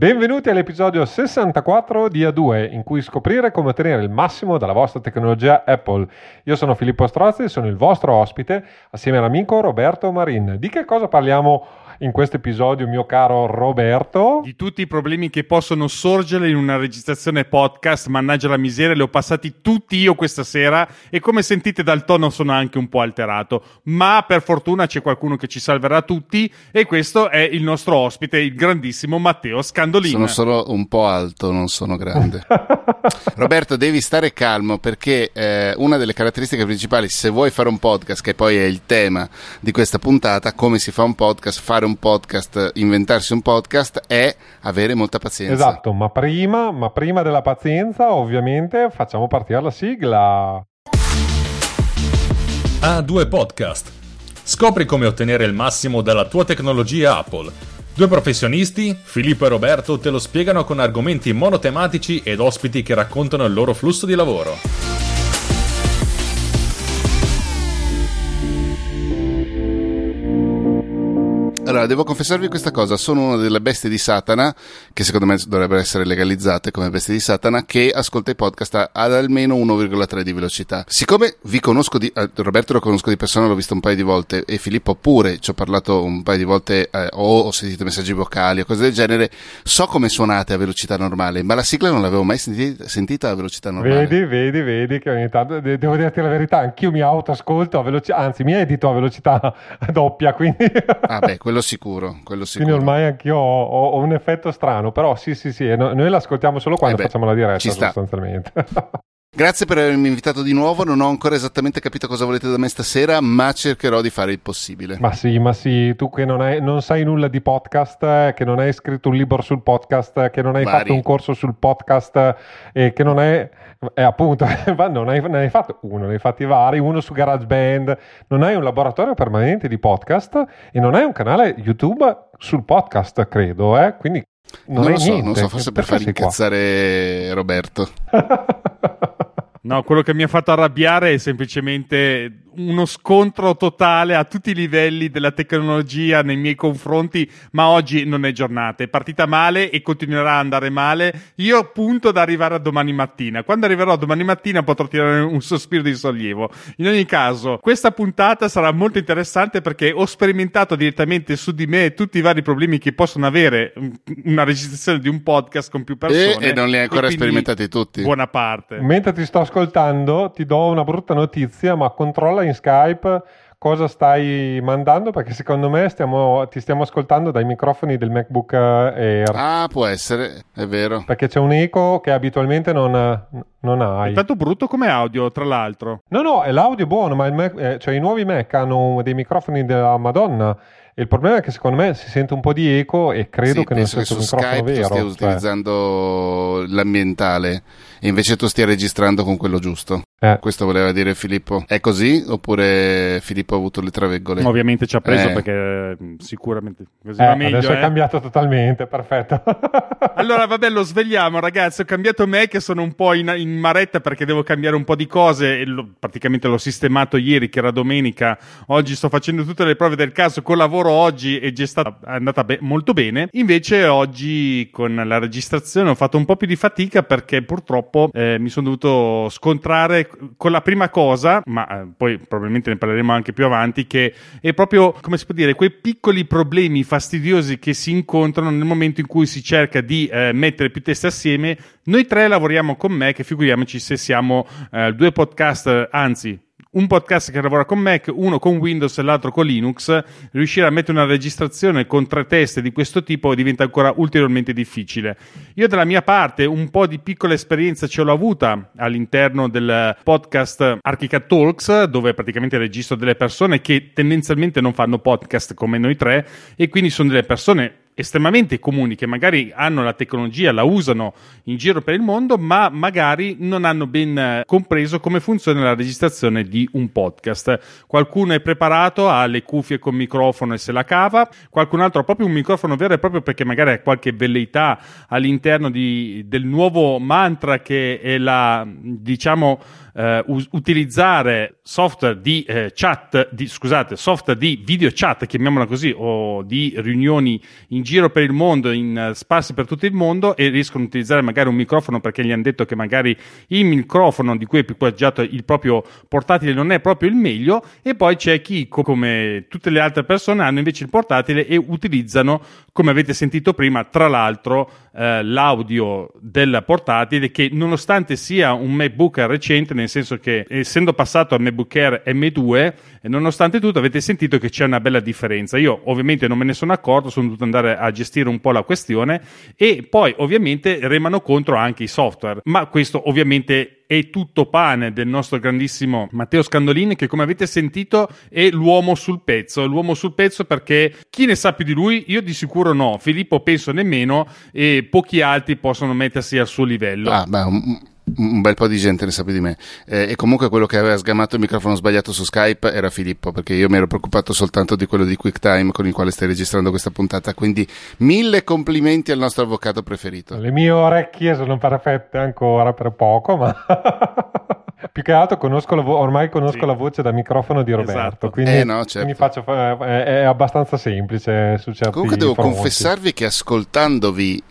Benvenuti all'episodio 64 di A2 in cui scoprire come ottenere il massimo dalla vostra tecnologia Apple. Io sono Filippo Strozzi, sono il vostro ospite assieme all'amico Roberto Marin. Di che cosa parliamo in questo episodio, mio caro Roberto? Di tutti i problemi che possono sorgere in una registrazione podcast, mannaggia la miseria, li ho passati tutti io questa sera e come sentite dal tono sono anche un po' alterato, ma per fortuna c'è qualcuno che ci salverà tutti e questo è il nostro ospite, il grandissimo Matteo Scandolini. Sono solo un po' alto, non sono grande. Roberto, devi stare calmo perché eh, una delle caratteristiche principali, se vuoi fare un podcast, che poi è il tema di questa puntata, come si fa un podcast, fare un un podcast, inventarsi un podcast è avere molta pazienza. Esatto, ma prima, ma prima della pazienza ovviamente facciamo partire la sigla. A2 Podcast. Scopri come ottenere il massimo dalla tua tecnologia Apple. Due professionisti, Filippo e Roberto, te lo spiegano con argomenti monotematici ed ospiti che raccontano il loro flusso di lavoro. Allora, devo confessarvi questa cosa, sono una delle bestie di Satana, che secondo me dovrebbero essere legalizzate come bestie di Satana, che ascolta i podcast ad almeno 1,3 di velocità. Siccome vi conosco di, eh, Roberto lo conosco di persona, l'ho visto un paio di volte, e Filippo pure, ci ho parlato un paio di volte, eh, o ho sentito messaggi vocali o cose del genere, so come suonate a velocità normale, ma la sigla non l'avevo mai sentita, sentita a velocità normale. Vedi, vedi, vedi, che ogni tanto, devo dirti la verità, anch'io mi autoascolto a velocità, anzi mi edito a velocità doppia, quindi... ah beh, quello quello sicuro, quello sicuro. Quindi ormai anch'io ho, ho, un effetto strano, però sì, sì, sì, no, noi l'ascoltiamo solo quando eh beh, facciamo la diretta sostanzialmente. Grazie per avermi invitato di nuovo, non ho ancora esattamente capito cosa volete da me stasera, ma cercherò di fare il possibile. Ma sì, ma sì, tu che non, hai, non sai nulla di podcast, eh, che non hai scritto un libro sul podcast, che non hai Vari. fatto un corso sul podcast e che non hai... Eh, appunto, non hai, ne hai fatto uno, ne hai fatti vari, uno su GarageBand, non hai un laboratorio permanente di podcast e non hai un canale YouTube sul podcast, credo, eh? quindi non, non lo so, niente. non so, forse per far incazzare qua? Roberto. No, quello che mi ha fatto arrabbiare è semplicemente uno scontro totale a tutti i livelli della tecnologia nei miei confronti, ma oggi non è giornata, è partita male e continuerà ad andare male. Io punto ad arrivare a domani mattina. Quando arriverò domani mattina potrò tirare un sospiro di sollievo. In ogni caso, questa puntata sarà molto interessante perché ho sperimentato direttamente su di me tutti i vari problemi che possono avere una registrazione di un podcast con più persone. E, e non li hai ancora sperimentati tutti. Buona parte. Mentre ti sto ascoltando, ti do una brutta notizia, ma controlla in Skype cosa stai mandando perché secondo me stiamo, ti stiamo ascoltando dai microfoni del MacBook Air. Ah, può essere, è vero. Perché c'è un eco che abitualmente non, non hai. È tanto brutto come audio, tra l'altro. No, no, è l'audio buono, ma Mac, eh, cioè, i nuovi Mac hanno dei microfoni della Madonna. il problema è che secondo me si sente un po' di eco e credo sì, che non sia un microfono Skype vero. stia cioè. utilizzando l'ambientale e invece tu stia registrando con quello giusto. Eh. Questo voleva dire Filippo. È così oppure Filippo ha avuto le traveggole? Ovviamente ci ha preso eh. perché mm, sicuramente così eh, va meglio. Adesso eh. è cambiato totalmente, perfetto. allora vabbè lo svegliamo ragazzi, ho cambiato me che sono un po' in, in maretta perché devo cambiare un po' di cose e lo, praticamente l'ho sistemato ieri che era domenica. Oggi sto facendo tutte le prove del caso, col lavoro oggi è già stata è andata be- molto bene. Invece oggi con la registrazione ho fatto un po' più di fatica perché purtroppo eh, mi sono dovuto scontrare con la prima cosa, ma eh, poi probabilmente ne parleremo anche più avanti, che è proprio, come si può dire, quei piccoli problemi fastidiosi che si incontrano nel momento in cui si cerca di eh, mettere più teste assieme. Noi tre lavoriamo con me, che figuriamoci se siamo eh, due podcast, anzi un podcast che lavora con Mac, uno con Windows e l'altro con Linux, riuscire a mettere una registrazione con tre teste di questo tipo diventa ancora ulteriormente difficile. Io dalla mia parte un po' di piccola esperienza ce l'ho avuta all'interno del podcast Archicad Talks, dove praticamente registro delle persone che tendenzialmente non fanno podcast come noi tre e quindi sono delle persone estremamente comuni che magari hanno la tecnologia, la usano in giro per il mondo, ma magari non hanno ben eh, compreso come funziona la registrazione di un podcast. Qualcuno è preparato, ha le cuffie con microfono e se la cava, qualcun altro ha proprio un microfono vero e proprio perché magari ha qualche velleità all'interno di, del nuovo mantra che è la, diciamo, eh, utilizzare software di eh, chat, di, scusate, software di video chat, chiamiamola così, o di riunioni in giro per il mondo, in uh, sparsi per tutto il mondo e riescono a utilizzare magari un microfono perché gli hanno detto che magari il microfono di cui è equipaggiato il proprio portatile non è proprio il meglio e poi c'è chi come tutte le altre persone hanno invece il portatile e utilizzano come avete sentito prima tra l'altro eh, l'audio del portatile che nonostante sia un MacBook recente nel senso che essendo passato al MacBook Air M2 nonostante tutto avete sentito che c'è una bella differenza. Io ovviamente non me ne sono accorto sono dovuto andare a gestire un po' la questione e poi ovviamente remano contro anche i software. Ma questo ovviamente è tutto pane del nostro grandissimo Matteo Scandolini che come avete sentito è l'uomo sul pezzo, l'uomo sul pezzo perché chi ne sa più di lui? Io di sicuro no, Filippo penso nemmeno e pochi altri possono mettersi al suo livello. Ah, beh, un bel po' di gente ne sa più di me. Eh, e comunque quello che aveva sgamato il microfono sbagliato su Skype era Filippo, perché io mi ero preoccupato soltanto di quello di QuickTime con il quale stai registrando questa puntata. Quindi mille complimenti al nostro avvocato preferito. Le mie orecchie sono perfette ancora per poco, ma. Più che altro conosco vo- ormai conosco sì. la voce da microfono di Roberto, esatto. quindi, eh no, certo. quindi faccio, eh, è abbastanza semplice su certi Comunque devo fronti. confessarvi che ascoltandovi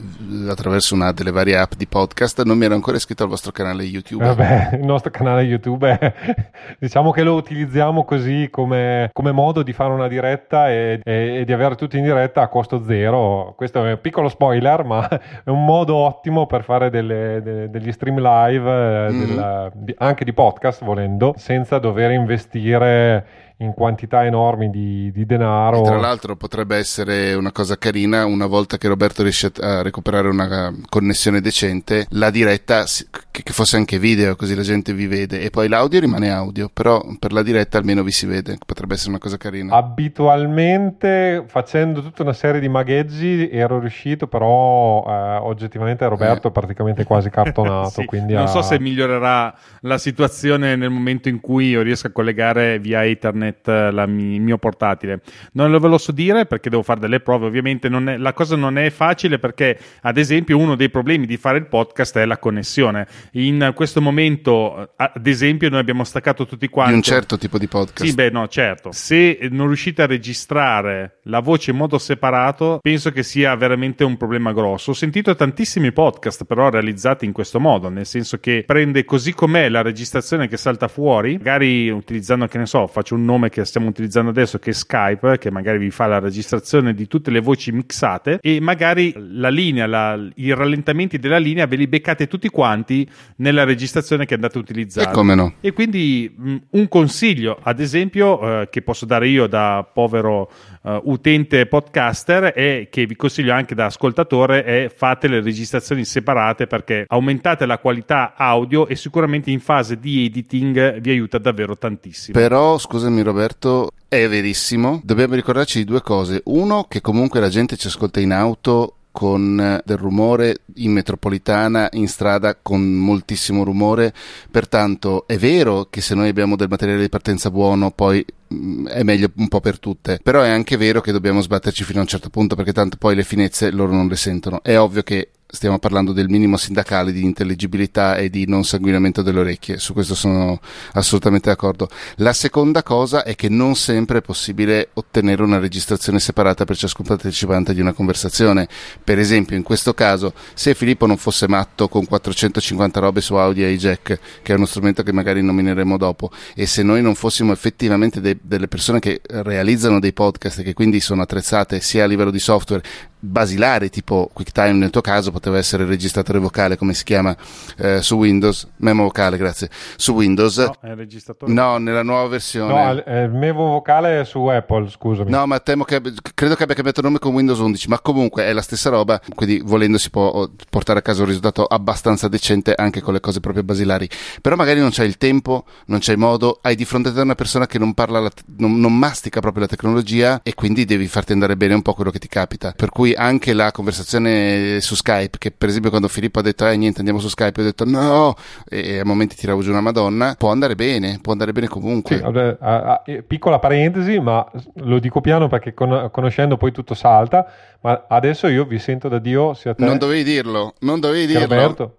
attraverso una delle varie app di podcast non mi ero ancora iscritto al vostro canale YouTube. Vabbè, il nostro canale YouTube è, diciamo che lo utilizziamo così come, come modo di fare una diretta e, e, e, di avere tutti in diretta a costo zero. Questo è un piccolo spoiler, ma è un modo ottimo per fare delle, delle, degli stream live mm. del, di, anche anche di podcast volendo, senza dover investire in quantità enormi di, di denaro. E tra l'altro potrebbe essere una cosa carina una volta che Roberto riesce a recuperare una connessione decente, la diretta che fosse anche video così la gente vi vede e poi l'audio rimane audio, però per la diretta almeno vi si vede, potrebbe essere una cosa carina. Abitualmente facendo tutta una serie di magheggi ero riuscito, però eh, oggettivamente Roberto eh. è praticamente quasi cartonato. sì, quindi non ha... so se migliorerà la situazione nel momento in cui io riesco a collegare via Ethernet internet eh, la, il mio portatile. Non lo ve lo so dire perché devo fare delle prove. Ovviamente è, la cosa non è facile perché, ad esempio, uno dei problemi di fare il podcast è la connessione. In questo momento, eh, ad esempio, noi abbiamo staccato tutti quanti. Di un certo tipo di podcast. Sì, beh, no, certo. Se non riuscite a registrare la voce in modo separato, penso che sia veramente un problema grosso. Ho sentito tantissimi podcast, però realizzati in questo modo, nel senso che prende così com'è la registrazione che salta fuori, magari utilizzando, che ne so, faccio un nome nome che stiamo utilizzando adesso che è Skype, che magari vi fa la registrazione di tutte le voci mixate e magari la linea, la, i rallentamenti della linea ve li beccate tutti quanti nella registrazione che andate a utilizzare. E come no? E quindi mh, un consiglio, ad esempio, eh, che posso dare io da povero uh, utente podcaster e che vi consiglio anche da ascoltatore è fate le registrazioni separate perché aumentate la qualità audio e sicuramente in fase di editing vi aiuta davvero tantissimo. Però scusami Roberto, è verissimo, dobbiamo ricordarci di due cose. Uno, che comunque la gente ci ascolta in auto con del rumore in metropolitana, in strada con moltissimo rumore. Pertanto è vero che se noi abbiamo del materiale di partenza buono, poi mm, è meglio un po' per tutte. Però è anche vero che dobbiamo sbatterci fino a un certo punto perché tanto poi le finezze loro non le sentono. È ovvio che stiamo parlando del minimo sindacale di intelligibilità e di non sanguinamento delle orecchie, su questo sono assolutamente d'accordo. La seconda cosa è che non sempre è possibile ottenere una registrazione separata per ciascun partecipante di una conversazione. Per esempio, in questo caso, se Filippo non fosse matto con 450 robe su Audio e che è uno strumento che magari nomineremo dopo, e se noi non fossimo effettivamente de- delle persone che realizzano dei podcast e che quindi sono attrezzate sia a livello di software basilare tipo QuickTime nel tuo caso poteva essere il registratore vocale come si chiama eh, su Windows memo vocale grazie su Windows. No, è il registratore no nella nuova versione. No è il memo vocale su Apple scusami. No ma temo che credo che abbia cambiato nome con Windows 11 ma comunque è la stessa roba quindi volendo si può portare a casa un risultato abbastanza decente anche con le cose proprio basilari. Però magari non c'è il tempo non c'è il modo hai di fronte a te una persona che non parla la, non, non mastica proprio la tecnologia e quindi devi farti andare bene un po' quello che ti capita. Per cui cui anche la conversazione su Skype, che per esempio quando Filippo ha detto eh niente andiamo su Skype, ho detto no, e a momenti tiravo giù una madonna, può andare bene, può andare bene comunque. Sì, vabbè, a, a, piccola parentesi, ma lo dico piano perché con, conoscendo poi tutto salta, ma adesso io vi sento da Dio sia te. Non dovevi dirlo, non dovevi dirlo. Roberto.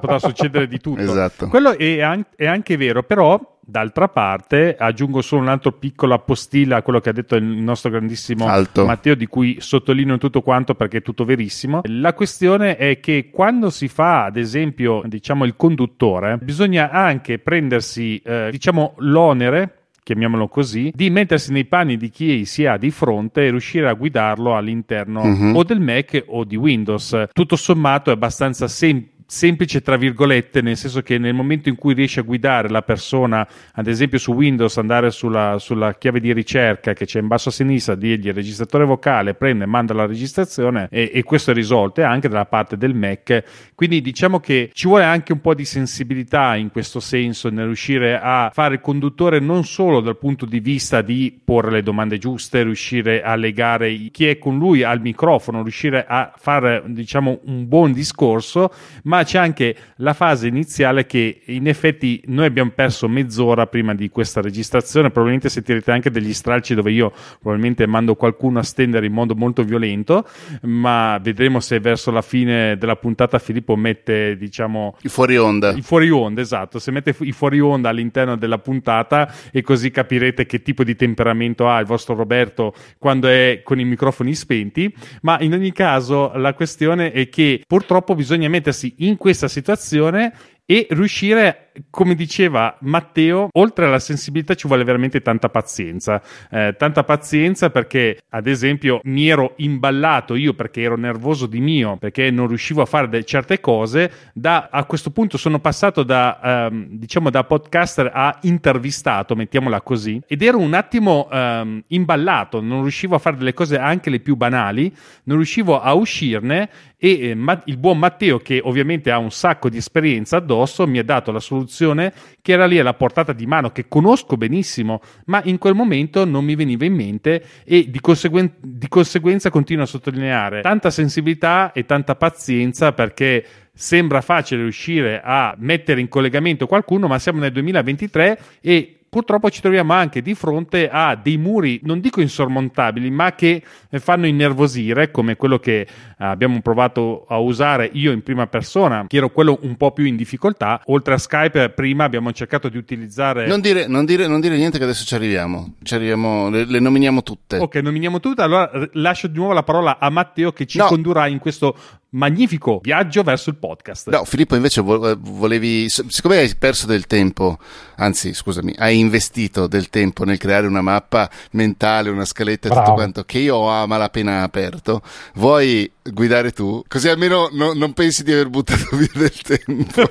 potrà succedere di tutto. Esatto. Quello è, an- è anche vero, però D'altra parte, aggiungo solo un altro piccolo appostilla a quello che ha detto il nostro grandissimo Alto. Matteo, di cui sottolineo tutto quanto perché è tutto verissimo. La questione è che quando si fa, ad esempio, diciamo il conduttore, bisogna anche prendersi, eh, diciamo, l'onere chiamiamolo così, di mettersi nei panni di chi si ha di fronte e riuscire a guidarlo all'interno Mhm. o del Mac o di Windows. Tutto sommato è abbastanza semplice semplice tra virgolette nel senso che nel momento in cui riesci a guidare la persona ad esempio su Windows andare sulla, sulla chiave di ricerca che c'è in basso a sinistra dirgli registratore vocale prende e manda la registrazione e, e questo è risolto e anche dalla parte del Mac. Quindi diciamo che ci vuole anche un po' di sensibilità in questo senso nel riuscire a fare il conduttore non solo dal punto di vista di porre le domande giuste riuscire a legare chi è con lui al microfono riuscire a fare diciamo un buon discorso ma c'è anche la fase iniziale che in effetti noi abbiamo perso mezz'ora prima di questa registrazione, probabilmente sentirete anche degli stralci dove io probabilmente mando qualcuno a stendere in modo molto violento, ma vedremo se verso la fine della puntata Filippo mette diciamo I fuori onda. i fuori onda, esatto, se mette i fuori onda all'interno della puntata e così capirete che tipo di temperamento ha il vostro Roberto quando è con i microfoni spenti, ma in ogni caso la questione è che purtroppo bisogna mettersi in questa situazione e riuscire, come diceva Matteo, oltre alla sensibilità ci vuole veramente tanta pazienza. Eh, tanta pazienza perché, ad esempio, mi ero imballato io perché ero nervoso di mio, perché non riuscivo a fare de- certe cose. Da, a questo punto sono passato da, ehm, diciamo, da podcaster a intervistato, mettiamola così, ed ero un attimo ehm, imballato, non riuscivo a fare delle cose anche le più banali, non riuscivo a uscirne e eh, Ma- il buon Matteo che ovviamente ha un sacco di esperienza addosso mi ha dato la soluzione che era lì alla portata di mano che conosco benissimo ma in quel momento non mi veniva in mente e di, conseguen- di conseguenza continuo a sottolineare tanta sensibilità e tanta pazienza perché sembra facile riuscire a mettere in collegamento qualcuno ma siamo nel 2023 e purtroppo ci troviamo anche di fronte a dei muri, non dico insormontabili, ma che eh, fanno innervosire, come quello che eh, abbiamo provato a usare io in prima persona, che ero quello un po' più in difficoltà. Oltre a Skype, prima abbiamo cercato di utilizzare. Non dire, non, dire, non dire niente che adesso ci arriviamo. Ci arriviamo le, le nominiamo tutte. Ok, nominiamo tutte. Allora lascio di nuovo la parola a Matteo che ci No. condurrà in questo magnifico viaggio verso il podcast. No, Filippo, invece vo- volevi. Siccome hai perso del tempo, anzi, scusami, hai investito del tempo nel creare una mappa mentale, una scaletta e tutto quanto che io ho a malapena aperto, vuoi guidare tu? Così almeno no- non pensi di aver buttato via del tempo.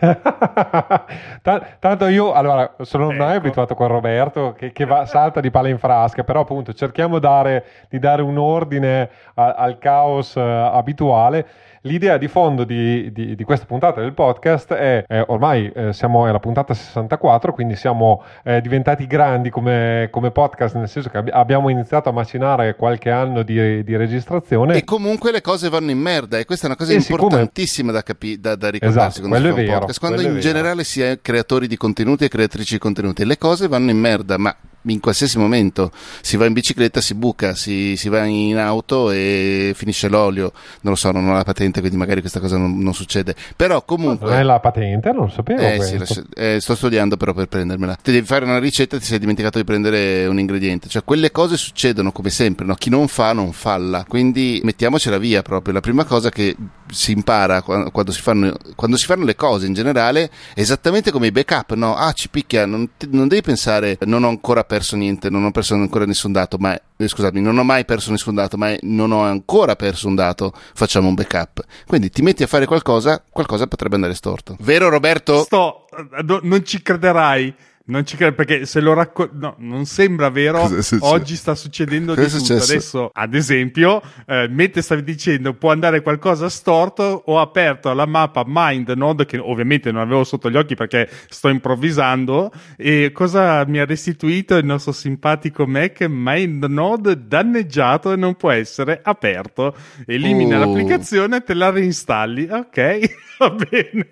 Ta- Tanto io, allora, sono ormai Ecco. abituato con Roberto che, che va- salta di pala in frasca, però appunto cerchiamo dare- di dare un ordine a- al caos eh, abituale. L'idea di fondo di, di- di questa puntata del podcast è, eh, ormai eh, siamo alla puntata 64, quindi siamo eh, diventati grandi come, come podcast, nel senso che abbi- abbiamo iniziato a macinare qualche anno di, di registrazione. e comunque le cose vanno in merda, e questa è una cosa come- importantissima da, capi- da, da ricordarsi Esatto, quando si fa vero, podcast. Quando in generale si è creatori di contenuti e creatrici di contenuti, le cose vanno in merda, ma in qualsiasi momento si va in bicicletta, si buca, si, si va in auto e finisce l'olio. Non lo so, non ho la patente, quindi magari questa cosa non, non succede. Però Non è comunque. la patente, non lo sapevo. Eh, sì, lascia- eh, sto studiando però per prendermela. Ti devi fare una ricetta e ti sei dimenticato di prendere un ingrediente. Cioè, quelle cose succedono come sempre, no? Chi non fa, non falla. Quindi mettiamocela via proprio. La prima cosa che si impara qua- quando si fanno, quando si fanno le cose in generale è esattamente come i backup, no? Ah, ci picchia, non, non devi pensare non ho ancora perso niente, non ho perso ancora nessun dato, ma eh, scusami, non ho mai perso nessun dato, ma non ho ancora perso un dato, facciamo un backup. Quindi ti metti a fare qualcosa, qualcosa potrebbe andare storto. Vero Roberto? Sto, no- non ci crederai. Non ci credo perché se lo racconto, no, non sembra vero. Oggi sta succedendo Cosa di tutto. successo? Adesso, ad esempio, eh, mentre stavi dicendo può andare qualcosa storto, ho aperto la mappa MindNode che ovviamente non avevo sotto gli occhi perché sto improvvisando. E cosa mi ha restituito il nostro simpatico Mac? MindNode danneggiato e non può essere aperto. Elimina Oh. l'applicazione te la reinstalli. Ok, va bene.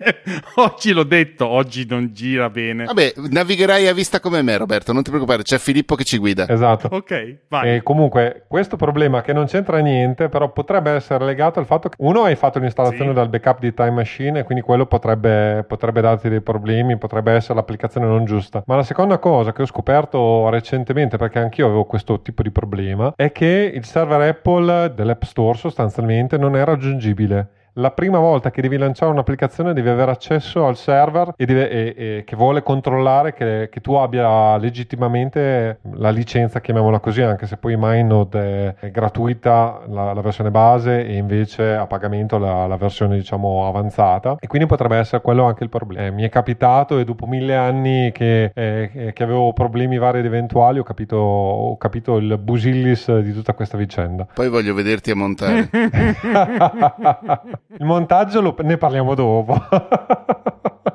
Oggi l'ho detto, oggi non gira bene. Vabbè, navigherai a vista come me, Roberto, non ti preoccupare, c'è Filippo che ci guida. Esatto. Ok, vai. E comunque, questo problema che non c'entra niente, però potrebbe essere legato al fatto che uno hai fatto l'installazione sì. dal backup di Time Machine, e quindi quello potrebbe, potrebbe darti dei problemi, potrebbe essere l'applicazione non giusta. Ma la seconda cosa che ho scoperto recentemente, perché anch'io avevo questo tipo di problema, è che il server Apple dell'App Store sostanzialmente non è raggiungibile la prima volta che devi lanciare un'applicazione devi avere accesso al server e, deve, e, e che vuole controllare che, che, tu abbia legittimamente la licenza, chiamiamola così, anche se poi MindNode è, è gratuita la, la, versione base e invece a pagamento la, la, versione diciamo avanzata e quindi potrebbe essere quello anche il problema. Eh, mi è capitato e dopo mille anni che, eh, che avevo problemi vari ed eventuali ho capito, ho capito il busillis di tutta questa vicenda. Poi voglio vederti a montare. Il montaggio lo, ne parliamo dopo.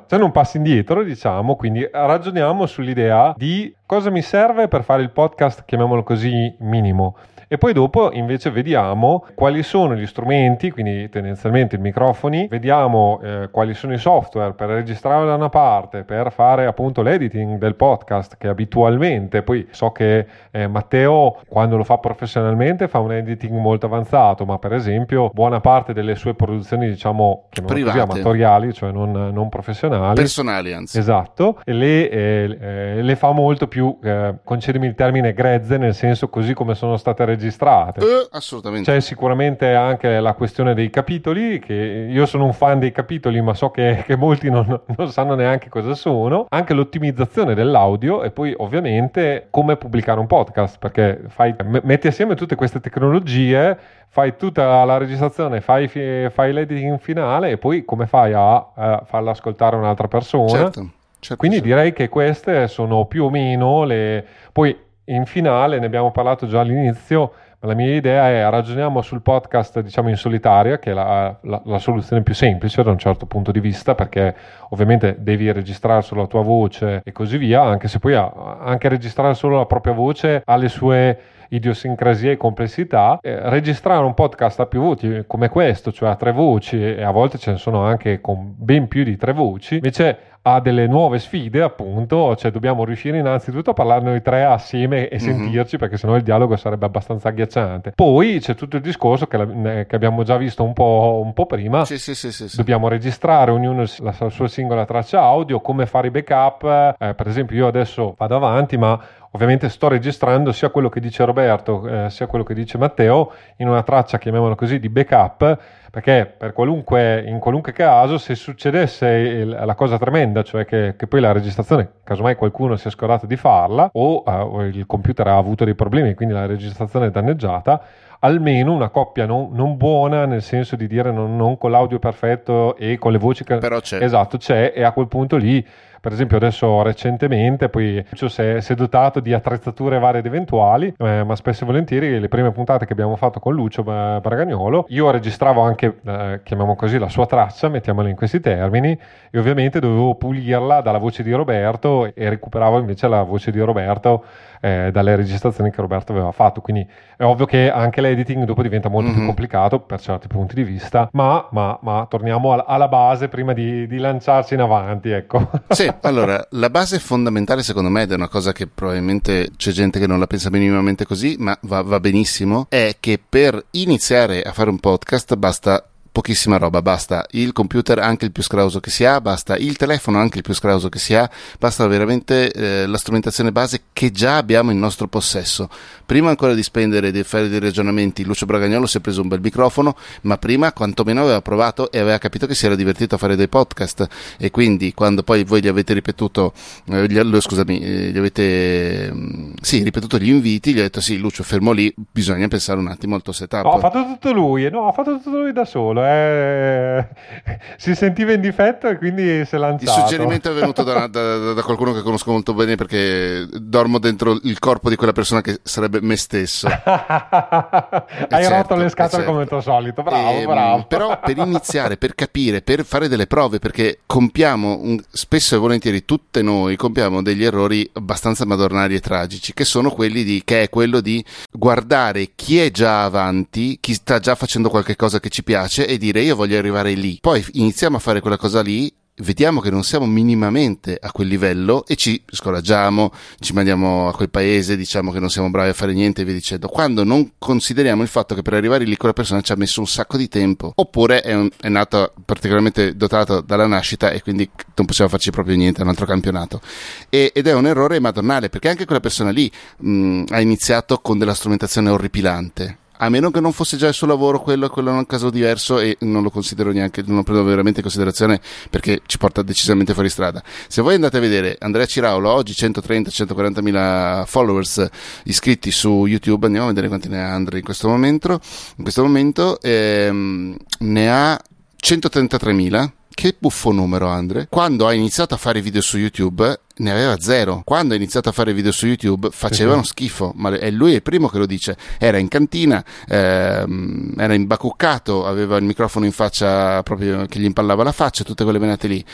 Se non passi indietro, diciamo, quindi ragioniamo sull'idea di cosa mi serve per fare il podcast, chiamiamolo così, minimo e poi dopo invece vediamo quali sono gli strumenti, quindi tendenzialmente i microfoni, vediamo eh, quali sono i software per registrare da una parte, per fare appunto l'editing del podcast che abitualmente, poi so che eh, Matteo quando lo fa professionalmente fa un editing molto avanzato, ma per esempio buona parte delle sue produzioni diciamo così, amatoriali, cioè non, non, professionali, personali anzi. Esatto, le, eh, eh, le fa molto più, eh, concedimi il termine, grezze, nel senso così come sono state registrate registrate. Eh, assolutamente. C'è sicuramente anche la questione dei capitoli, che io sono un fan dei capitoli, ma so che, che molti non, non, sanno neanche cosa sono. Anche l'ottimizzazione dell'audio e poi ovviamente come pubblicare un podcast, perché fai, metti assieme tutte queste tecnologie, fai tutta la registrazione, fai, fai l'editing finale e poi come fai a, a farla ascoltare un'altra persona. Certo. Certo, Quindi certo. direi che queste sono più o meno le... Poi in finale, ne abbiamo parlato già all'inizio, ma la mia idea è ragioniamo sul podcast diciamo in solitaria, che è la, la, la, soluzione più semplice da un certo punto di vista, perché ovviamente devi registrare solo la tua voce e così via, anche se poi anche registrare solo la propria voce ha le sue idiosincrasie e complessità, eh, registrare un podcast a più voti come questo, cioè a tre voci, e a volte ce ne sono anche con ben più di tre voci, invece ha delle nuove sfide, appunto, cioè dobbiamo riuscire innanzitutto a parlare noi tre assieme e mm-hmm. sentirci, perché sennò il dialogo sarebbe abbastanza agghiacciante. Poi c'è tutto il discorso che, la, che abbiamo già visto un po', un po prima. Sì, sì, sì, dobbiamo registrare ognuno la sua singola traccia audio, come fare i backup. Eh, per esempio, io adesso vado avanti, ma ovviamente sto registrando sia quello che dice Roberto eh, sia quello che dice Matteo in una traccia, chiamiamola così, di backup perché per qualunque, in qualunque caso se succedesse il, la cosa tremenda, cioè che, che, poi la registrazione, casomai qualcuno si è scordato di farla o, uh, o il computer ha avuto dei problemi e quindi la registrazione è danneggiata, almeno una coppia non, non, buona nel senso di dire non, non, con l'audio perfetto e con le voci che... Però c'è. Esatto, c'è e a quel punto lì per esempio adesso recentemente poi si è, si è dotato di attrezzature varie ed eventuali, eh, ma spesso e volentieri le prime puntate che abbiamo fatto con Lucio Bragagnolo, io registravo anche, eh, chiamiamo così, la sua traccia, mettiamola in questi termini, e ovviamente dovevo pulirla dalla voce di Roberto e recuperavo invece la voce di Roberto eh, dalle registrazioni che Roberto aveva fatto. Quindi è ovvio che anche l'editing dopo diventa molto mm-hmm. più mhm. complicato per certi punti di vista, ma, ma, ma torniamo alla, alla, base prima di, di, lanciarci in avanti. Ecco. Sì, allora la base fondamentale secondo me ed è una cosa che probabilmente c'è gente che non la pensa minimamente così, ma va, va benissimo, è che per iniziare a fare un podcast basta pochissima roba, basta il computer anche il più scrauso che si ha, basta il telefono anche il più scrauso che si ha, basta veramente eh, la strumentazione base che già abbiamo in nostro possesso. Prima ancora di spendere e di fare dei ragionamenti, Lucio Bragagnolo si è preso un bel microfono, ma prima quantomeno aveva provato e aveva capito che si era divertito a fare dei podcast e quindi quando poi voi gli avete ripetuto, eh, gli, scusami, eh, gli avete mm, sì, ripetuto gli inviti, gli ha detto sì Lucio fermo lì, bisogna pensare un attimo al tuo setup. No, ha fatto tutto lui, no, ha fatto tutto lui da solo eh, si sentiva in difetto e quindi si è lanciato. Il suggerimento è venuto da, da, da, qualcuno che conosco molto bene perché dormo dentro il corpo di quella persona che sarebbe me stesso. Hai certo, rotto le scatole certo. come il tuo solito, bravo, e, ehm, bravo. Però per iniziare, per capire, per fare delle prove, perché compiamo un, spesso e volentieri tutte noi compiamo degli errori abbastanza madornari e tragici, che sono quelli di, che è quello di guardare chi è già avanti, chi sta già facendo qualche cosa che ci piace e dire io voglio arrivare lì. Poi iniziamo a fare quella cosa lì vediamo che non siamo minimamente a quel livello e ci scoraggiamo, ci mandiamo a quel paese, diciamo che non siamo bravi a fare niente e via dicendo. Quando non consideriamo il fatto che per arrivare lì quella persona ci ha messo un sacco di tempo, oppure è, un, è nata particolarmente dotata dalla nascita e quindi non possiamo farci proprio niente, è un altro campionato. E, ed è un errore madonnale perché anche quella persona lì mh, ha iniziato con della strumentazione orripilante a meno che non fosse già il suo lavoro, quello, quello è un caso diverso e non lo considero neanche, non lo prendo veramente in considerazione perché ci porta decisamente fuori strada. Se voi andate a vedere Andrea Ciraulo, oggi 130-140 mila followers iscritti su YouTube, andiamo a vedere quanti ne ha Andrea in questo momento, in questo momento ehm, ne ha 133 mila che buffo numero, Andre. Quando ha iniziato a fare video su YouTube ne aveva zero. Quando ha iniziato a fare video su YouTube facevano uh-huh. schifo, ma è lui il primo che lo dice. Era in cantina, ehm, era imbacuccato, aveva il microfono in faccia proprio che gli impallava la faccia, tutte quelle menate lì.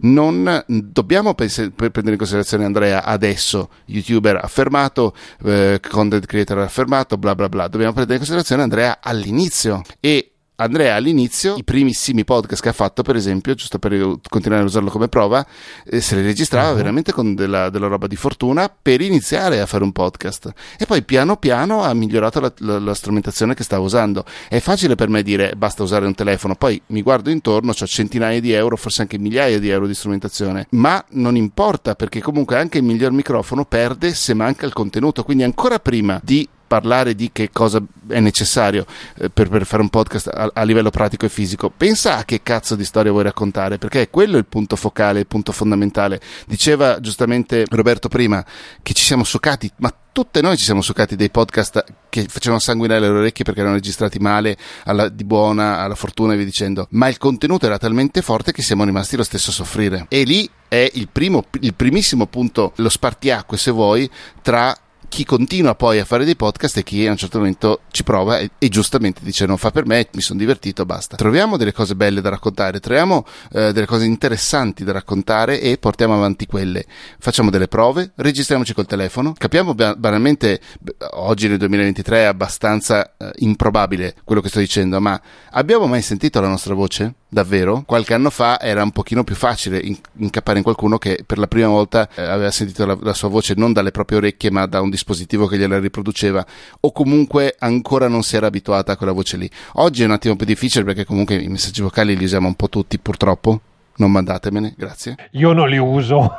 Non dobbiamo pens- prendere in considerazione Andrea adesso, youtuber affermato, eh, content creator affermato, bla bla bla. Dobbiamo prendere in considerazione Andrea all'inizio e Andrea all'inizio, i primissimi podcast che ha fatto, per esempio, giusto per continuare a usarlo come prova, eh, se li registrava uh-huh. veramente con della, della, roba di fortuna per iniziare a fare un podcast. E poi piano piano ha migliorato la, la, la, strumentazione che stava usando. È facile per me dire basta usare un telefono, poi mi guardo intorno, ho centinaia di euro, forse anche migliaia di euro di strumentazione, ma non importa perché comunque anche il miglior microfono perde se manca il contenuto, quindi ancora prima di parlare di che cosa è necessario eh, per, per, fare un podcast a, a, livello pratico e fisico. Pensa a che cazzo di storia vuoi raccontare, perché è quello il punto focale, il punto fondamentale. Diceva giustamente Roberto prima che ci siamo succati, ma tutte noi ci siamo succati dei podcast che facevano sanguinare le orecchie perché erano registrati male, alla, di buona, alla fortuna e via dicendo. Ma il contenuto era talmente forte che siamo rimasti lo stesso a soffrire. E lì è il, primo, il primissimo punto, lo spartiacque se vuoi, tra chi continua poi a fare dei podcast e chi a un certo momento ci prova e, e giustamente dice non fa per me, mi sono divertito, basta. Troviamo delle cose belle da raccontare, troviamo eh, delle cose interessanti da raccontare e portiamo avanti quelle. Facciamo delle prove, registriamoci col telefono, capiamo banalmente, oggi nel 2023 è abbastanza eh, improbabile quello che sto dicendo, ma abbiamo mai sentito la nostra voce? davvero. Qualche anno fa era un pochino più facile incappare in qualcuno che per la prima volta eh, aveva sentito la, la, sua voce non dalle proprie orecchie ma da un dispositivo che gliela riproduceva o comunque ancora non si era abituata a quella voce lì. Oggi è un attimo più difficile perché comunque i messaggi vocali li usiamo un po' tutti purtroppo. Non mandatemene, grazie. Io non li uso.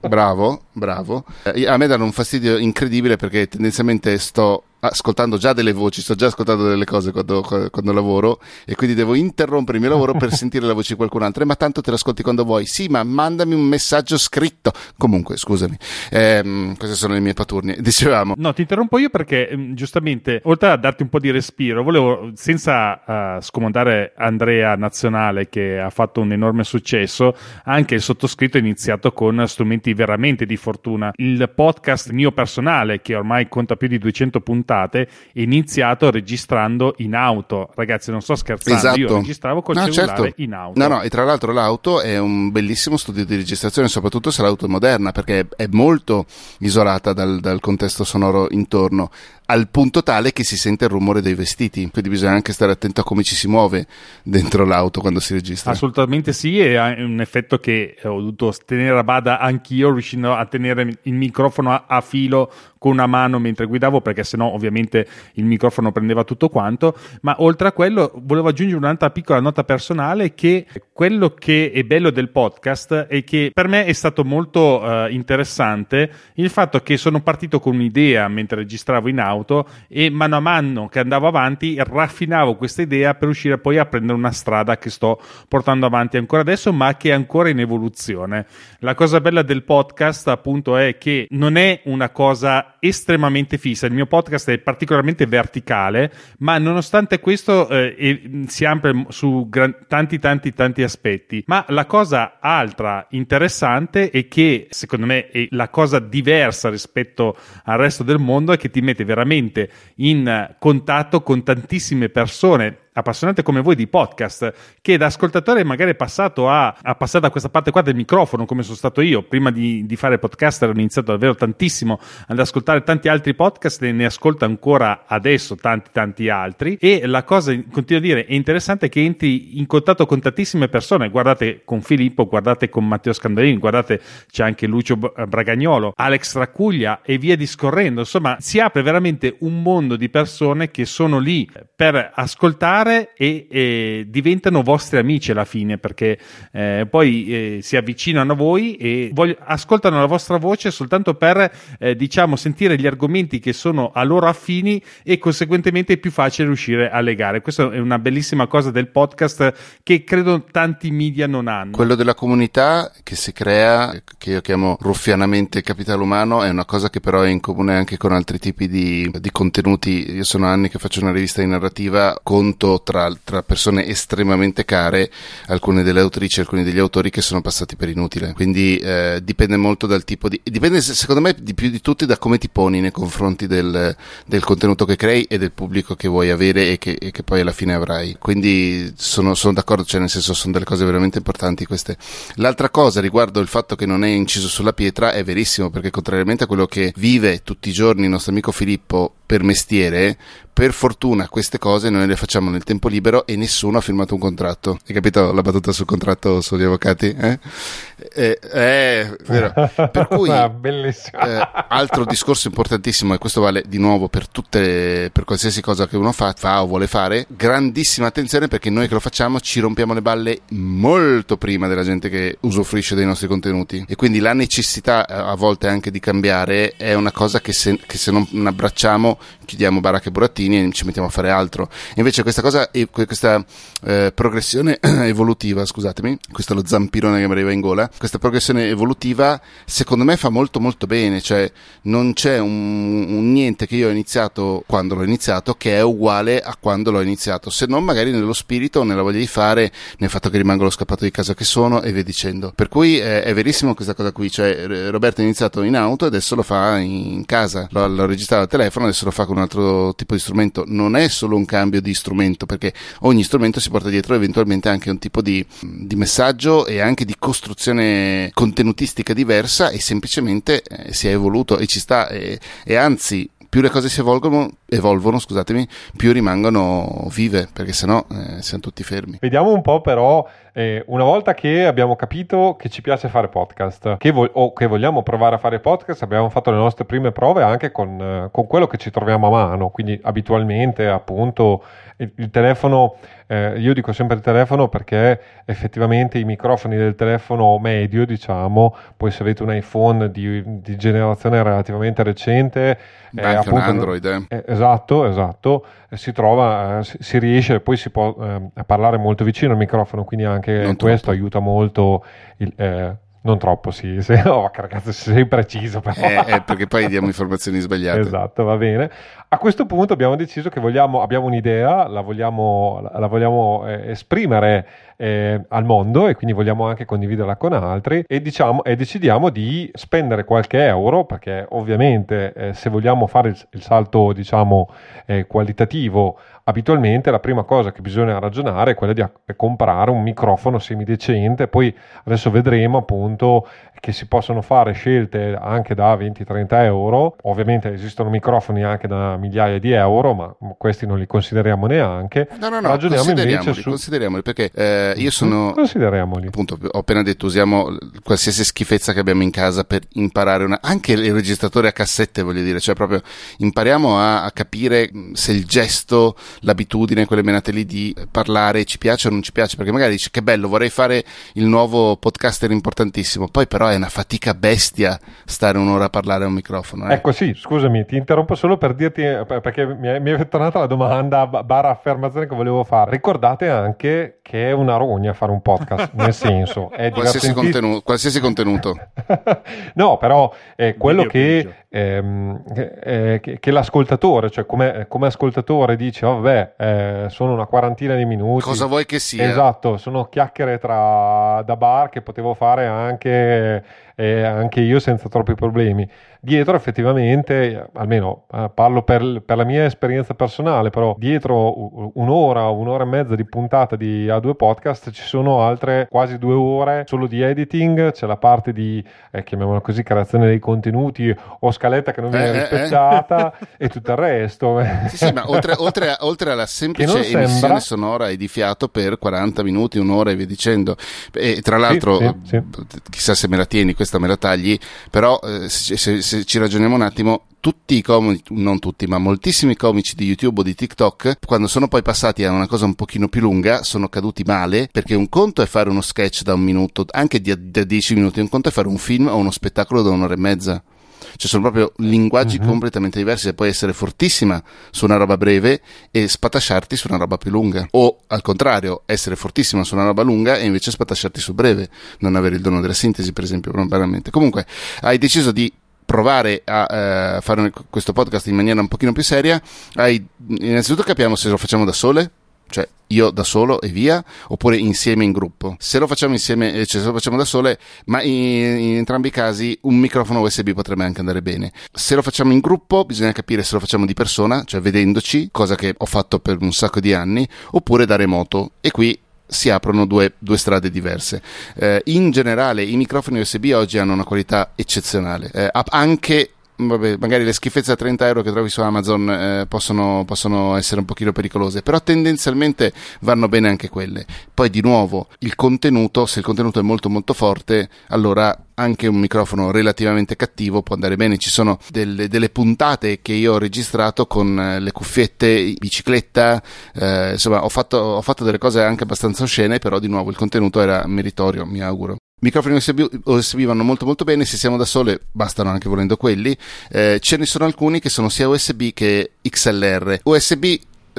bravo, bravo. Eh, a me danno un fastidio incredibile perché tendenzialmente sto ascoltando già delle voci, sto già ascoltando delle cose quando, quando, lavoro e quindi devo interrompere il mio lavoro per sentire la voce di qualcun altro. Eh, ma tanto te l'ascolti quando vuoi. Sì, ma mandami un messaggio scritto. Comunque, scusami, ehm, queste sono le mie paturnie. Dicevamo. No, ti interrompo io perché mm, giustamente, oltre a darti un po' di respiro, volevo, senza uh, scomodare Andrea Nazionale che ha fatto un enorme successo, anche il sottoscritto è iniziato con strumenti veramente di fortuna. Il podcast mio personale, che ormai conta più di 200 puntate, puntate iniziato registrando in auto. Ragazzi, non sto scherzando, esatto. io registravo col no, cellulare certo. in auto. No, no, e tra l'altro l'auto è un bellissimo studio di registrazione, soprattutto se l'auto è moderna, perché è molto isolata dal, dal contesto sonoro intorno al punto tale che si sente il rumore dei vestiti, quindi bisogna anche stare attento a come ci si muove dentro l'auto quando si registra. Assolutamente sì, è un effetto che ho dovuto tenere a bada anch'io, riuscendo a tenere il microfono a, a filo con una mano mentre guidavo, perché sennò ovviamente il microfono prendeva tutto quanto, ma oltre a quello volevo aggiungere un'altra piccola nota personale che quello che è bello del podcast è che per me è stato molto uh, interessante il fatto che sono partito con un'idea mentre registravo in auto auto e mano a mano che andavo avanti raffinavo questa idea per riuscire poi a prendere una strada che sto portando avanti ancora adesso ma che è ancora in evoluzione. La cosa bella del podcast appunto è che non è una cosa estremamente fissa, il mio podcast è particolarmente verticale ma nonostante questo eh, si amplia su gran- tanti tanti tanti aspetti ma la cosa altra interessante è che secondo me è la cosa diversa rispetto al resto del mondo è che ti mette veramente veramente in contatto con tantissime persone appassionate come voi di podcast, che da ascoltatore magari è passato a, a passare da questa parte qua del microfono, come sono stato io, prima di, di fare podcast ho iniziato davvero tantissimo ad ascoltare tanti altri podcast e ne ascolto ancora adesso tanti tanti altri. E la cosa, continuo a dire, è interessante che entri in contatto con tantissime persone, guardate con Filippo, guardate con Matteo Scandolini, guardate c'è anche Lucio Bragagnolo, Alex Raccuglia e via discorrendo, insomma si apre veramente un mondo di persone che sono lì per ascoltare e, e diventano vostri amici alla fine perché eh, poi eh, si avvicinano a voi e voglio, ascoltano la vostra voce soltanto per eh, diciamo sentire gli argomenti che sono a loro affini e conseguentemente è più facile riuscire a legare. Questa è una bellissima cosa del podcast che credo tanti media non hanno. Quello della comunità che si crea, che io chiamo ruffianamente capitale umano, è una cosa che però è in comune anche con altri tipi di, di contenuti. Io sono anni che faccio una rivista di narrativa, conto tra, tra persone estremamente care alcune delle autrici, alcuni degli autori che sono passati per inutile. Quindi eh, dipende molto dal tipo di. Dipende secondo me di più di tutti da come ti poni nei confronti del, del contenuto che crei e del pubblico che vuoi avere e che, e che poi alla fine avrai. Quindi sono, sono, d'accordo, cioè nel senso sono delle cose veramente importanti queste. L'altra cosa riguardo il fatto che non è inciso sulla pietra è verissimo perché contrariamente a quello che vive tutti i giorni il nostro amico Filippo per mestiere, per fortuna queste cose noi le facciamo nel tempo libero e nessuno ha firmato un contratto. Hai capito la battuta sul contratto sugli avvocati? Eh? Eh, eh, vero. Per cui, ah, eh, altro discorso importantissimo, e questo vale di nuovo per tutte, per qualsiasi cosa che uno fa, fa o vuole fare, grandissima attenzione perché noi che lo facciamo ci rompiamo le balle molto prima della gente che usufruisce dei nostri contenuti. E quindi la necessità eh, a volte anche di cambiare è una cosa che se, che se non abbracciamo chiudiamo baracche e burattini e ci mettiamo a fare altro. Invece questa cosa, questa eh, progressione evolutiva, scusatemi, questo è lo zampirone che mi arriva in gola, questa progressione evolutiva secondo me fa molto molto bene, cioè non c'è un, un niente che io ho iniziato quando l'ho iniziato che è uguale a quando l'ho iniziato, se non magari nello spirito, nella voglia di fare, nel fatto che rimango lo scappato di casa che sono e via dicendo. Per cui eh, è verissimo questa cosa qui, cioè Roberto ha iniziato in auto e adesso lo fa in casa, l'ho, l'ho registrato al telefono, adesso lo fa con un altro tipo di strumento strumento non è solo un cambio di strumento, perché ogni strumento si porta dietro eventualmente anche un tipo di, di messaggio e anche di costruzione contenutistica diversa e semplicemente eh, si è evoluto e ci sta e, e anzi più le cose si evolvono, evolvono più rimangono vive, perché sennò eh, siamo tutti fermi. Vediamo un po' però, eh, una volta che abbiamo capito che ci piace fare podcast che vo- o che vogliamo provare a fare podcast, abbiamo fatto le nostre prime prove anche con, eh, con quello che ci troviamo a mano, quindi abitualmente appunto il, il telefono, eh, io dico sempre il telefono perché effettivamente i microfoni del telefono medio, diciamo, poi se avete un iPhone di, di generazione relativamente recente, eh, anche appunto, un Android, eh. eh esatto, esatto, eh, si trova, eh, si, si, riesce, poi si può parlare molto vicino al microfono, quindi anche non questo troppo. aiuta molto il, non troppo, sì. Se, oh, ragazzi, sei preciso. Però. Eh, eh, perché poi diamo informazioni sbagliate. esatto, va bene. A questo punto abbiamo deciso che vogliamo, abbiamo un'idea, la vogliamo, la vogliamo eh, esprimere eh, al mondo e quindi vogliamo anche condividerla con altri e, diciamo, e decidiamo di spendere qualche euro perché ovviamente eh, se vogliamo fare il, il salto diciamo, eh, qualitativo abitualmente la prima cosa che bisogna ragionare è quella di comprare un microfono semidecente, poi adesso vedremo appunto che si possono fare scelte anche da 20-30 euro, ovviamente esistono microfoni anche da migliaia di euro, ma questi non li consideriamo neanche. No, no, no, Ragioniamo invece su... consideriamoli perché eh, io sono... Consideriamoli. Appunto, ho appena detto, usiamo qualsiasi schifezza che abbiamo in casa per imparare una... anche il registratore a cassette, voglio dire, cioè proprio impariamo a, a capire se il gesto l'abitudine, quelle menate lì di parlare ci piace o non ci piace, perché magari dici che bello, vorrei fare il nuovo podcaster importantissimo, poi però è una fatica bestia stare un'ora a parlare a un microfono. Eh. Ecco sì, scusami, ti interrompo solo per dirti, perché mi è, mi è tornata la domanda barra affermazione che volevo fare. Ricordate anche che è una rogna fare un podcast, nel senso, è qualsiasi, contenuto, qualsiasi contenuto. no, però è quello che, ehm, eh, che, che, l'ascoltatore, cioè come, come ascoltatore dice, oh, vabbè, eh, sono una quarantina di minuti. Cosa vuoi che sia? Esatto, sono chiacchiere tra, da bar che potevo fare anche, eh, anche io senza troppi problemi. Dietro effettivamente, almeno eh, parlo per per, la mia esperienza personale, però dietro un'ora, un'ora e mezza di puntata di A2 Podcast ci sono altre quasi due ore solo di editing, c'è la parte di, eh, chiamiamola così, creazione dei contenuti o scaletta che non viene eh, eh, eh. rispettata e tutto il resto. Sì, sì, ma oltre, oltre, a, oltre alla semplice emissione sembra... sonora e di fiato per 40 minuti, un'ora e via dicendo, e tra l'altro, sì, sì, chissà se me la tieni, questa me la tagli, però eh, se, se, se ci ragioniamo un attimo, tutti i comici, non tutti, ma moltissimi comici di YouTube o di TikTok, quando sono poi passati a una cosa un pochino più lunga, sono caduti male, perché un conto è fare uno sketch da un minuto, anche da 10 minuti, un conto è fare un film o uno spettacolo da un'ora e mezza. Cioè sono proprio linguaggi uh-huh. completamente diversi e puoi essere fortissima su una roba breve e spatasciarti su una roba più lunga. O al contrario, essere fortissima su una roba lunga e invece spatasciarti su breve. Non avere il dono della sintesi, per esempio, banalmente. Comunque, hai deciso di provare a eh, fare questo podcast in maniera un pochino più seria, hai, innanzitutto capiamo se lo facciamo da sole, cioè io da solo e via, oppure insieme in gruppo. Se lo facciamo insieme, eh, cioè se lo facciamo da sole, ma in, in, entrambi i casi un microfono USB potrebbe anche andare bene. Se lo facciamo in gruppo, bisogna capire se lo facciamo di persona, cioè vedendoci, cosa che ho fatto per un sacco di anni, oppure da remoto. E qui si aprono due, due strade diverse. Eh, in generale i microfoni USB oggi hanno una qualità eccezionale, eh, anche Vabbè, magari le schifezze a 30 euro che trovi su Amazon eh, possono, possono, essere un pochino pericolose, però tendenzialmente vanno bene anche quelle. Poi di nuovo, il contenuto, se il contenuto è molto molto forte, allora anche un microfono relativamente cattivo può andare bene. Ci sono delle, delle puntate che io ho registrato con eh, le cuffiette, bicicletta, eh, insomma ho fatto, ho fatto delle cose anche abbastanza oscene, però di nuovo il contenuto era meritorio, mi auguro. Microfoni USB, USB, vanno molto molto bene, se siamo da sole bastano anche volendo quelli, eh, ce ne sono alcuni che sono sia USB che XLR. USB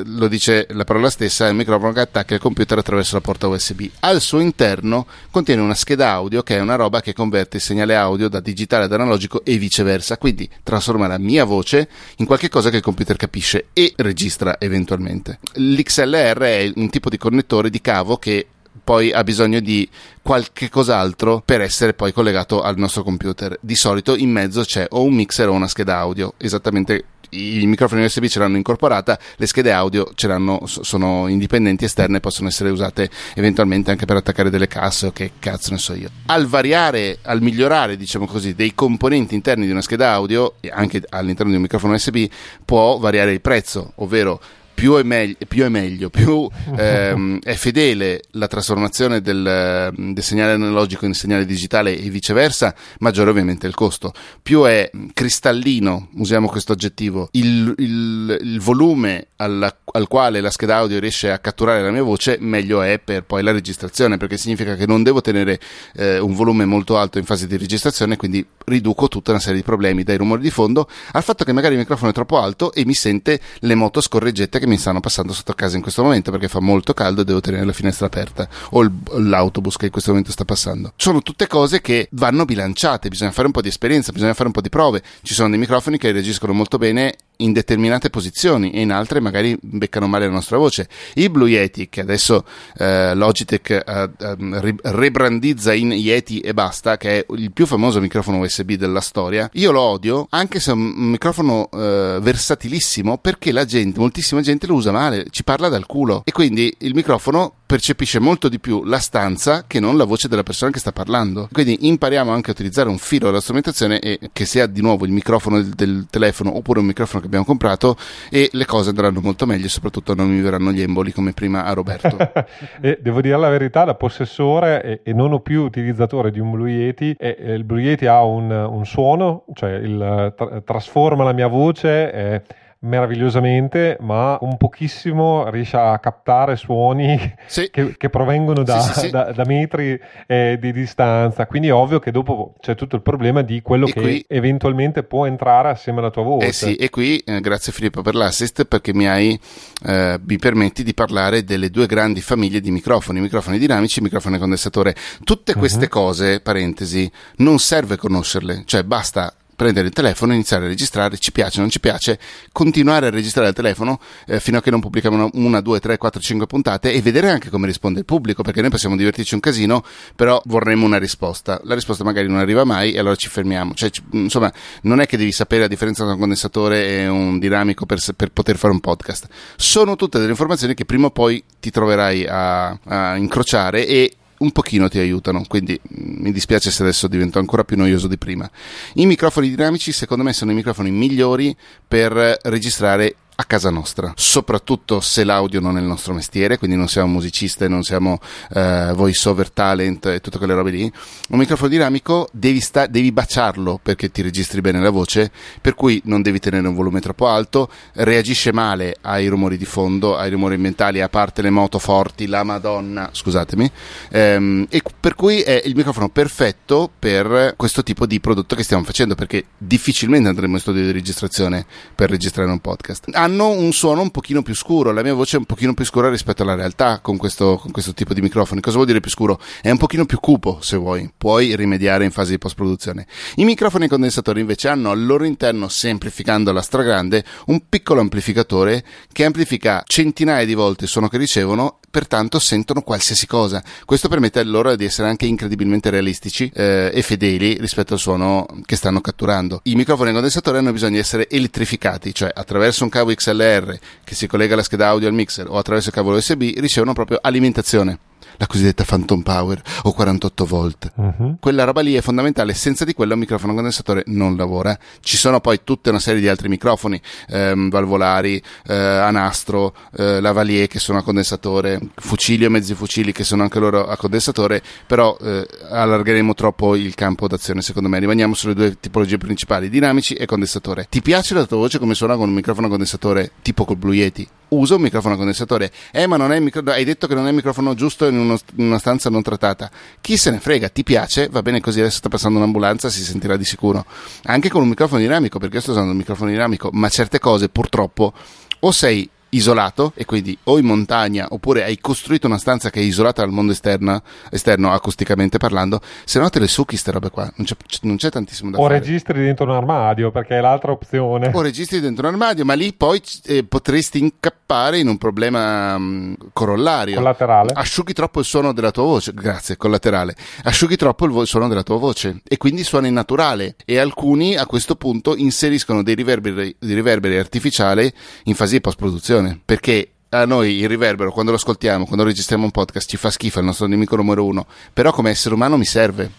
lo dice la parola stessa, è il microfono che attacca il computer attraverso la porta USB. Al suo interno contiene una scheda audio che è una roba che converte il segnale audio da digitale ad analogico e viceversa, quindi trasforma la mia voce in qualche cosa che il computer capisce e registra eventualmente. L'XLR è un tipo di connettore di cavo che poi ha bisogno di qualche cos'altro per essere poi collegato al nostro computer. Di solito in mezzo c'è o un mixer o una scheda audio, esattamente i microfoni USB ce l'hanno incorporata, le schede audio ce l'hanno, sono indipendenti esterne, possono essere usate eventualmente anche per attaccare delle casse o che cazzo ne so io. Al variare, al migliorare, diciamo così, dei componenti interni di una scheda audio e anche all'interno di un microfono USB può variare il prezzo, ovvero più è, meglio, più, è meglio, più ehm, è fedele la trasformazione del, del, segnale analogico in segnale digitale e viceversa, maggiore ovviamente il costo. Più è cristallino, usiamo questo aggettivo, il, il, il volume alla, al quale la scheda audio riesce a catturare la mia voce, meglio è per poi la registrazione, perché significa che non devo tenere eh, un volume molto alto in fase di registrazione, quindi riduco tutta una serie di problemi, dai rumori di fondo al fatto che magari il microfono è troppo alto e mi sente le moto scorreggette che mi stanno passando sotto casa in questo momento perché fa molto caldo e devo tenere la finestra aperta o il, l'autobus che in questo momento sta passando. Sono tutte cose che vanno bilanciate, bisogna fare un po' di esperienza, bisogna fare un po' di prove. Ci sono dei microfoni che reagiscono molto bene in determinate posizioni e in altre magari beccano male la nostra voce. Il Blue Yeti, che adesso eh, Logitech eh, eh, rebrandizza in Yeti e basta, che è il più famoso microfono USB della storia, io lo odio, anche se è un microfono eh, versatilissimo, perché la gente, moltissima gente lo usa male, ci parla dal culo e quindi il microfono percepisce molto di più la stanza che non la voce della persona che sta parlando. Quindi impariamo anche a utilizzare un filo della strumentazione e che sia di nuovo il microfono del, del telefono oppure un microfono che abbiamo comprato e le cose andranno molto meglio soprattutto non mi verranno gli emboli come prima a Roberto. devo dire la verità, da possessore e, e non ho più utilizzatore di un Blue Yeti, e, e il Blue Yeti ha un, un suono, cioè il, tra, trasforma la mia voce. E, meravigliosamente, ma un pochissimo riesce a captare suoni sì. che, che, provengono da, sì, da, da metri eh, di distanza. Quindi è ovvio che dopo c'è tutto il problema di quello e che qui... eventualmente può entrare assieme alla tua voce. Eh sì, e qui eh, grazie Filippo per l'assist perché mi hai eh, mi permetti di parlare delle due grandi famiglie di microfoni, microfoni dinamici e microfoni condensatore. Tutte queste uh-huh. cose, parentesi, non serve conoscerle, cioè basta prendere il telefono, iniziare a registrare, ci piace, non ci piace, continuare a registrare il telefono eh, fino a che non pubblichiamo una, due, tre, quattro, cinque puntate e vedere anche come risponde il pubblico, perché noi possiamo divertirci un casino, però vorremmo una risposta. La risposta magari non arriva mai e allora ci fermiamo. Cioè, insomma, non è che devi sapere la differenza tra un condensatore e un dinamico per, per poter fare un podcast. Sono tutte delle informazioni che prima o poi ti troverai a, a incrociare e un pochino ti aiutano, quindi mm, mi dispiace se adesso divento ancora più noioso di prima. I microfoni dinamici secondo me sono i microfoni migliori per registrare a casa nostra, soprattutto se l'audio non è il nostro mestiere, quindi non siamo musiciste, non siamo eh, voice over talent e tutte quelle robe lì. Un microfono dinamico devi, sta- devi baciarlo perché ti registri bene la voce, per cui non devi tenere un volume troppo alto, reagisce male ai rumori di fondo, ai rumori ambientali, a parte le moto forti, la Madonna, scusatemi, ehm, e per cui è il microfono perfetto per questo tipo di prodotto che stiamo facendo, perché difficilmente andremo in studio di registrazione per registrare un podcast hanno un suono un pochino più scuro, la mia voce è un pochino più scura rispetto alla realtà con questo, con questo tipo di microfoni. Cosa vuol dire più scuro? È un pochino più cupo, se vuoi, puoi rimediare in fase di post-produzione. I microfoni condensatori invece hanno al loro interno, semplificando la stragrande, un piccolo amplificatore che amplifica centinaia di volte il suono che ricevono pertanto sentono qualsiasi cosa. Questo permette loro di essere anche incredibilmente realistici eh, e fedeli rispetto al suono che stanno catturando. I microfoni a condensatore hanno bisogno di essere elettrificati, cioè attraverso un cavo XLR che si collega alla scheda audio al mixer o attraverso il cavo USB ricevono proprio alimentazione la cosiddetta Phantom Power o 48 volt. Uh-huh. Quella roba lì è fondamentale, senza di quello un microfono condensatore non lavora. Ci sono poi tutta una serie di altri microfoni, ehm, valvolari, eh, a nastro, eh, lavalier che sono a condensatore, fucili o mezzi fucili che sono anche loro a condensatore, però eh, allargheremo troppo il campo d'azione secondo me. Rimaniamo sulle due tipologie principali, dinamici e condensatore. Ti piace la tua voce come suona con un microfono condensatore tipo col Blue Yeti? Usa un microfono condensatore. Eh, ma non è micro... hai detto che non è il microfono giusto in un uno, in una stanza non trattata. Chi se ne frega, ti piace, va bene così, adesso sta passando un'ambulanza, si sentirà di sicuro. Anche con un microfono dinamico, perché io sto usando un microfono dinamico, ma certe cose purtroppo o sei isolato e quindi o in montagna oppure hai costruito una stanza che è isolata dal mondo esterno, esterno acusticamente parlando, se no te le succhi queste robe qua, non c'è, non c'è tantissimo da o fare. O registri dentro un armadio perché è l'altra opzione. O registri dentro un armadio, ma lì poi eh, potresti incappare in un problema mm, corollario. Collaterale. Asciughi troppo il suono della tua voce, grazie, collaterale. Asciughi troppo il vo- suono della tua voce e quindi suoni naturale e alcuni a questo punto inseriscono dei riverberi, dei riverberi artificiali in fase di post-produzione perché a noi il riverbero, quando lo ascoltiamo, quando registriamo un podcast, ci fa schifo, è il nostro nemico numero uno, però come essere umano mi serve,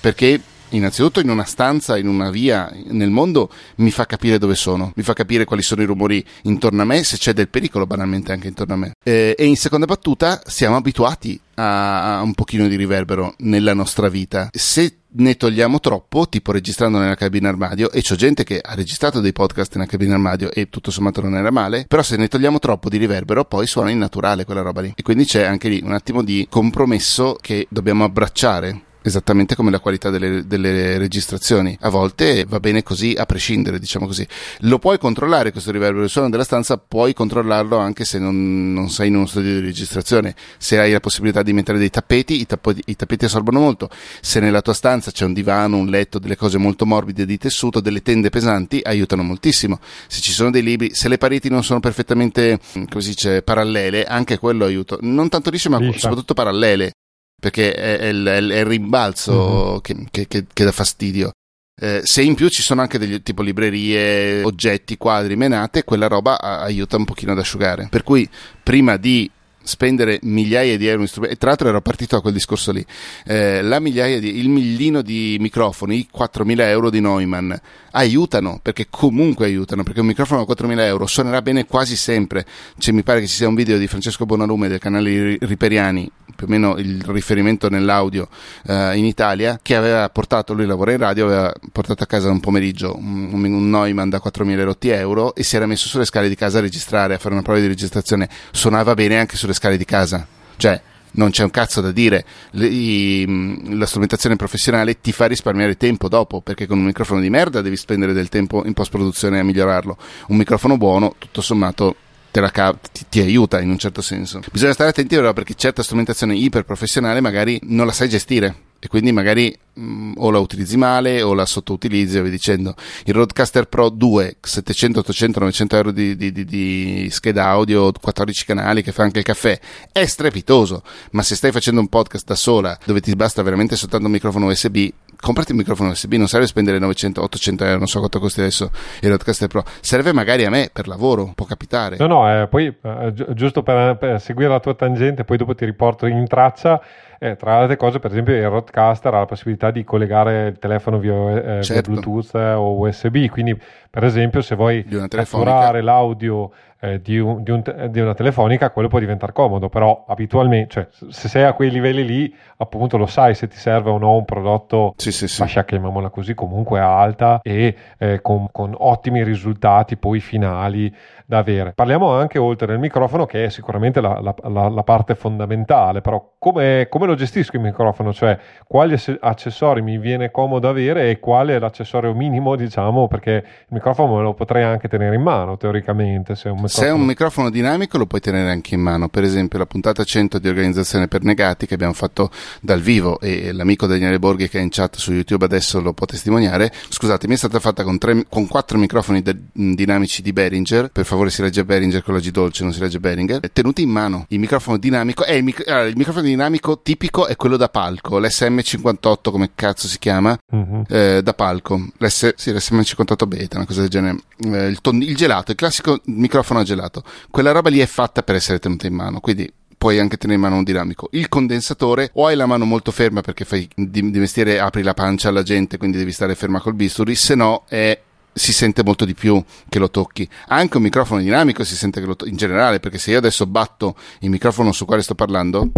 perché innanzitutto in una stanza, in una via nel mondo, mi fa capire dove sono, mi fa capire quali sono i rumori intorno a me, se c'è del pericolo banalmente anche intorno a me. Eh, e in seconda battuta siamo abituati a, un pochino di riverbero nella nostra vita. Se ne togliamo troppo, tipo registrando nella cabina armadio, e c'ho gente che ha registrato dei podcast nella cabina armadio e tutto sommato non era male, però se ne togliamo troppo di riverbero poi suona innaturale quella roba lì. E quindi c'è anche lì un attimo di compromesso che dobbiamo abbracciare esattamente come la qualità delle, delle, registrazioni. A volte va bene così, a prescindere, diciamo così. Lo puoi controllare questo riverbero del suono della stanza, puoi controllarlo anche se non, non, sei in uno studio di registrazione. Se hai la possibilità di mettere dei tappeti, i, tappeti, i tappeti assorbono molto. Se nella tua stanza c'è un divano, un letto, delle cose molto morbide di tessuto, delle tende pesanti, aiutano moltissimo. Se ci sono dei libri, se le pareti non sono perfettamente, come si dice, parallele, anche quello aiuta. Non tanto lisce, ma Liscia. soprattutto parallele perché è, è, il, è il, rimbalzo uh-huh. che, che, che, che, dà fastidio. Eh, se in più ci sono anche degli tipo librerie, oggetti, quadri, menate, quella roba aiuta un pochino ad asciugare. Per cui prima di spendere migliaia di euro in strumenti. Tra l'altro ero partito da quel discorso lì. Eh, di, il millino di microfoni, 4.000 euro di Neumann, aiutano, perché comunque aiutano, perché un microfono a 4.000 euro suonerà bene quasi sempre. Cioè, mi pare che ci sia un video di Francesco Bonalume del canale Riperiani, più o meno il riferimento nell'audio eh, in Italia, che aveva portato, lui lavora in radio, aveva portato a casa un pomeriggio un, un Neumann da 4.000 euro e si era messo sulle scale di casa a registrare, a fare una prova di registrazione. Suonava bene anche sulle scale di casa. Cioè, non c'è un cazzo da dire. Le, i, la strumentazione professionale ti fa risparmiare tempo dopo, perché con un microfono di merda devi spendere del tempo in post produzione a migliorarlo. Un microfono buono, tutto sommato, ca- ti, ti, aiuta in un certo senso. Bisogna stare attenti però perché certa strumentazione iper professionale magari non la sai gestire e quindi magari mh, mm, o la utilizzi male o la sottoutilizzi via dicendo. Il Roadcaster Pro 2, 700, 800, 900 euro di, di, di, di, scheda audio, 14 canali che fa anche il caffè, è strepitoso, ma se stai facendo un podcast da sola dove ti basta veramente soltanto un microfono USB, comprati un microfono USB, non serve spendere 900, 800 euro, non so quanto costi adesso il Roadcaster Pro, serve magari a me per lavoro, può capitare. No, no, eh, poi eh, gi- giusto per, per seguire la tua tangente, poi dopo ti riporto in traccia eh, tra le altre cose, per esempio, il Roadcaster ha la possibilità di collegare il telefono via, eh, certo. via Bluetooth o USB. Quindi, per esempio, se vuoi catturare l'audio eh, di, un, di, un, di, una telefonica, quello può diventare comodo, però abitualmente, cioè, se sei a quei livelli lì, appunto lo sai se ti serve o no un prodotto sì, sì, sì. fascia, chiamiamola così, comunque alta e eh, con, con ottimi risultati poi finali da avere. Parliamo anche oltre del microfono, che è sicuramente la, la, la, la parte fondamentale, però come, come, lo gestisco il microfono? Cioè, quali accessori mi viene comodo avere e quale è l'accessorio minimo, diciamo, perché il microfono me lo potrei anche tenere in mano, teoricamente. Se è un microfono, è un microfono dinamico lo puoi tenere anche in mano. Per esempio, la puntata 100 di organizzazione per negati che abbiamo fatto dal vivo e l'amico Daniele Borghi che è in chat su YouTube adesso lo può testimoniare. Scusatemi, è stata fatta con, tre, con quattro microfoni de- dinamici di Behringer, per favore favore si legge Behringer con la G dolce, non si legge Behringer, tenuti in mano. Il microfono dinamico, è il, mic- allora, il microfono dinamico tipico è quello da palco, l'SM58 come cazzo si chiama, uh-huh. eh, da palco, L'S- sì, l'SM58 beta, una cosa del genere, eh, il, ton- il gelato, il classico microfono a gelato, quella roba lì è fatta per essere tenuta in mano, quindi puoi anche tenere in mano un dinamico. Il condensatore o hai la mano molto ferma perché fai di, di mestiere apri la pancia alla gente, quindi devi stare ferma col bisturi, se no è si sente molto di più che lo tocchi. Anche un microfono dinamico si sente che lo tocchi in generale, perché se io adesso batto il microfono su quale sto parlando,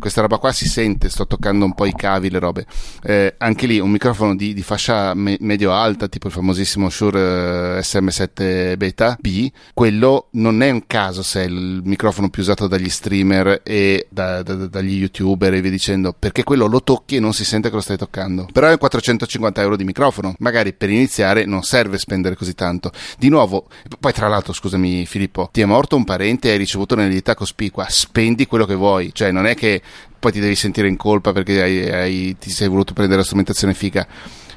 questa roba qua si sente, sto toccando un po' i cavi, le robe. Eh, anche lì un microfono di, di fascia me- medio-alta, tipo il famosissimo Shure eh, SM7 Beta B, quello non è un caso se è il microfono più usato dagli streamer e da, da, dagli youtuber e via dicendo, perché quello lo tocchi e non si sente che lo stai toccando. Però è 450 euro di microfono, magari per iniziare non serve spendere così tanto. Di nuovo, poi tra l'altro, scusami Filippo, ti è morto un parente e hai ricevuto un'eredità cospicua, spendi quello che vuoi, cioè non è che poi ti devi sentire in colpa perché hai, hai, ti sei voluto prendere la strumentazione figa.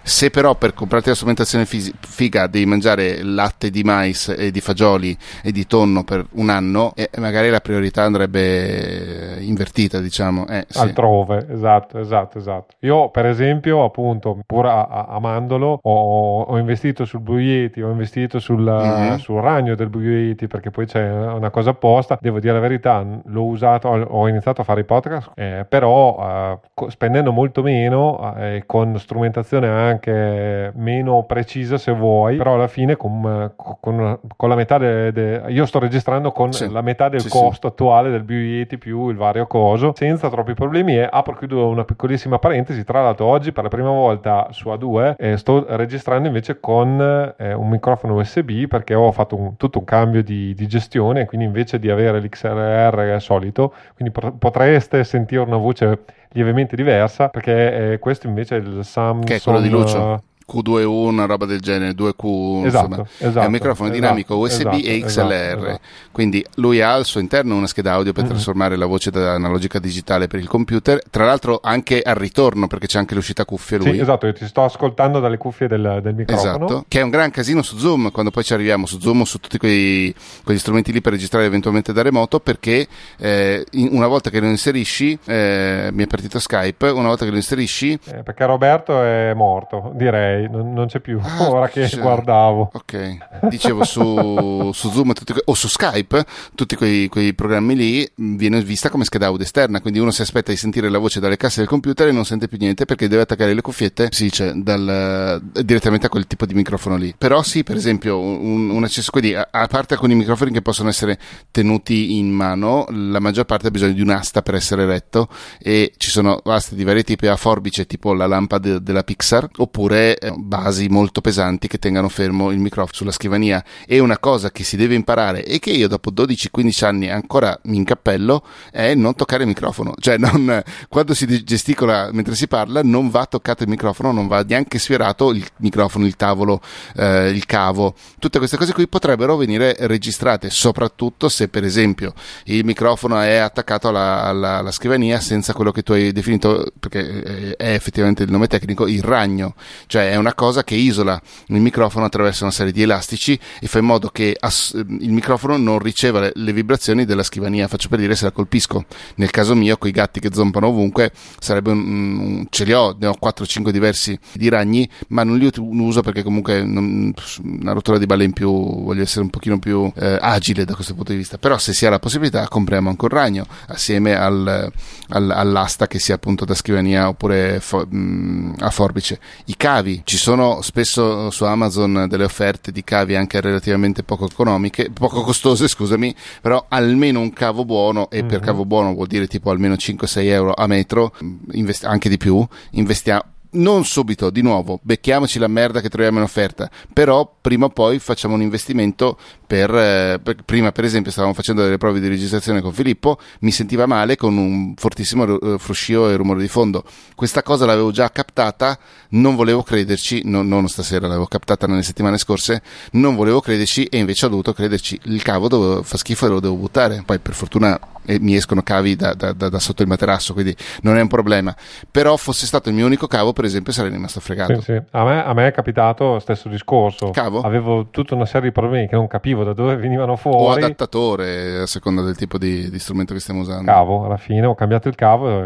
Se però per comprarti la strumentazione figa devi mangiare latte di mais e di fagioli e di tonno per un anno, eh, magari la priorità andrebbe invertita, diciamo. Eh, sì. Altrove, esatto, esatto, esatto. Io, per esempio, appunto, pur a, a, amandolo, ho, ho, investito sul Blue Yeti, ho investito sul, mm-hmm. sul, ragno del Blue Yeti perché poi c'è una cosa apposta. Devo dire la verità, l'ho usato, ho iniziato a fare i podcast, eh, però eh, spendendo molto meno eh, con strumentazione anche anche meno precisa se vuoi, però alla fine con, con, con la metà de, de, io sto registrando con sì. la metà del sì, costo sì. attuale del BU più il vario coso, senza troppi problemi e apro chiudo una piccolissima parentesi, tra l'altro oggi per la prima volta su A2 eh, sto registrando invece con eh, un microfono USB perché ho fatto un, tutto un cambio di, di, gestione, quindi invece di avere l'XLR solito, quindi potreste sentire una voce lievemente diversa perché eh, questo invece è il Samsung che è quello di Lucio Q2U, una roba del genere, 2Q, esatto, insomma, esatto, è un microfono esatto, dinamico USB esatto, e XLR. esatto, esatto. Quindi lui ha al suo interno una scheda audio per mm-hmm. trasformare la voce da analogica digitale per il computer, tra l'altro anche al ritorno perché c'è anche l'uscita cuffia lui. Sì, esatto, io ti sto ascoltando dalle cuffie del, del microfono. Esatto, che è un gran casino su Zoom, quando poi ci arriviamo su Zoom, su tutti quei, quegli strumenti lì per registrare eventualmente da remoto, perché eh, una volta che lo inserisci, eh, mi è partito Skype, una volta che lo inserisci... Eh, perché Roberto è morto, direi, non, non c'è più ah, ora che guardavo. Ok, dicevo su, su Zoom tutti, o su Skype, tutti quei, quei, programmi lì viene vista come scheda audio esterna, quindi uno si aspetta di sentire la voce dalle casse del computer e non sente più niente perché deve attaccare le cuffiette, si dice, dal, direttamente a quel tipo di microfono lì. Però sì, per esempio, un, un accesso, quindi a, a parte alcuni microfoni che possono essere tenuti in mano, la maggior parte ha bisogno di un'asta per essere retto e ci sono aste di vari tipi a forbice tipo la lampada de, della Pixar oppure basi molto pesanti che tengano fermo il microfono sulla scrivania. E una cosa che si deve imparare e che io dopo 12-15 anni ancora mi incappello è non toccare il microfono. Cioè, non, quando si gesticola mentre si parla, non va toccato il microfono, non va neanche sfiorato il microfono, il tavolo, eh, il cavo. Tutte queste cose qui potrebbero venire registrate, soprattutto se per esempio il microfono è attaccato alla, alla, alla scrivania senza quello che tu hai definito, perché è effettivamente il nome tecnico, il ragno. Cioè è una cosa che isola il microfono attraverso una serie di elastici e fa in modo che ass- il microfono non riceva le, le vibrazioni della scrivania. Faccio per dire se la colpisco. Nel caso mio, con i gatti che zompano ovunque, sarebbe un, un ce li ho, ne ho 4-5 diversi di ragni, ma non li uso perché comunque non, una rottura di balle in più, voglio essere un pochino più eh, agile da questo punto di vista. Però se si ha la possibilità, compriamo anche un ragno assieme al, al, all'asta che sia appunto da scrivania oppure fo- mh, a forbice. I cavi, ci sono spesso su Amazon delle offerte di cavi anche relativamente poco economiche, poco costose, scusami, però almeno un cavo buono, e mm-hmm. per cavo buono vuol dire tipo almeno 5-6 euro a metro, invest- anche di più, investiamo non subito, di nuovo, becchiamoci la merda che troviamo in offerta, però prima o poi facciamo un investimento per, eh, per, prima per esempio stavamo facendo delle prove di registrazione con Filippo, mi sentiva male con un fortissimo uh, fruscio e rumore di fondo. Questa cosa l'avevo già captata, non volevo crederci, no, non stasera, l'avevo captata nelle settimane scorse, non volevo crederci e invece ho dovuto crederci. Il cavo dovevo, fa schifo e lo devo buttare. Poi per fortuna e mi escono cavi da, da, da, da, sotto il materasso, quindi non è un problema. Però fosse stato il mio unico cavo, per esempio, sarei rimasto fregato. Sì, sì. A, me, a, me, è capitato stesso discorso. Cavo? Avevo tutta una serie di problemi che non capivo da dove venivano fuori. O adattatore, a seconda del tipo di, di strumento che stiamo usando. Cavo, alla fine ho cambiato il cavo,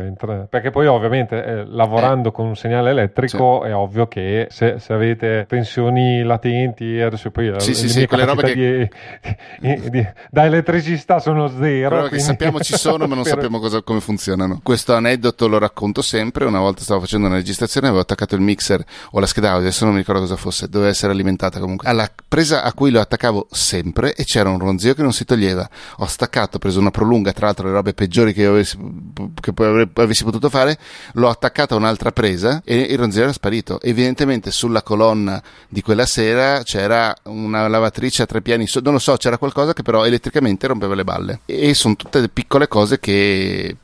perché poi ovviamente eh, lavorando eh. con un segnale elettrico sì. è ovvio che se, se, avete tensioni latenti, adesso poi sì, sì, sì, quelle robe che... di, di, da elettricità sono zero. Però quindi... sappiamo sappiamo ci sono, ma non sappiamo cosa, come funzionano. Questo aneddoto lo racconto sempre. Una volta stavo facendo una registrazione, avevo attaccato il mixer o la scheda audio, adesso non mi ricordo cosa fosse, doveva essere alimentata comunque. Alla presa a cui lo attaccavo sempre e c'era un ronzio che non si toglieva. Ho staccato, ho preso una prolunga, tra l'altro le robe peggiori che, avessi, che poi avessi potuto fare, l'ho attaccata a un'altra presa e il ronzio era sparito. Evidentemente sulla colonna di quella sera c'era una lavatrice a tre piani, non lo so, c'era qualcosa che però elettricamente rompeva le balle. E sono tutte piccole cose che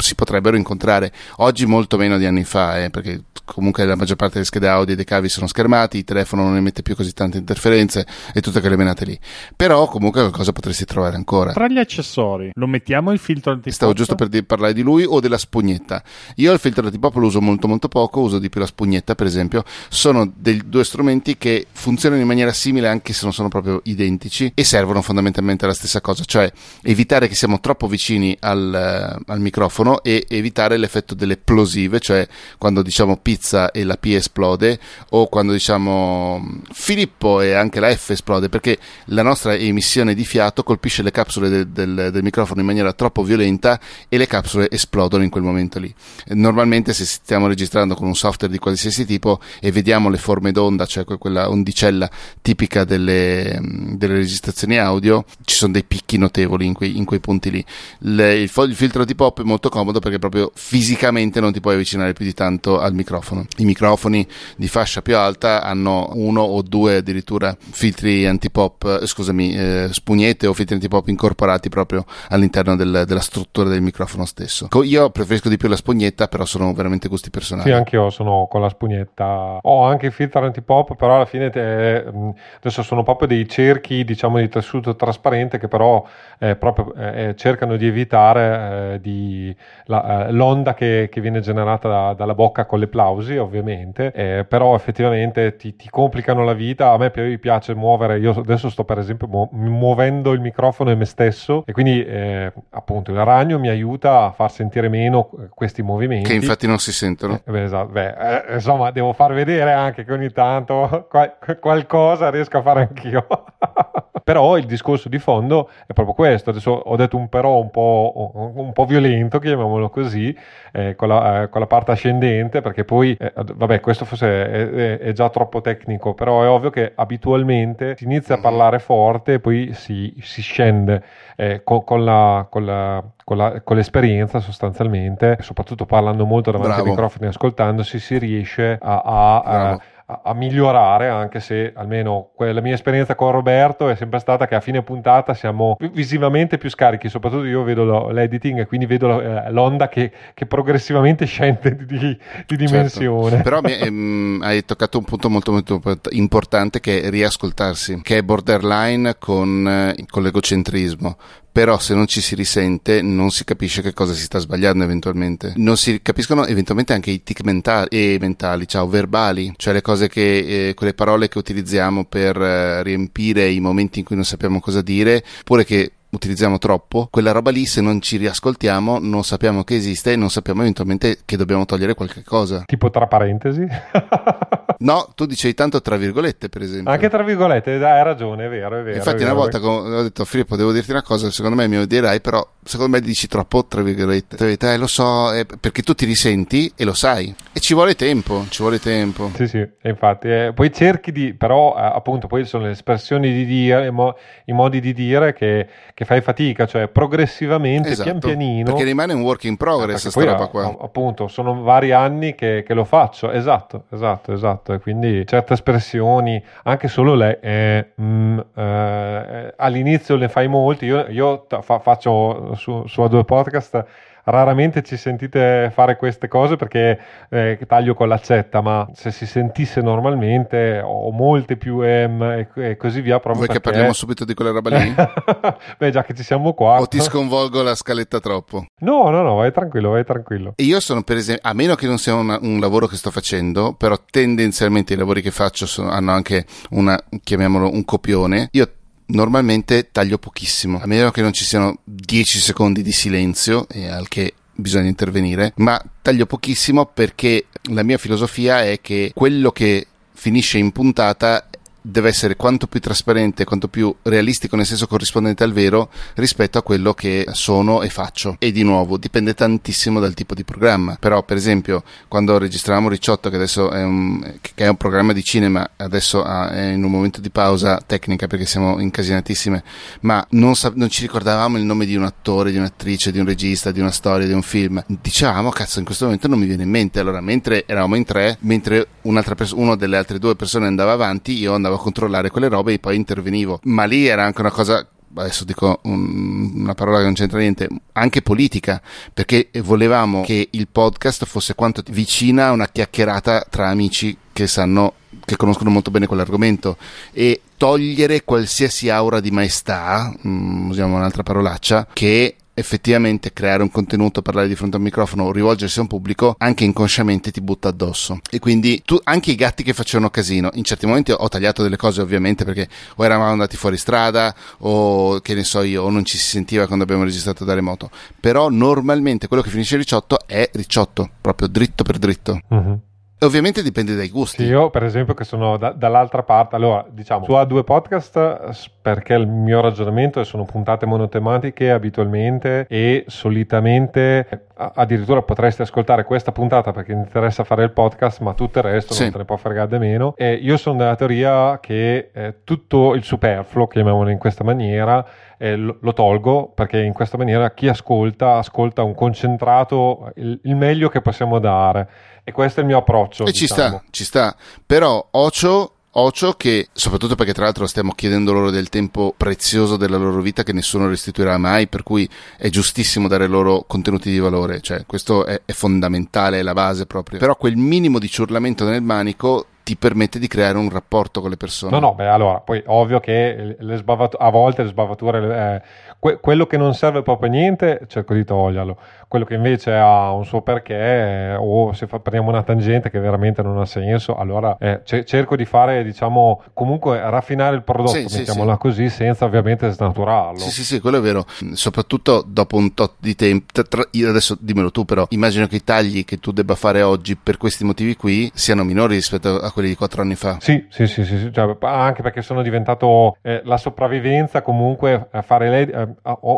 si potrebbero incontrare oggi molto meno di anni fa, eh, perché comunque la maggior parte delle schede audio e dei cavi sono schermati, il telefono non emette più così tante interferenze e tutte quelle menate lì. Però comunque qualcosa potresti trovare ancora. Tra gli accessori, lo mettiamo il filtro antipop? Stavo giusto per di- parlare di lui o della spugnetta. Io il filtro antipop lo uso molto molto poco, uso di più la spugnetta per esempio. Sono dei due strumenti che funzionano in maniera simile anche se non sono proprio identici e servono fondamentalmente alla stessa cosa, cioè evitare che siamo troppo vicini al, al microfono e evitare l'effetto delle plosive, cioè quando diciamo pizza e la P esplode o quando diciamo Filippo e anche la F esplode perché la nostra emissione di fiato colpisce le capsule del, del, del microfono in maniera troppo violenta e le capsule esplodono in quel momento lì. Normalmente se stiamo registrando con un software di qualsiasi tipo e vediamo le forme d'onda, cioè quella ondicella tipica delle, delle registrazioni audio, ci sono dei picchi notevoli in quei, in quei punti lì. Le, il, il filtro di pop è molto comodo perché proprio fisicamente non ti puoi avvicinare più di tanto al microfono. I microfoni di fascia più alta hanno uno o due addirittura filtri antipop, eh, scusami, eh, spugnette o filtri antipop incorporati proprio all'interno del, della struttura del microfono stesso. Io preferisco di più la spugnetta, però sono veramente gusti personali. Sì, anche io sono con la spugnetta. Ho anche il filtro antipop, però alla fine te, mm, adesso sono proprio dei cerchi, diciamo, di tessuto trasparente che però eh, proprio, eh, cercano di evitare eh, di, la, eh, l'onda che, che, viene generata da, dalla bocca con le plausi ovviamente, eh, però effettivamente ti, ti, complicano la vita. A me piace muovere, io adesso sto per esempio mu- muovendo il microfono e me stesso e quindi eh, appunto il ragno mi aiuta a far sentire meno eh, questi movimenti. Che infatti non si sentono. Eh, beh, esatto, beh, eh, insomma devo far vedere anche che ogni tanto qual- qualcosa riesco a fare anch'io. però il discorso di fondo è proprio questo. Adesso ho detto un però un po', un po violento, chiamiamolo così, eh, con, la, eh, con, la, parte ascendente, perché poi, eh, vabbè, questo forse è, è, è, già troppo tecnico, però è ovvio che abitualmente si inizia a parlare forte e poi si, si scende eh, con, con, la, con, la, con, l'esperienza sostanzialmente, soprattutto parlando molto davanti Bravo. ai microfoni e ascoltandosi, si riesce a, a, a a, a, migliorare, anche se almeno la mia esperienza con Roberto è sempre stata che a fine puntata siamo visivamente più scarichi, soprattutto io vedo lo, l'editing e quindi vedo eh, l'onda che, che, progressivamente scende di, di certo. dimensione. Certo. Però mi, ehm, hai toccato un punto molto, molto importante che è riascoltarsi, che è borderline con, eh, con l'egocentrismo però se non ci si risente non si capisce che cosa si sta sbagliando eventualmente. Non si capiscono eventualmente anche i tic mentali, mentali ciao, verbali, cioè le cose che, eh, quelle parole che utilizziamo per eh, riempire i momenti in cui non sappiamo cosa dire, oppure che utilizziamo troppo, quella roba lì se non ci riascoltiamo non sappiamo che esiste e non sappiamo eventualmente che dobbiamo togliere qualche cosa. Tipo tra parentesi? no, tu dicevi tanto tra virgolette per esempio. Anche tra virgolette, hai ragione, è vero, è vero. Infatti è vero, una volta ho detto Filippo devo dirti una cosa, secondo me mi odierai, però secondo me dici troppo tra virgolette. Ti detto, eh, lo so, eh, perché tu ti risenti e lo sai. E ci vuole tempo, ci vuole tempo. Sì, sì, infatti. Eh, poi cerchi di, però eh, appunto poi sono le espressioni di dire, i, mo- i modi di dire che che fai fatica, cioè progressivamente, esatto, pian pianino. Perché rimane un work in progress questa roba qua. Appunto, sono vari anni che, che, lo faccio, esatto, esatto, esatto. E quindi certe espressioni, anche solo lei, eh, mm, eh, all'inizio le fai molti, io, io fa, faccio su, su A2 Podcast raramente ci sentite fare queste cose perché eh, taglio con l'accetta, ma se si sentisse normalmente ho molte più M e, e così via. Proprio Vuoi perché... che parliamo subito di quella roba lì? Beh, già che ci siamo qua. O ti sconvolgo la scaletta troppo? No, no, no, vai tranquillo, vai tranquillo. E io sono per esempio, a meno che non sia una, un lavoro che sto facendo, però tendenzialmente i lavori che faccio sono, hanno anche una, chiamiamolo un copione. Io normalmente taglio pochissimo, a meno che non ci siano 10 secondi di silenzio, e al che bisogna intervenire, ma taglio pochissimo perché la mia filosofia è che quello che finisce in puntata deve essere quanto più trasparente, quanto più realistico, nel senso corrispondente al vero, rispetto a quello che sono e faccio. E di nuovo, dipende tantissimo dal tipo di programma. Però, per esempio, quando registravamo Ricciotto, che adesso è un, che è un programma di cinema, adesso è in un momento di pausa tecnica perché siamo incasinatissime, ma non, sa- non ci ricordavamo il nome di un attore, di un'attrice, di un regista, di una storia, di un film. Dicevamo, cazzo, in questo momento non mi viene in mente. Allora, mentre eravamo in tre, mentre pers- una delle altre due persone andava avanti, io andavo andavo a controllare quelle robe e poi intervenivo. Ma lì era anche una cosa adesso dico un, una parola che non c'entra niente, anche politica, perché volevamo che il podcast fosse quanto vicina a una chiacchierata tra amici che sanno, che conoscono molto bene quell'argomento e togliere qualsiasi aura di maestà, mm, usiamo un'altra parolaccia, che effettivamente creare un contenuto, parlare di fronte a un microfono, rivolgersi a un pubblico, anche inconsciamente ti butta addosso. E quindi tu, anche i gatti che facevano casino, in certi momenti ho tagliato delle cose ovviamente perché o eravamo andati fuori strada o che ne so io, o non ci si sentiva quando abbiamo registrato da remoto. Però normalmente quello che finisce ricciotto è ricciotto, proprio dritto per dritto. Uh-huh. E ovviamente dipende dai gusti. Io, per esempio, che sono da, dall'altra parte, allora diciamo su A2 Podcast, perché il mio ragionamento è sono puntate monotematiche abitualmente e solitamente addirittura potresti ascoltare questa puntata perché ti interessa fare il podcast, ma tutto il resto sì. non te ne può fregare di meno. E io sono della teoria che eh, tutto il superfluo, chiamiamolo in questa maniera, eh, lo, lo, tolgo perché in questa maniera chi ascolta ascolta un concentrato, il, il meglio che possiamo dare e questo è il mio approccio. E diciamo. ci sta, ci sta. Però Ocio Ocio che, soprattutto perché tra l'altro stiamo chiedendo loro del tempo prezioso della loro vita che nessuno restituirà mai, per cui è giustissimo dare loro contenuti di valore, cioè questo è, è fondamentale, è la base proprio. Però quel minimo di ciurlamento nel manico ti permette di creare un rapporto con le persone. No, no, beh, allora, poi ovvio che le sbavat- a volte le sbavature, eh, que- quello che non serve proprio a niente, cerco di toglierlo. Quello che invece ha un suo perché o se fa, prendiamo una tangente che veramente non ha senso allora eh, c- cerco di fare diciamo comunque raffinare il prodotto sì, mettiamola sì, così senza ovviamente snaturarlo. Sì sì sì quello è vero. Soprattutto dopo un tot di tempo tra, adesso dimmelo tu però immagino che i tagli che tu debba fare oggi per questi motivi qui siano minori rispetto a quelli di quattro anni fa. Sì sì sì, sì, sì. Cioè, anche perché sono diventato eh, la sopravvivenza comunque a fare lei eh,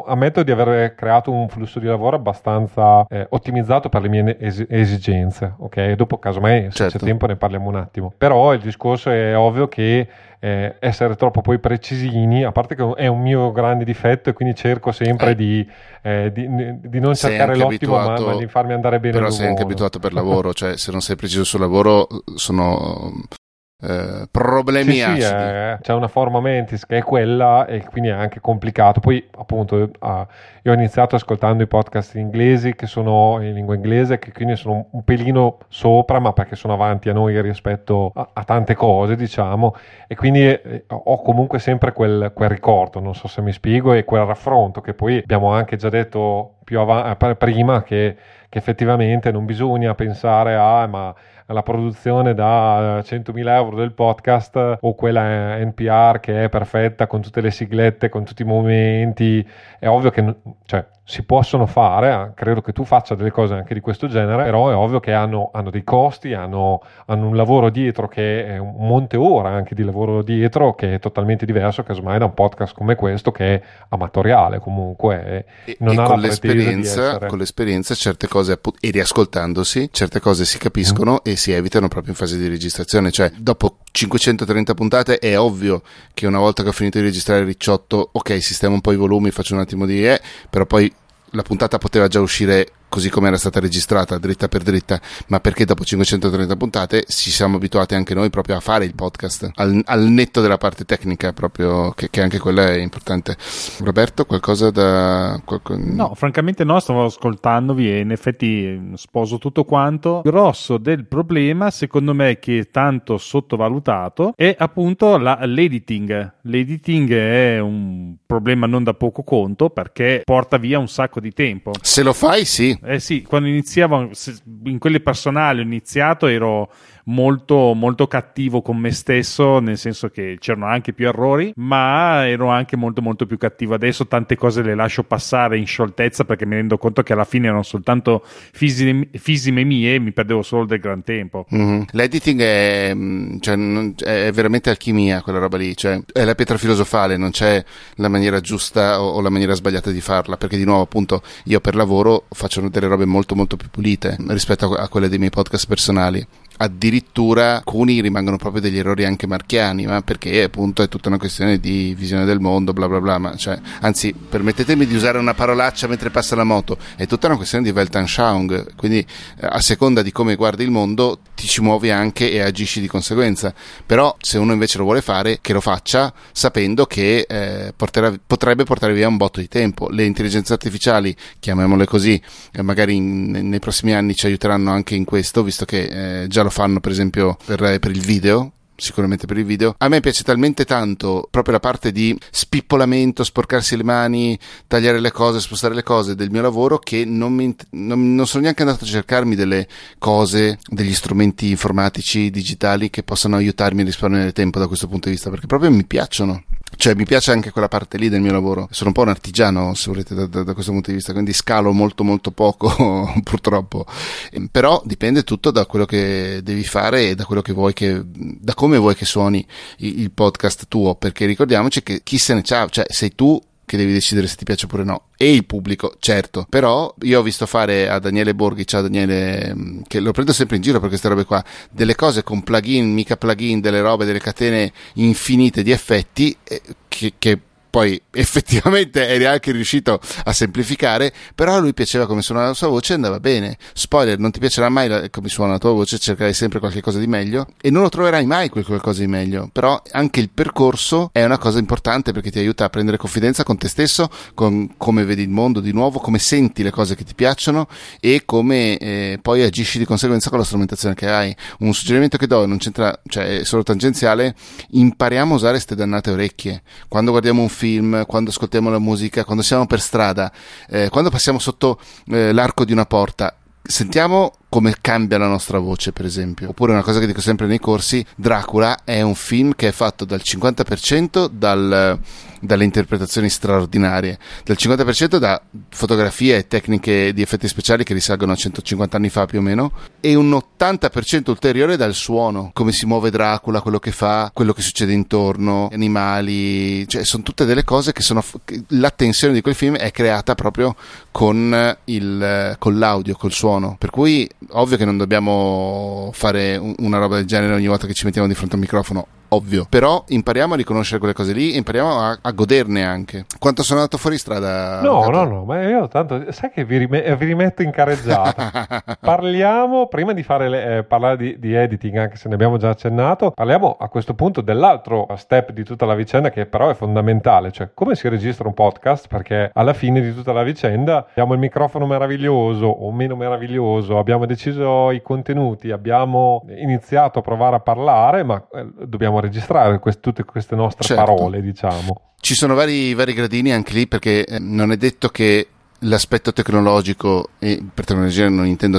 ammetto di aver creato un flusso di lavoro abbastanza eh, ottimizzato per le mie es- esigenze, ok? Dopo, casomai, se certo. c'è tempo, ne parliamo un attimo. Però il discorso è ovvio che eh, essere troppo poi precisini, a parte che è un mio grande difetto e quindi cerco sempre eh. di, eh, di, di, non sei cercare l'ottimo ma, ma, di farmi andare bene. Però sei anche abituato per lavoro, cioè se non sei preciso sul lavoro sono eh, problemi sì. Sì, è, c'è una forma mentis che è quella e quindi è anche complicato. Poi appunto uh, io ho iniziato ascoltando i podcast inglesi che sono in lingua inglese, che quindi sono un pelino sopra, ma perché sono avanti a noi rispetto a, a tante cose, diciamo, e quindi eh, ho comunque sempre quel, quel, ricordo, non so se mi spiego, e quel raffronto che poi abbiamo anche già detto più avanti, eh, prima che, che effettivamente non bisogna pensare a ma la produzione da 100.000 euro del podcast o quella NPR che è perfetta con tutte le siglette, con tutti i momenti, è ovvio che cioè, si possono fare, eh, credo che tu faccia delle cose anche di questo genere, però è ovvio che hanno, hanno dei costi, hanno, hanno, un lavoro dietro che è un monte ora anche di lavoro dietro che è totalmente diverso casomai da un podcast come questo che è amatoriale comunque e, non e ha con, l'esperienza, con l'esperienza certe cose e riascoltandosi certe cose si capiscono mm. e si evitano proprio in fase di registrazione cioè dopo 530 puntate è ovvio che una volta che ho finito di registrare ricciotto ok sistemo un po' i volumi faccio un attimo di eh, però poi la puntata poteva già uscire così come era stata registrata, dritta per dritta, ma perché dopo 530 puntate ci siamo abituati anche noi proprio a fare il podcast, al, al netto della parte tecnica, proprio che, che, anche quella è importante. Roberto, qualcosa da... Qualco... No, francamente no, stavo ascoltandovi e in effetti sposo tutto quanto. Grosso del problema, secondo me, che è tanto sottovalutato, è appunto la, l'editing. L'editing è un problema non da poco conto perché porta via un sacco di tempo. Se lo fai, sì. Eh sì, quando iniziavo, in quelle personali ho iniziato, ero molto, molto cattivo con me stesso, nel senso che c'erano anche più errori, ma ero anche molto, molto più cattivo. Adesso tante cose le lascio passare in scioltezza perché mi rendo conto che alla fine erano soltanto fisime, fisime mie e mi perdevo solo del gran tempo. Mm-hmm. L'editing è, mm, cioè, è, veramente alchimia, quella roba lì, cioè, è la pietra filosofale, non c'è la maniera giusta o, la maniera sbagliata di farla, perché di nuovo, appunto, io per lavoro faccio delle robe molto, molto più pulite rispetto a quelle dei miei podcast personali addirittura alcuni rimangono proprio degli errori anche marchiani, ma perché appunto è tutta una questione di visione del mondo, bla bla bla, ma cioè, anzi permettetemi di usare una parolaccia mentre passa la moto, è tutta una questione di Weltanschauung, quindi eh, a seconda di come guardi il mondo ti ci muovi anche e agisci di conseguenza, però se uno invece lo vuole fare, che lo faccia sapendo che eh, porterà, potrebbe portare via un botto di tempo, le intelligenze artificiali, chiamiamole così, eh, magari in, nei prossimi anni ci aiuteranno anche in questo, visto che eh, già lo fanno per esempio per, per il video sicuramente per il video. A me piace talmente tanto proprio la parte di spippolamento, sporcarsi le mani, tagliare le cose, spostare le cose del mio lavoro che non, mi, non, non sono neanche andato a cercarmi delle cose, degli strumenti informatici, digitali che possano aiutarmi a risparmiare tempo da questo punto di vista, perché proprio mi piacciono. Cioè, mi piace anche quella parte lì del mio lavoro. Sono un po' un artigiano, se volete, da, da, da questo punto di vista, quindi scalo molto, molto poco, purtroppo. Ehm, però dipende tutto da quello che devi fare e da quello che vuoi che, da come vuoi che suoni il, il podcast tuo, perché ricordiamoci che chi se ne c'ha, cioè, sei tu che devi decidere se ti piace oppure no. E il pubblico, certo. Però io ho visto fare a Daniele Borghi, ciao Daniele, mm, che lo prendo sempre in giro per queste robe qua, delle cose con plugin, mica plugin, delle robe, delle catene infinite di effetti eh, che, che poi effettivamente eri anche riuscito a semplificare, però a lui piaceva come suonava la sua voce e andava bene. Spoiler, non ti piacerà mai come suona la tua voce, cercherai sempre qualcosa di meglio e non lo troverai mai quel qualcosa di meglio, però anche il percorso è una cosa importante perché ti aiuta a prendere confidenza con te stesso, con come vedi il mondo di nuovo, come senti le cose che ti piacciono e come eh, poi agisci di conseguenza con la strumentazione che hai. Un suggerimento che do, non c'entra, cioè è solo tangenziale, impariamo a usare queste dannate orecchie. Quando guardiamo un film film, quando ascoltiamo la musica, quando siamo per strada, eh, quando passiamo sotto eh, l'arco di una porta. Sentiamo come cambia la nostra voce, per esempio. Oppure una cosa che dico sempre nei corsi, Dracula è un film che è fatto dal 50% dal dalle interpretazioni straordinarie, del 50% da fotografie e tecniche di effetti speciali che risalgono a 150 anni fa più o meno, e un 80% ulteriore dal suono, come si muove Dracula, quello che fa, quello che succede intorno, gli animali, cioè sono tutte delle cose che sono la tensione di quel film è creata proprio con, il, con l'audio, col suono. Per cui ovvio che non dobbiamo fare una roba del genere ogni volta che ci mettiamo di fronte al microfono ovvio, però impariamo a riconoscere quelle cose lì, impariamo a, a goderne anche. Quanto sono andato fuori strada? No, no, no, ma io tanto, sai che vi, rime- vi rimetto in careggiata. Parliamo, prima di fare le, eh, parlare di, di, editing, anche se ne abbiamo già accennato, parliamo a questo punto dell'altro step di tutta la vicenda che però è fondamentale, cioè come si registra un podcast, perché alla fine di tutta la vicenda abbiamo il microfono meraviglioso o meno meraviglioso, abbiamo deciso i contenuti, abbiamo iniziato a provare a parlare, ma eh, dobbiamo registrare quest- tutte queste nostre certo. parole, diciamo. Ci sono vari, vari gradini anche lì perché eh, non è detto che l'aspetto tecnologico, e per tecnologia non intendo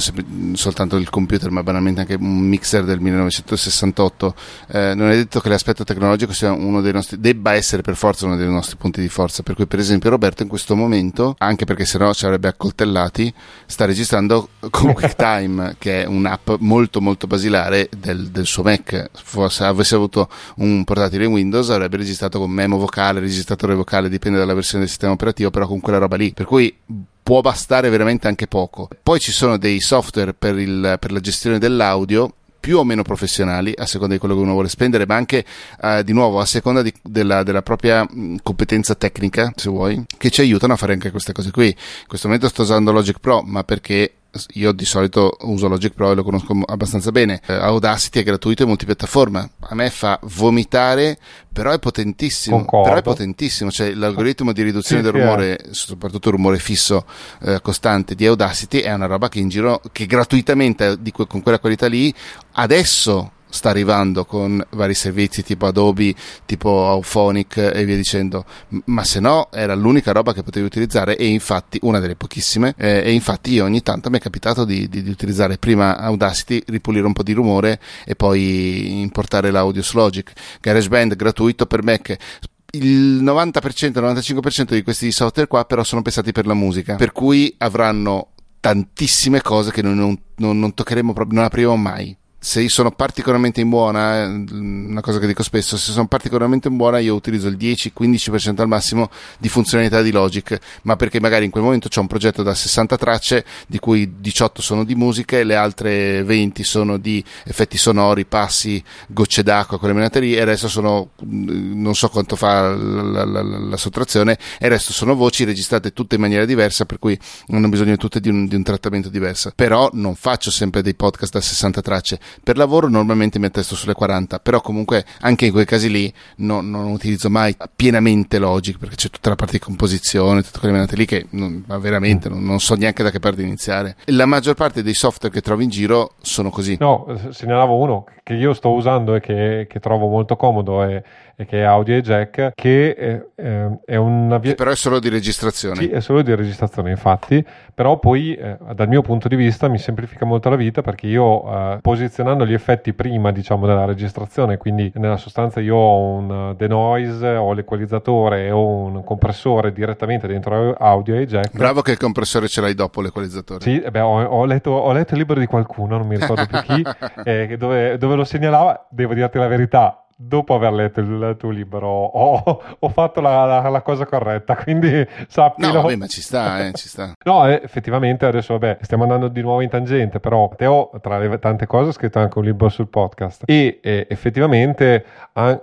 soltanto il computer, ma banalmente anche un mixer del 1968, eh, non è detto che l'aspetto tecnologico sia uno dei nostri, debba essere per forza uno dei nostri punti di forza. Per cui, per esempio, Roberto in questo momento, anche perché sennò ci avrebbe accoltellati, sta registrando con QuickTime, che è un'app molto molto basilare del, del suo Mac. Se avesse avuto un portatile Windows, avrebbe registrato con memo vocale, registratore vocale, dipende dalla versione del sistema operativo, però con quella roba lì. Per cui può bastare veramente anche poco. Poi ci sono dei software per, il, per la gestione dell'audio più o meno professionali a seconda di quello che uno vuole spendere, ma anche eh, di nuovo a seconda di, della, della, propria competenza tecnica, se vuoi, che ci aiutano a fare anche queste cose qui. In questo momento sto usando Logic Pro, ma perché io di solito uso Logic Pro e lo conosco abbastanza bene. Eh, Audacity è gratuito e multipiattaforma. A me fa vomitare, però è potentissimo. Concordo. Però è potentissimo. Cioè, l'algoritmo di riduzione sì, del rumore, è. soprattutto il rumore fisso eh, costante di Audacity, è una roba che in giro, che gratuitamente di, con quella qualità lì, adesso sta arrivando con vari servizi tipo Adobe, tipo Auphonic e via dicendo, ma se no era l'unica roba che potevi utilizzare e infatti una delle pochissime. Eh, e infatti io ogni tanto mi è capitato di, di, di, utilizzare prima Audacity, ripulire un po' di rumore e poi importare l'audio su Logic. GarageBand gratuito per Mac, il 90%, 95% di questi software qua però sono pensati per la musica, per cui avranno tantissime cose che noi non, non, non toccheremo proprio, non apriremo mai se sono particolarmente in buona, eh, una cosa che dico spesso, se sono particolarmente in buona io utilizzo il 10-15% al massimo di funzionalità di Logic, ma perché magari in quel momento c'è un progetto da 60 tracce, di cui 18 sono di musica e le altre 20 sono di effetti sonori, passi, gocce d'acqua, quelle menate lì, e il resto sono, mm, non so quanto fa la, la, la, la, sottrazione, e il resto sono voci registrate tutte in maniera diversa, per cui hanno bisogno tutte di un, di un trattamento diverso. Però non faccio sempre dei podcast da 60 tracce per lavoro normalmente mi attesto sulle 40, però comunque anche in quei casi lì no, non utilizzo mai pienamente Logic perché c'è tutta la parte di composizione, tutte quelle menate lì che non, veramente non, non, so neanche da che parte iniziare. La maggior parte dei software che trovo in giro sono così. No, segnalavo uno che io sto usando e che, che trovo molto comodo e che è audio e jack, che è, è una via... Che però è solo di registrazione. Sì, è solo di registrazione, infatti, però poi eh, dal mio punto di vista mi semplifica molto la vita perché io eh, posizionando gli effetti prima, diciamo, della registrazione, quindi nella sostanza io ho un denoise, ho l'equalizzatore e ho un compressore direttamente dentro audio e jack. Bravo che il compressore ce l'hai dopo l'equalizzatore. Sì, beh, ho, ho, letto, ho, letto, il libro di qualcuno, non mi ricordo più chi, eh, dove, dove lo segnalava, devo dirti la verità, dopo aver letto il tuo libro ho, ho fatto la, la, la, cosa corretta, quindi sappilo. No, vabbè, ma ci sta, eh, ci sta. no, eh, effettivamente adesso, vabbè, stiamo andando di nuovo in tangente, però Teo, tra le tante cose, ha scritto anche un libro sul podcast e eh, effettivamente,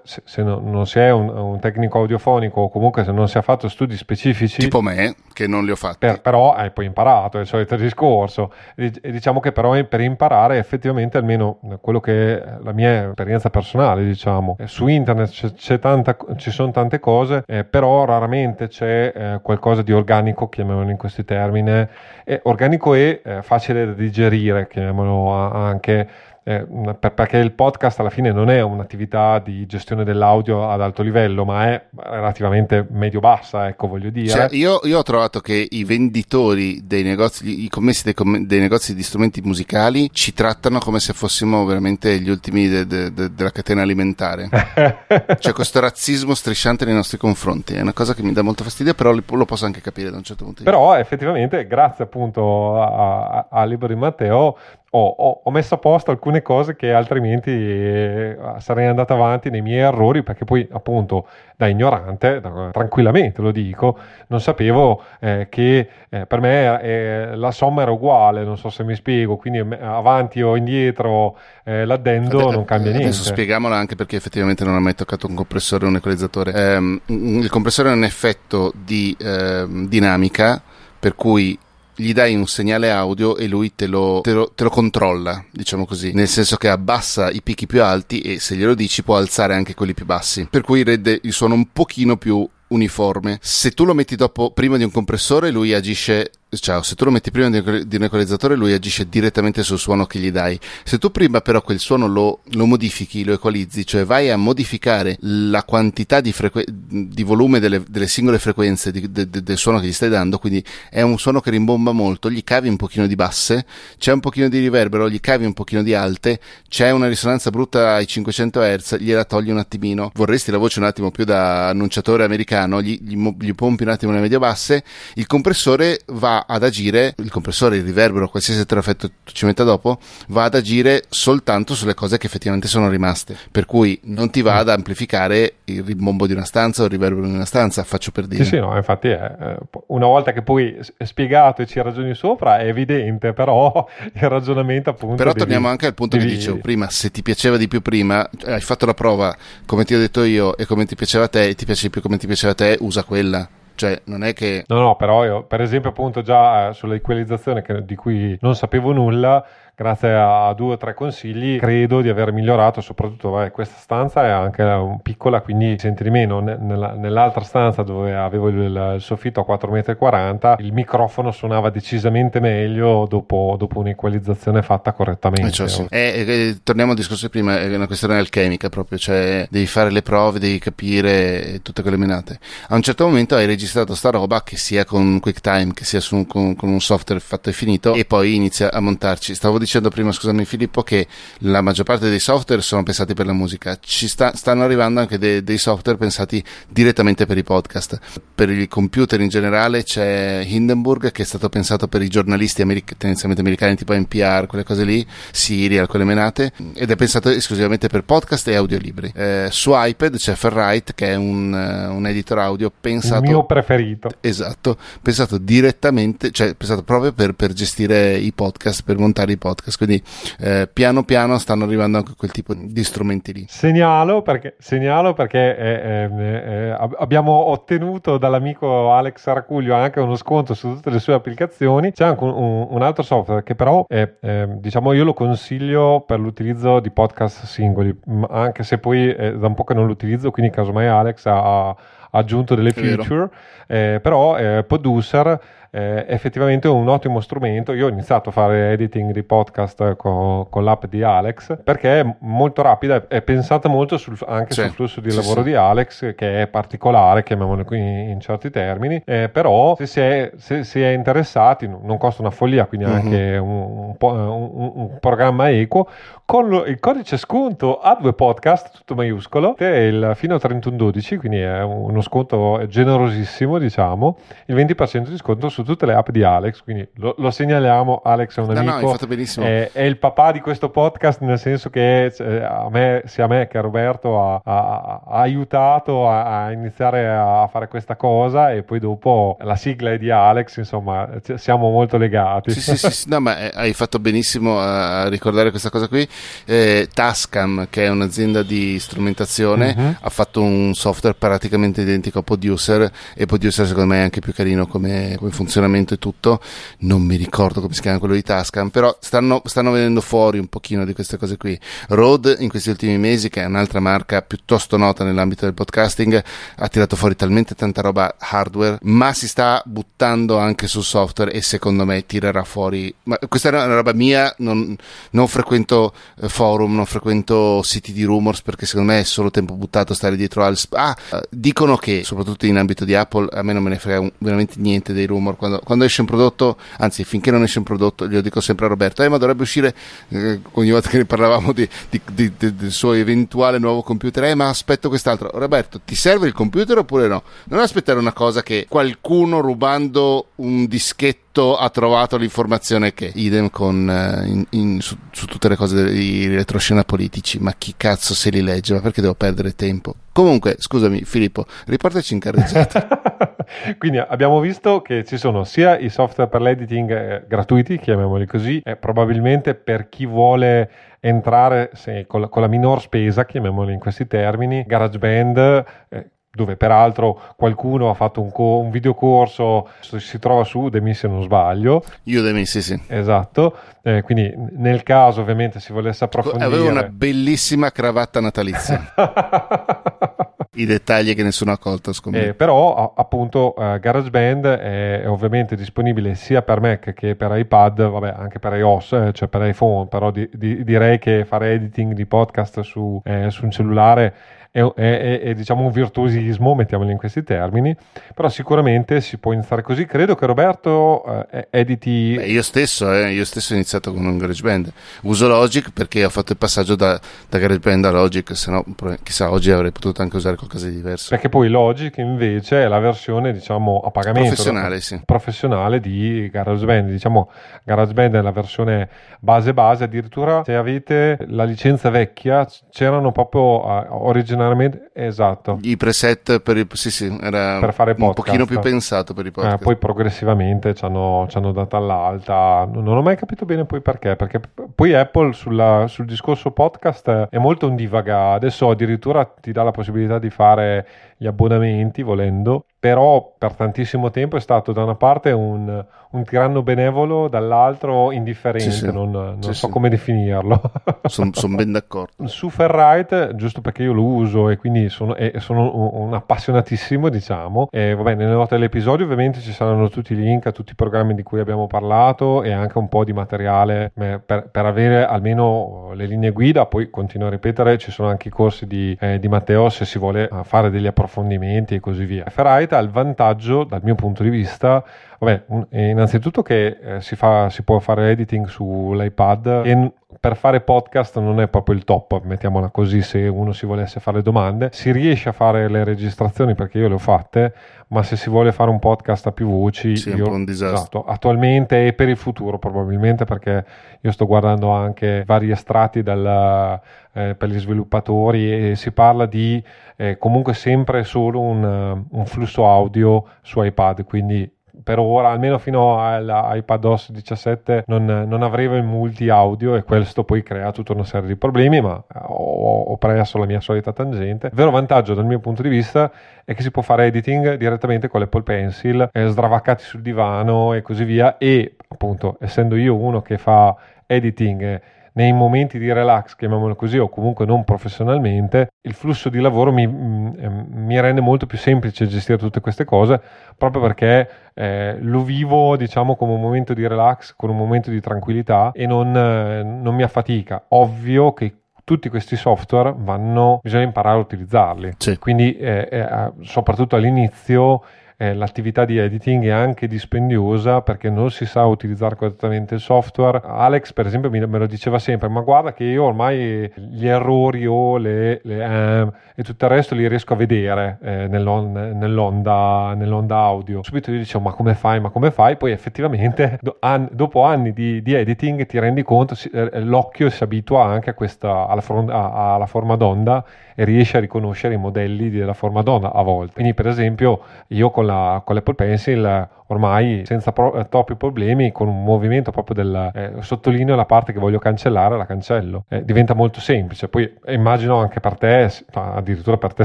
se, se no, non si è un, un, tecnico audiofonico o comunque se non si è fatto studi specifici... Tipo me, che non li ho fatti. Per, però hai poi imparato, è il solito discorso. E, e diciamo che però per imparare effettivamente, almeno quello che è la mia esperienza personale, diciamo, diciamo. Su internet c'è, c'è tanta, ci sono tante cose, eh, però raramente c'è eh, qualcosa di organico, chiamiamolo in questi termini, eh, organico e facile da digerire, chiamiamolo anche eh, perché il podcast alla fine non è un'attività di gestione dell'audio ad alto livello, ma è relativamente medio-bassa, ecco, voglio dire. Cioè, io, io, ho trovato che i venditori dei negozi, i commessi dei, com- dei, negozi di strumenti musicali ci trattano come se fossimo veramente gli ultimi de- de- de- della catena alimentare. C'è questo razzismo strisciante nei nostri confronti, è una cosa che mi dà molto fastidio, però lo posso anche capire da un certo punto di vista. Però effettivamente, grazie appunto a, al libro di Matteo ho, ho, ho, messo a posto alcune cose che altrimenti eh, sarei andato avanti nei miei errori perché poi appunto da ignorante, da, tranquillamente lo dico, non sapevo eh, che eh, per me eh, la somma era uguale, non so se mi spiego, quindi avanti o indietro eh, l'addendo non cambia niente. Adesso spieghiamola anche perché effettivamente non ha mai toccato un compressore o un equalizzatore. Ehm, il compressore è un effetto di ehm, dinamica per cui gli dai un segnale audio e lui te lo, te, lo, te lo, controlla, diciamo così, nel senso che abbassa i picchi più alti e se glielo dici può alzare anche quelli più bassi, per cui rende il suono un pochino più uniforme. Se tu lo metti dopo, prima di un compressore, lui agisce Ciao, se tu lo metti prima di un equalizzatore lui agisce direttamente sul suono che gli dai. Se tu prima però quel suono lo, lo modifichi, lo equalizzi, cioè vai a modificare la quantità di, frequ- di volume delle, delle, singole frequenze di, de, de, del suono che gli stai dando, quindi è un suono che rimbomba molto, gli cavi un pochino di basse, c'è un pochino di riverbero, gli cavi un pochino di alte, c'è una risonanza brutta ai 500 Hz, gliela togli un attimino, vorresti la voce un attimo più da annunciatore americano, gli, gli, gli pompi un attimo le medio basse, il compressore va ad agire, il compressore, il riverbero, qualsiasi altro effetto ci metta dopo, va ad agire soltanto sulle cose che effettivamente sono rimaste. Per cui non ti va ad amplificare il rimbombo di una stanza o il riverbero di una stanza, faccio per dire. Sì, sì, no, infatti è, eh, una volta che poi è spiegato e ci ragioni sopra è evidente, però il ragionamento appunto... Però devi, torniamo anche al punto devi... che dicevo prima, se ti piaceva di più prima, hai fatto la prova come ti ho detto io e come ti piaceva a te e ti piace di più come ti piaceva a te, usa quella cioè, non è che... No, no, però io, per esempio, appunto già eh, sull'equalizzazione che, di cui non sapevo nulla, grazie a due o tre consigli, credo di aver migliorato. Soprattutto vai, questa stanza è anche piccola, quindi senti di meno. Nella, nell'altra stanza dove avevo il, il soffitto a 4,40 m, il microfono suonava decisamente meglio dopo, dopo un'equalizzazione fatta correttamente. Eh, cioè, sì. eh, eh, torniamo al discorso di prima, è una questione alchemica proprio, cioè devi fare le prove, devi capire tutte quelle menate. A un certo momento hai registrato sta roba che sia con QuickTime, che sia su, con, con un software fatto e finito, e poi inizia a montarci. Stavo dicendo dicendo prima, scusami Filippo, che la maggior parte dei software sono pensati per la musica. Ci sta, stanno arrivando anche dei, dei software pensati direttamente per i podcast. Per i computer in generale c'è Hindenburg che è stato pensato per i giornalisti americ- tendenzialmente americani tipo NPR, quelle cose lì, Serial, quelle menate, ed è pensato esclusivamente per podcast e audiolibri. Eh, su iPad c'è Ferrite che è un, uh, un editor audio pensato... Il mio preferito. Esatto, pensato direttamente, cioè pensato proprio per, per gestire i podcast, per montare i podcast podcast, quindi eh, piano piano stanno arrivando anche quel tipo di strumenti lì. Segnalo perché, segnalo perché eh, eh, abbiamo ottenuto dall'amico Alex Aracuglio anche uno sconto su tutte le sue applicazioni, c'è anche un, un, un altro software che però diciamo io lo consiglio per l'utilizzo di podcast singoli, anche se poi da un po' che non lo utilizzo, quindi casomai Alex ha aggiunto delle feature, eh, però eh, Producer eh, effettivamente un ottimo strumento. Io ho iniziato a fare editing di podcast con, con l'app di Alex perché è molto rapida, è pensata molto sul, anche sì, sul flusso di sì, lavoro sì. di Alex che è particolare, chiamiamolo qui in, in certi termini, eh, però se si, è, se si, è, interessati non costa una follia, quindi mm-hmm. anche un, un, un, un, programma equo con lo, il codice sconto a due podcast tutto maiuscolo è il fino a 3112 quindi è uno sconto generosissimo diciamo il 20% di sconto su su tutte le app di Alex, quindi lo, lo segnaliamo, Alex è un amico, no. È, è, il papà di questo podcast, nel senso che cioè, a me, sia a me che a Roberto ha, ha, ha aiutato a, a, iniziare a fare questa cosa e poi dopo la sigla è di Alex, insomma siamo molto legati. Sì, sì, sì, sì no, ma eh, hai fatto benissimo a ricordare questa cosa qui. Eh, Tascam, che è un'azienda di strumentazione, uh-huh. ha fatto un software praticamente identico a Producer e Producer secondo me è anche più carino come, come funziona funzionamento e tutto, non mi ricordo come si chiama quello di Tascam, però stanno, stanno venendo fuori un pochino di queste cose qui. Rode in questi ultimi mesi, che è un'altra marca piuttosto nota nell'ambito del podcasting, ha tirato fuori talmente tanta roba hardware, ma si sta buttando anche sul software e secondo me tirerà fuori. Ma questa è una roba mia, non, non frequento eh, forum, non frequento siti di rumors perché secondo me è solo tempo buttato stare dietro al... Sp- ah, dicono che, soprattutto in ambito di Apple, a me non me ne frega veramente niente dei rumor quando, quando, esce un prodotto, anzi finché non esce un prodotto, glielo dico sempre a Roberto, eh ma dovrebbe uscire, eh, ogni volta che ne parlavamo di, di, di, del suo eventuale nuovo computer, eh ma aspetto quest'altro. Roberto, ti serve il computer oppure no? Non aspettare una cosa che qualcuno rubando un dischetto ha trovato l'informazione che idem con uh, in, in, su, su, tutte le cose di retroscena politici ma chi cazzo se li legge ma perché devo perdere tempo comunque scusami Filippo riportaci in carreggiata. Quindi abbiamo visto che ci sono sia i software per l'editing eh, gratuiti chiamiamoli così e probabilmente per chi vuole entrare se, con, la, con, la, minor spesa chiamiamoli in questi termini GarageBand eh, dove peraltro qualcuno ha fatto un, co- un videocorso, si trova su Udemy se non sbaglio. Udemy, sì, sì. Esatto, eh, quindi nel caso ovviamente si volesse approfondire... Avevo una bellissima cravatta natalizia. I dettagli che nessuno ha colto, eh, però a- appunto uh, GarageBand è, è, ovviamente disponibile sia per Mac che per iPad, vabbè anche per iOS, eh, cioè per iPhone, però di- di- direi che fare editing di podcast su, eh, su un cellulare è, è, è, diciamo un virtuosismo, mettiamolo in questi termini, però sicuramente si può iniziare così. Credo che Roberto eh, editi... Beh, io, stesso, eh, io stesso ho iniziato con un GarageBand, uso Logic perché ho fatto il passaggio da, da GarageBand a Logic, se no chissà oggi avrei potuto anche usare qualcosa di diverso. Perché poi Logic invece è la versione diciamo a pagamento professionale, no? sì. professionale di GarageBand, diciamo GarageBand è la versione base base, addirittura se avete la licenza vecchia c'erano proprio uh, originalmente originariamente esatto. I preset per, il, sì, sì, era per fare podcast. un pochino più pensato per i podcast. Eh, poi progressivamente ci hanno, ci hanno data all'alta. Non ho mai capito bene poi perché, perché poi Apple sulla, sul discorso podcast è molto un divaga. Adesso addirittura ti dà la possibilità di fare gli abbonamenti volendo, però per tantissimo tempo è stato da una parte un, un tiranno benevolo, dall'altro indifferente, sì, sì. non, non sì, so come definirlo. Sono son ben d'accordo. Su Ferrite, giusto perché io lo uso e quindi sono, e sono un, un, appassionatissimo, diciamo, e vabbè, nelle note dell'episodio ovviamente ci saranno tutti i link a tutti i programmi di cui abbiamo parlato e anche un po' di materiale per, per avere almeno le linee guida, poi continuo a ripetere, ci sono anche i corsi di, eh, di Matteo se si vuole fare degli approfondimenti approfondimenti e così via. Ferrite ha il vantaggio, dal mio punto di vista, vabbè, innanzitutto che eh, si, fa, si, può fare editing sull'iPad e per fare podcast non è proprio il top, mettiamola così, se uno si volesse fare domande. Si riesce a fare le registrazioni perché io le ho fatte, ma se si vuole fare un podcast a più voci, sì, io, po' un disastro. Esatto, attualmente e per il futuro probabilmente perché io sto guardando anche vari estratti dal, eh, per gli sviluppatori e si parla di eh, comunque sempre solo un, un flusso audio su iPad, quindi per ora, almeno fino all'iPadOS 17, non, non avevo il multi audio e questo poi crea tutta una serie di problemi, ma ho, ho preso la mia solita tangente. Il vero vantaggio dal mio punto di vista è che si può fare editing direttamente con l'Apple Pencil, eh, sdravaccati sul divano e così via e appunto essendo io uno che fa editing nei momenti di relax, chiamiamolo così, o comunque non professionalmente, il flusso di lavoro mi, mm, ehm, mi rende molto più semplice gestire tutte queste cose, proprio perché eh, lo vivo, diciamo, come un momento di relax, con un momento di tranquillità e non, eh, non mi affatica. Ovvio che tutti questi software vanno, bisogna imparare a utilizzarli. Sì. Quindi, eh, eh, soprattutto all'inizio, eh, l'attività di editing è anche dispendiosa perché non si sa utilizzare correttamente il software. Alex, per esempio, me lo diceva sempre: Ma guarda, che io ormai gli errori o le, le eh, e tutto il resto li riesco a vedere eh, nell'on, nell'onda, nell'onda, audio. Subito io dicevo: Ma come fai? Ma come fai? Poi effettivamente, do, an, dopo anni di, di, editing, ti rendi conto, si, eh, l'occhio si abitua anche a questa, alla, front, a, alla forma d'onda e riesce a riconoscere i modelli della forma d'onda a volte. Quindi, per esempio, io con la, con l'Apple Pencil ormai senza pro, eh, troppi problemi con un movimento proprio del eh, sottolineo la parte che voglio cancellare la cancello. Eh, diventa molto semplice. Poi eh, immagino anche per te addirittura per te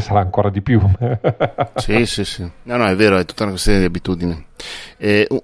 sarà ancora di più. Sì sì sì. No no è vero è tutta una questione di abitudine.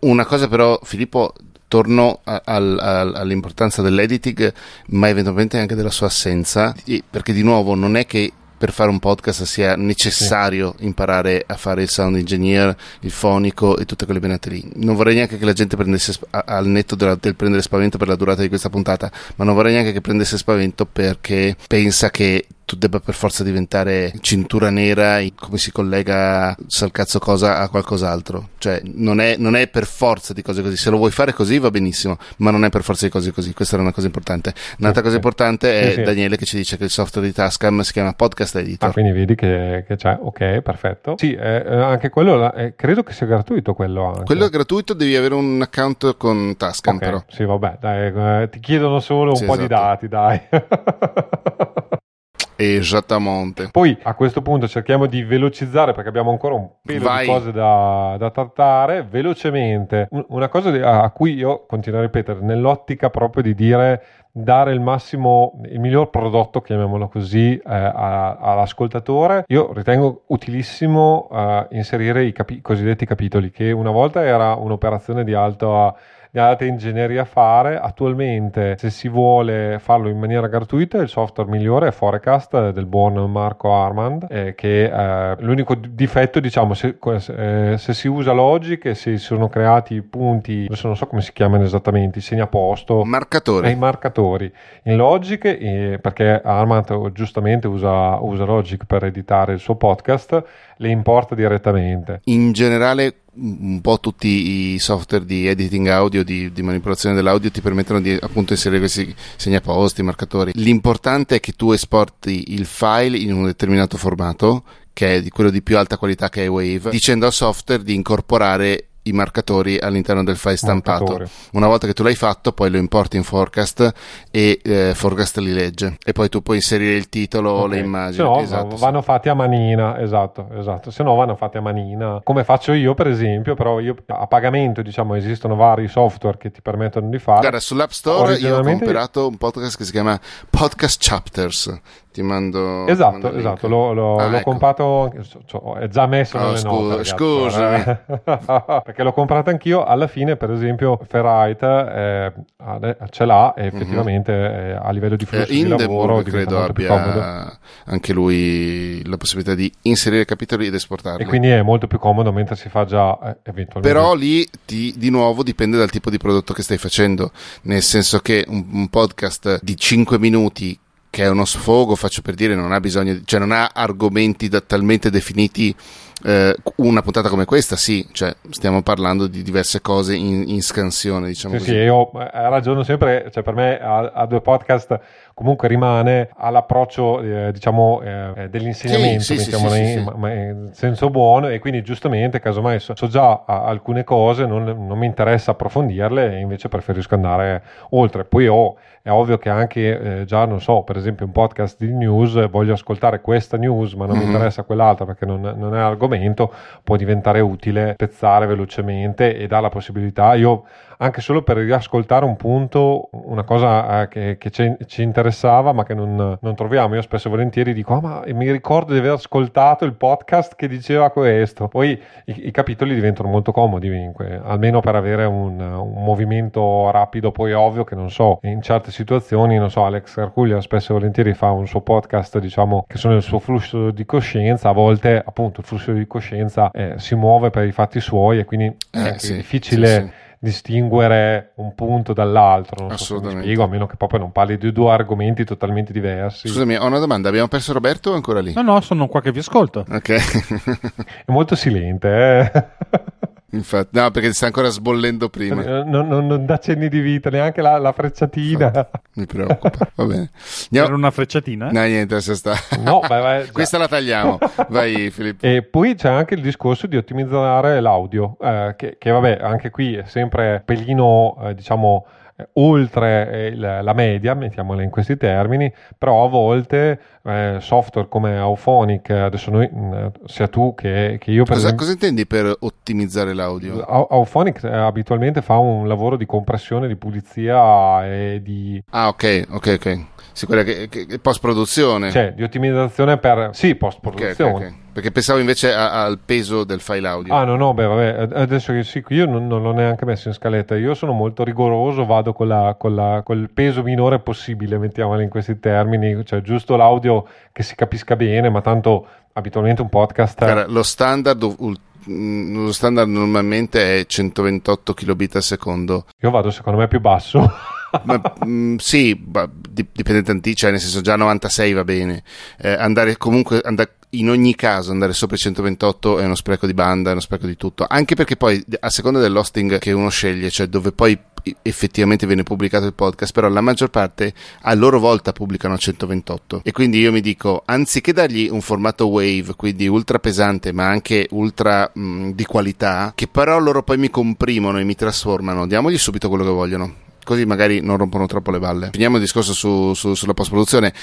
Una cosa però Filippo torno a, a, all'importanza dell'editing, ma eventualmente anche della sua assenza, perché di nuovo non è che per fare un podcast sia necessario sì. imparare a fare il sound engineer, il fonico e tutte quelle benate lì. Non vorrei neanche che la gente prendesse al netto della, del prendere spavento per la durata di questa puntata, ma non vorrei neanche che prendesse spavento perché pensa che tu debba per forza diventare cintura nera, come si collega sal cazzo cosa a qualcos'altro. Cioè, non è, non è, per forza di cose così. Se lo vuoi fare così va benissimo, ma non è per forza di cose così. Questa era una cosa importante. Un'altra cosa importante è sì, sì. Daniele che ci dice che il software di Tascam si chiama Podcast Editor. Ah, quindi vedi che, che c'è, ok, perfetto. Sì, eh, anche quello, eh, credo che sia gratuito quello. Anche. Quello è gratuito, devi avere un account con Tascam okay. però. Sì, vabbè, dai, eh, ti chiedono solo un sì, po' esatto. di dati, dai. Esattamente. Poi a questo punto cerchiamo di velocizzare perché abbiamo ancora un pelo Vai. di cose da, da trattare velocemente. Una cosa a cui io continuo a ripetere nell'ottica proprio di dire dare il massimo, il miglior prodotto, chiamiamolo così, eh, a, all'ascoltatore. Io ritengo utilissimo eh, inserire i capi- cosiddetti capitoli, che una volta era un'operazione di alta di alta ingegneria fare. Attualmente, se si vuole farlo in maniera gratuita, il software migliore è Forecast del buon Marco Armand, eh, che eh, l'unico difetto, diciamo, se, eh, se, si usa Logic e se si sono creati punti, adesso non so come si chiamano esattamente, i segnaposto. Marcatori. I marcatori. In Logic, eh, perché Armand giustamente usa, usa Logic per editare il suo podcast, le importa direttamente. In generale un po' tutti i software di editing audio, di, di, manipolazione dell'audio ti permettono di appunto inserire questi segnaposti, marcatori. L'importante è che tu esporti il file in un determinato formato, che è quello di più alta qualità che è Wave, dicendo al software di incorporare i marcatori all'interno del file stampato. Marcatore. Una volta che tu l'hai fatto, poi lo importi in Forecast e eh, Forecast li legge. E poi tu puoi inserire il titolo o okay. le immagini. No, esatto, vanno sì. fatti a manina, esatto, esatto. Se no, vanno fatti a manina, come faccio io, per esempio. Però io a pagamento, diciamo, esistono vari software che ti permettono di fare. Guarda, sull'App Store io ho comprato un podcast che si chiama Podcast Chapters ti mando esatto mando esatto l'ho, l'ho, ah, l'ho ecco. comprato è già messo oh, nelle scu- note scusami perché l'ho comprato anch'io alla fine per esempio Ferrite eh, ce l'ha e mhm. effettivamente mm-hmm. a livello di flusso eh, di lavoro credo abbia anche lui la possibilità di inserire capitoli ed esportarli e quindi è molto più comodo mentre si fa già eh, eventualmente però lì ti, di nuovo dipende dal tipo di prodotto che stai facendo nel senso che un, un podcast di 5 minuti che è uno sfogo, faccio per dire, non ha bisogno, cioè non ha argomenti da, talmente definiti. Eh, una puntata come questa, sì, cioè stiamo parlando di diverse cose in, in scansione, diciamo sì, così. Sì, io eh, ragiono sempre, cioè per me a, a due podcast comunque rimane all'approccio eh, diciamo eh, dell'insegnamento sì, sì, sì, in, ma, in senso buono e quindi giustamente casomai so, so già alcune cose non, non, mi interessa approfondirle e invece preferisco andare oltre. Poi ho è ovvio che anche eh, già, non so, per esempio un podcast di news, voglio ascoltare questa news ma non mm-hmm. mi interessa quell'altra perché non, non, è argomento, può diventare utile pezzare velocemente e dà la possibilità, io anche solo per riascoltare un punto, una cosa eh, che, che ci, interessava ma che non, non, troviamo. Io spesso e volentieri dico, ah, ma mi ricordo di aver ascoltato il podcast che diceva questo. Poi i, i capitoli diventano molto comodi, dunque, almeno per avere un, un, movimento rapido. Poi ovvio che non so, in certe situazioni, non so, Alex Arcuglia spesso e volentieri fa un suo podcast, diciamo, che sono il suo flusso di coscienza. A volte, appunto, il flusso di coscienza eh, si muove per i fatti suoi e quindi eh, è sì, difficile. Sì, sì distinguere un punto dall'altro. Non so mi spiego, a meno che proprio non parli di due argomenti totalmente diversi. Scusami, ho una domanda: abbiamo perso Roberto o ancora lì? No, no, sono qua che vi ascolto. Ok. È molto silente, eh. Infatti, no, perché sta ancora sbollendo prima. Eh, non, non, non dà cenni di vita, neanche la, la frecciatina. Infatti, mi preoccupa. Va bene. Andiamo... Era una frecciatina? No, niente, se sta. No, vai, vai, Questa la tagliamo. Vai, Filippo. E poi c'è anche il discorso di ottimizzare l'audio, eh, che, che, vabbè, anche qui è sempre pelino, eh, diciamo oltre eh, la media, mettiamola in questi termini, però a volte eh, software come Auphonic, adesso noi, mm, sia tu che, che io... Per cosa, esempio, cosa intendi per ottimizzare l'audio? Auphonic eh, abitualmente fa un lavoro di compressione, di pulizia e di... Ah ok, ok, ok. Sì, quella che, che, post produzione. Cioè, di ottimizzazione per... Sì, post produzione. Okay, okay, okay. Perché pensavo invece a, al peso del file audio. Ah, no, no, beh, vabbè, adesso che sì, io non, non, l'ho neanche messo in scaletta. Io sono molto rigoroso, vado con, la, con, la, con il peso minore possibile, mettiamolo in questi termini, cioè giusto l'audio che si capisca bene, ma tanto abitualmente un podcast. Cara, lo standard mm, lo standard normalmente è 128 kilobit al secondo. Io vado secondo me più basso. Ma, mh, mm, sì, dipende tantissimo, cioè nel senso già 96 va bene. Eh, andare comunque andare in ogni caso andare sopra i 128 è uno spreco di banda, è uno spreco di tutto, anche perché poi a seconda dell'hosting che uno sceglie, cioè dove poi effettivamente viene pubblicato il podcast, però la maggior parte a loro volta pubblicano a 128 e quindi io mi dico, anziché dargli un formato wave, quindi ultra pesante ma anche ultra mh, di qualità, che però loro poi mi comprimono e mi trasformano, diamogli subito quello che vogliono così magari non rompono troppo le balle. Finiamo il discorso su, su, sulla post-produzione.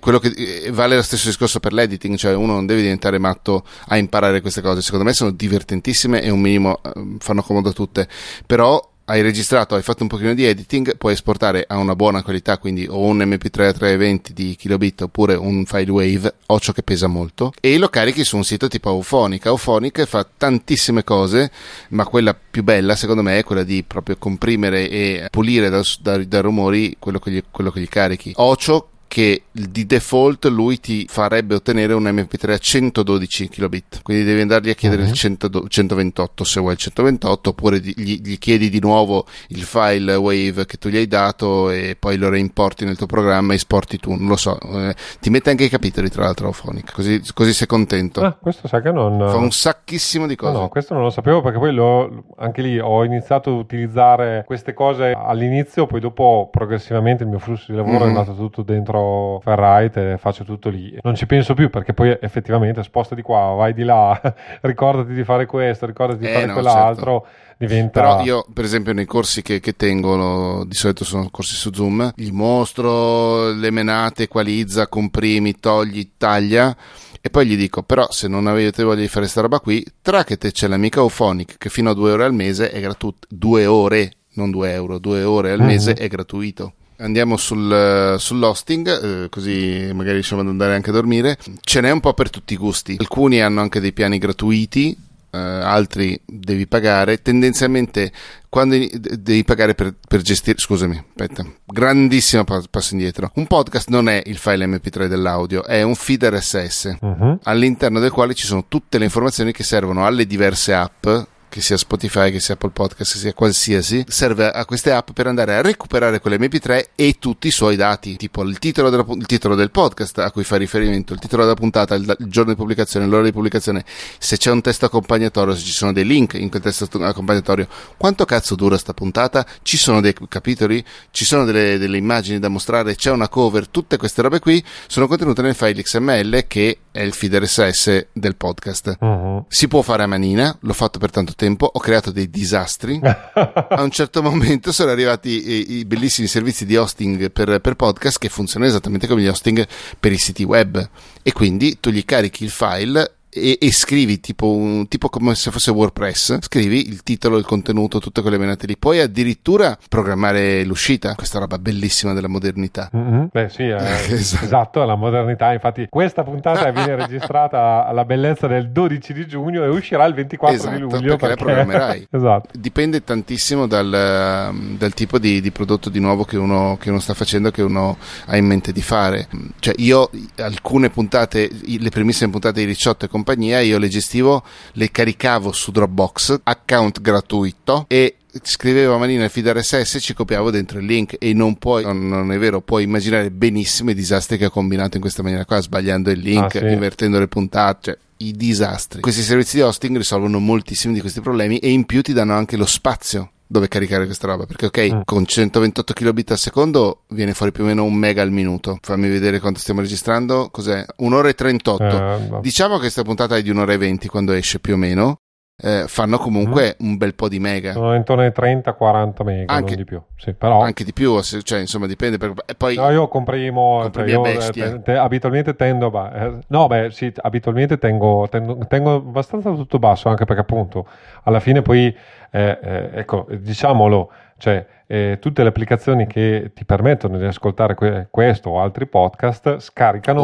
Quello che vale lo stesso discorso per l'editing, cioè uno non deve diventare matto a imparare queste cose. Secondo me sono divertentissime e un minimo eh, fanno comodo a tutte. Però hai registrato, hai fatto un pochino di editing, puoi esportare a una buona qualità, quindi o un MP3 a 320 di kilobit oppure un file wave, o ciò che pesa molto, e lo carichi su un sito tipo Auphonic. Auphonic fa tantissime cose, ma quella più bella secondo me è quella di proprio comprimere e pulire da, da, da rumori quello che, gli, quello che gli carichi. Ocio che di default lui ti farebbe ottenere un MP3 a 112 kilobit quindi devi andargli a chiedere uh-huh. il 100, 128 se vuoi il 128 oppure gli, gli, chiedi di nuovo il file wave che tu gli hai dato e poi lo reimporti nel tuo programma e esporti tu non lo so eh, ti mette anche i capitoli tra l'altro Auphonic così, così sei contento ah, questo sai che non fa un sacchissimo di cose no, no questo non lo sapevo perché poi lo, anche lì ho iniziato ad utilizzare queste cose all'inizio poi dopo progressivamente il mio flusso di lavoro mm-hmm. è andato tutto dentro dentro Ferrite e faccio tutto lì. Non ci penso più perché poi effettivamente sposta di qua, vai di là, ricordati di fare questo, ricordati di eh, fare no, quell'altro. Certo. Diventa... Però io, per esempio, nei corsi che, che tengo, di solito sono corsi su Zoom, gli mostro le menate, equalizza, comprimi, togli, taglia e poi gli dico, però se non avete voglia di fare questa roba qui, Trackete c'è l'amica Auphonic che fino a 2 euro al mese è gratuito, 2 ore, non 2 euro, 2 ore al mese mm-hmm. è gratuito. Andiamo sul, sull'hosting, eh, così magari riusciamo ad andare anche a dormire. Ce n'è un po' per tutti i gusti. Alcuni hanno anche dei piani gratuiti, eh, altri devi pagare. Tendenzialmente, quando devi pagare per, per gestire, scusami, aspetta, grandissimo passo indietro. Un podcast non è il file MP3 dell'audio, è un feed RSS uh-huh. Mhm. all'interno del quale ci sono tutte le informazioni che servono alle diverse app che sia Spotify, che sia Apple Podcast, che sia qualsiasi, serve a queste app per andare a recuperare quell'MP3 e tutti i suoi dati, tipo il titolo, della, il titolo del podcast a cui fa riferimento, il titolo della puntata, il, il, giorno di pubblicazione, l'ora di pubblicazione, se c'è un testo accompagnatorio, se ci sono dei link in quel testo accompagnatorio, quanto cazzo dura sta puntata, ci sono dei capitoli, ci sono delle, delle immagini da mostrare, c'è una cover, tutte queste robe qui sono contenute nel file XML che è il feed RSS del podcast. Uh-huh. Si può fare a manina, l'ho fatto per tanto tempo ho creato dei disastri. a un certo momento sono arrivati i, i bellissimi servizi di hosting per, per, podcast che funzionano esattamente come gli hosting per i siti web. E quindi tu gli carichi il file e, e scrivi tipo, un, tipo come se fosse WordPress, scrivi il titolo, il contenuto, tutte quelle menate lì. Puoi addirittura programmare l'uscita, questa roba bellissima della modernità. Mm-hmm. Beh sì, eh, esatto. esatto, la modernità. Infatti questa puntata viene registrata alla bellezza del 12 di giugno e uscirà il 24 esatto, di luglio. Perché, perché... la programmerai. esatto. Dipende tantissimo dal, dal tipo di, di, prodotto di nuovo che uno, che uno sta facendo, che uno ha in mente di fare. Cioè io alcune puntate, le primissime puntate di Ricciotto e compagnia, io le gestivo, le caricavo su Dropbox, account gratuito e scrivevo a manina il feed RSS e ci copiavo dentro il link e non puoi, non, è vero, puoi immaginare benissimo i disastri che ho combinato in questa maniera qua, sbagliando il link, ah, sì. invertendo le puntate, cioè i disastri. Questi servizi di hosting risolvono moltissimi di questi problemi e in più ti danno anche lo spazio dove caricare questa roba perché ok mm. con 128 kilobit al secondo viene fuori più o meno un mega al minuto fammi vedere quanto stiamo registrando cos'è un'ora e 38 eh, no. diciamo che questa puntata è di un'ora e 20 quando esce più o meno eh, fanno comunque mm. un bel po' di mega. Sono intorno ai 30-40 mega, anche, di più. Sì, però... Anche di più, cioè insomma dipende. Per... poi... No, io comprimo, cioè, io, eh, te, te, abitualmente tendo, bah, eh, no beh sì, abitualmente tengo, tengo, tengo, abbastanza tutto basso, anche perché appunto alla fine poi, eh, eh ecco, diciamolo, cioè eh, tutte le applicazioni che ti permettono di ascoltare que- questo o altri podcast scaricano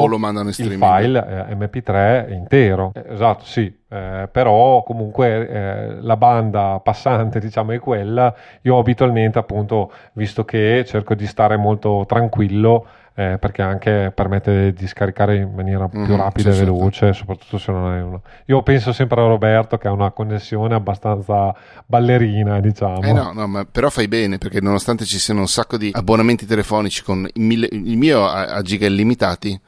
il file eh, MP3 intero. Eh, esatto, sì, eh, però comunque eh, la banda passante diciamo è quella. Io abitualmente appunto, visto che cerco di stare molto tranquillo, eh, perché anche permette di scaricare in maniera più mm, rapida e veloce, certo. soprattutto se non hai uno. Io penso sempre a Roberto che ha una connessione abbastanza ballerina, diciamo. Eh no, no, ma però fai bene perché perché nonostante ci siano un sacco di abbonamenti telefonici con il, mille, il mio a, a giga illimitati,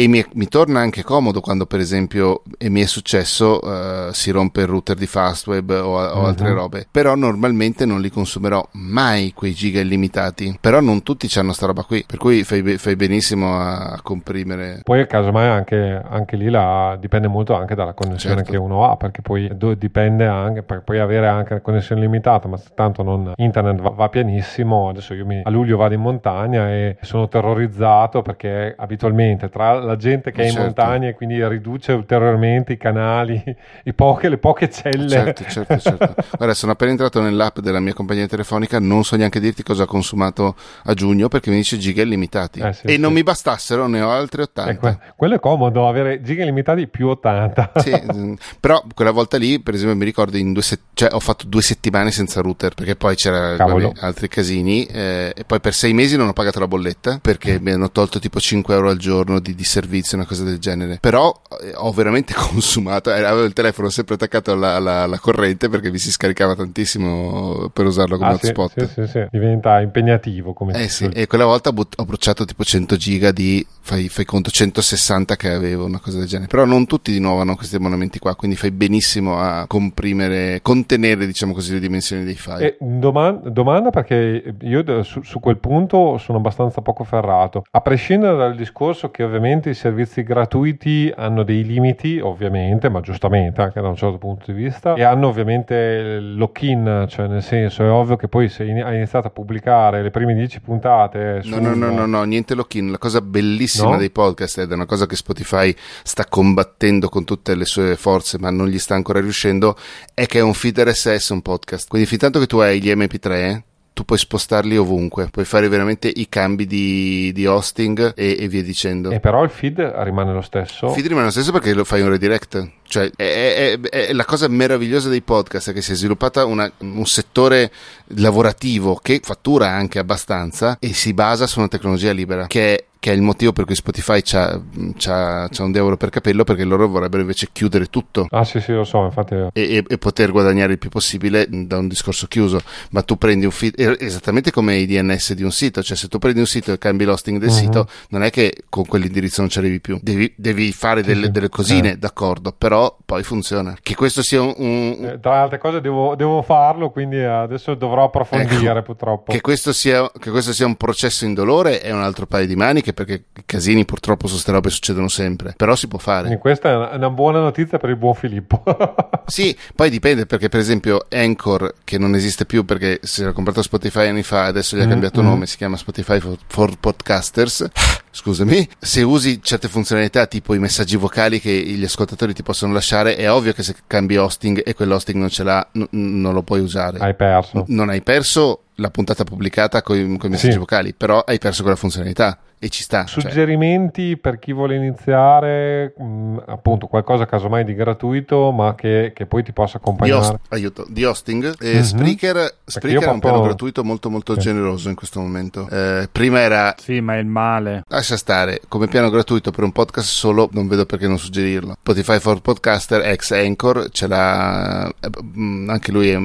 e mi, mi, torna anche comodo quando, per esempio, e mi è successo, uh, si rompe il router di Fastweb o, o altre uh-huh. robe. Però normalmente non li consumerò mai quei giga illimitati. Però non tutti hanno sta roba qui. Per cui fai, fai benissimo a comprimere. Poi, casomai, anche, anche lì la, dipende molto anche dalla connessione certo. che uno ha. Perché poi dipende anche, perché puoi avere anche una connessione limitata, ma tanto non, internet va, va pianissimo. Adesso io mi, a luglio vado in montagna e sono terrorizzato perché abitualmente tra la gente che è in certo. montagna e quindi riduce ulteriormente i canali, i poche, le poche celle. Certo, certo, certo. Guarda, sono appena entrato nell'app della mia compagnia telefonica, non so neanche dirti cosa ho consumato a giugno perché mi dice giga illimitati. Eh, sì, e sì. non mi bastassero, ne ho altri 80. Eh, que- quello è comodo, avere giga illimitati più 80. sì, mm, però quella volta lì, per esempio, mi ricordo, in due se- cioè, ho fatto due settimane senza router perché poi c'era vabbè, altri casini eh, e poi per sei mesi non ho pagato la bolletta perché mi hanno tolto tipo 5 euro al giorno di, di servizio, una cosa del genere. Però eh, ho veramente consumato, eh, avevo il telefono sempre attaccato alla, alla, alla, corrente perché mi si scaricava tantissimo per usarlo come ah, hotspot. Sì, sì, sì, diventa impegnativo come Eh sì, e quella volta but- ho bruciato tipo 100 giga di, fai, fai, conto, 160 che avevo, una cosa del genere. Però non tutti di nuovo hanno questi abbonamenti qua, quindi fai benissimo a comprimere, contenere diciamo così le dimensioni dei file. Domanda, domanda perché io su, su quel punto sono abbastanza poco ferrato. A prescindere dal discorso che ovviamente i servizi gratuiti hanno dei limiti, ovviamente, ma giustamente anche da un certo punto di vista, e hanno ovviamente lock-in, cioè nel senso è ovvio che poi se hai iniziato a pubblicare le prime 10 puntate... Su... No, no, no, no, no, niente lock-in. La cosa bellissima no? dei podcast ed è una cosa che Spotify sta combattendo con tutte le sue forze, ma non gli sta ancora riuscendo, è che è un feed RSS un podcast. Quindi fin tanto che tu hai gli MP3 tu puoi spostarli ovunque, puoi fare veramente i cambi di, di hosting e, e, via dicendo. E però il feed rimane lo stesso? Il feed rimane lo stesso perché lo fai un redirect. Cioè, è, è, è la cosa meravigliosa dei podcast è che si è sviluppata una, un settore lavorativo che fattura anche abbastanza e si basa su una tecnologia libera che è che è il motivo per cui Spotify c'ha, c'ha, c'ha un euro per capello perché loro vorrebbero invece chiudere tutto. Ah sì sì lo so infatti. E, e, e, poter guadagnare il più possibile da un discorso chiuso. Ma tu prendi un feed, esattamente come i DNS di un sito, cioè se tu prendi un sito e cambi l'hosting del uh-huh. sito non è che con quell'indirizzo non ci arrivi più, devi, devi fare delle, sì, delle cosine, eh. d'accordo, però poi funziona. Che questo sia un... un... Eh, tra le altre cose devo, devo, farlo, quindi adesso dovrò approfondire ecco, purtroppo. Che questo, sia, che questo sia un processo indolore è un altro paio di maniche maniche perché i casini purtroppo su queste robe succedono sempre, però si può fare. E questa è una buona notizia per il buon Filippo. sì, poi dipende perché per esempio Anchor che non esiste più perché si era comprato Spotify anni fa, adesso gli ha mm, cambiato mm. nome, si chiama Spotify for, for Podcasters. Scusami, se usi certe funzionalità tipo i messaggi vocali che gli ascoltatori ti possono lasciare, è ovvio che se cambi hosting e quell'hosting non ce l'ha, n- non lo puoi usare. Hai perso. N- non hai perso la puntata pubblicata con i messaggi sì. vocali, però hai perso quella funzionalità e ci sta. Cioè. Suggerimenti cioè. per chi vuole iniziare, mh, mm, appunto qualcosa casomai di gratuito, ma che, che poi ti possa accompagnare. Di, host, aiuto, di hosting. Eh, mm-hmm. Spreaker, Spreaker è un piano gratuito molto molto sì. generoso in questo momento. Eh, prima era... Sì, ma è il male. Lascia stare, come piano gratuito per un podcast solo non vedo perché non suggerirlo. Spotify for Podcaster, ex Anchor, ce l'ha... Eh, mm, anche lui è,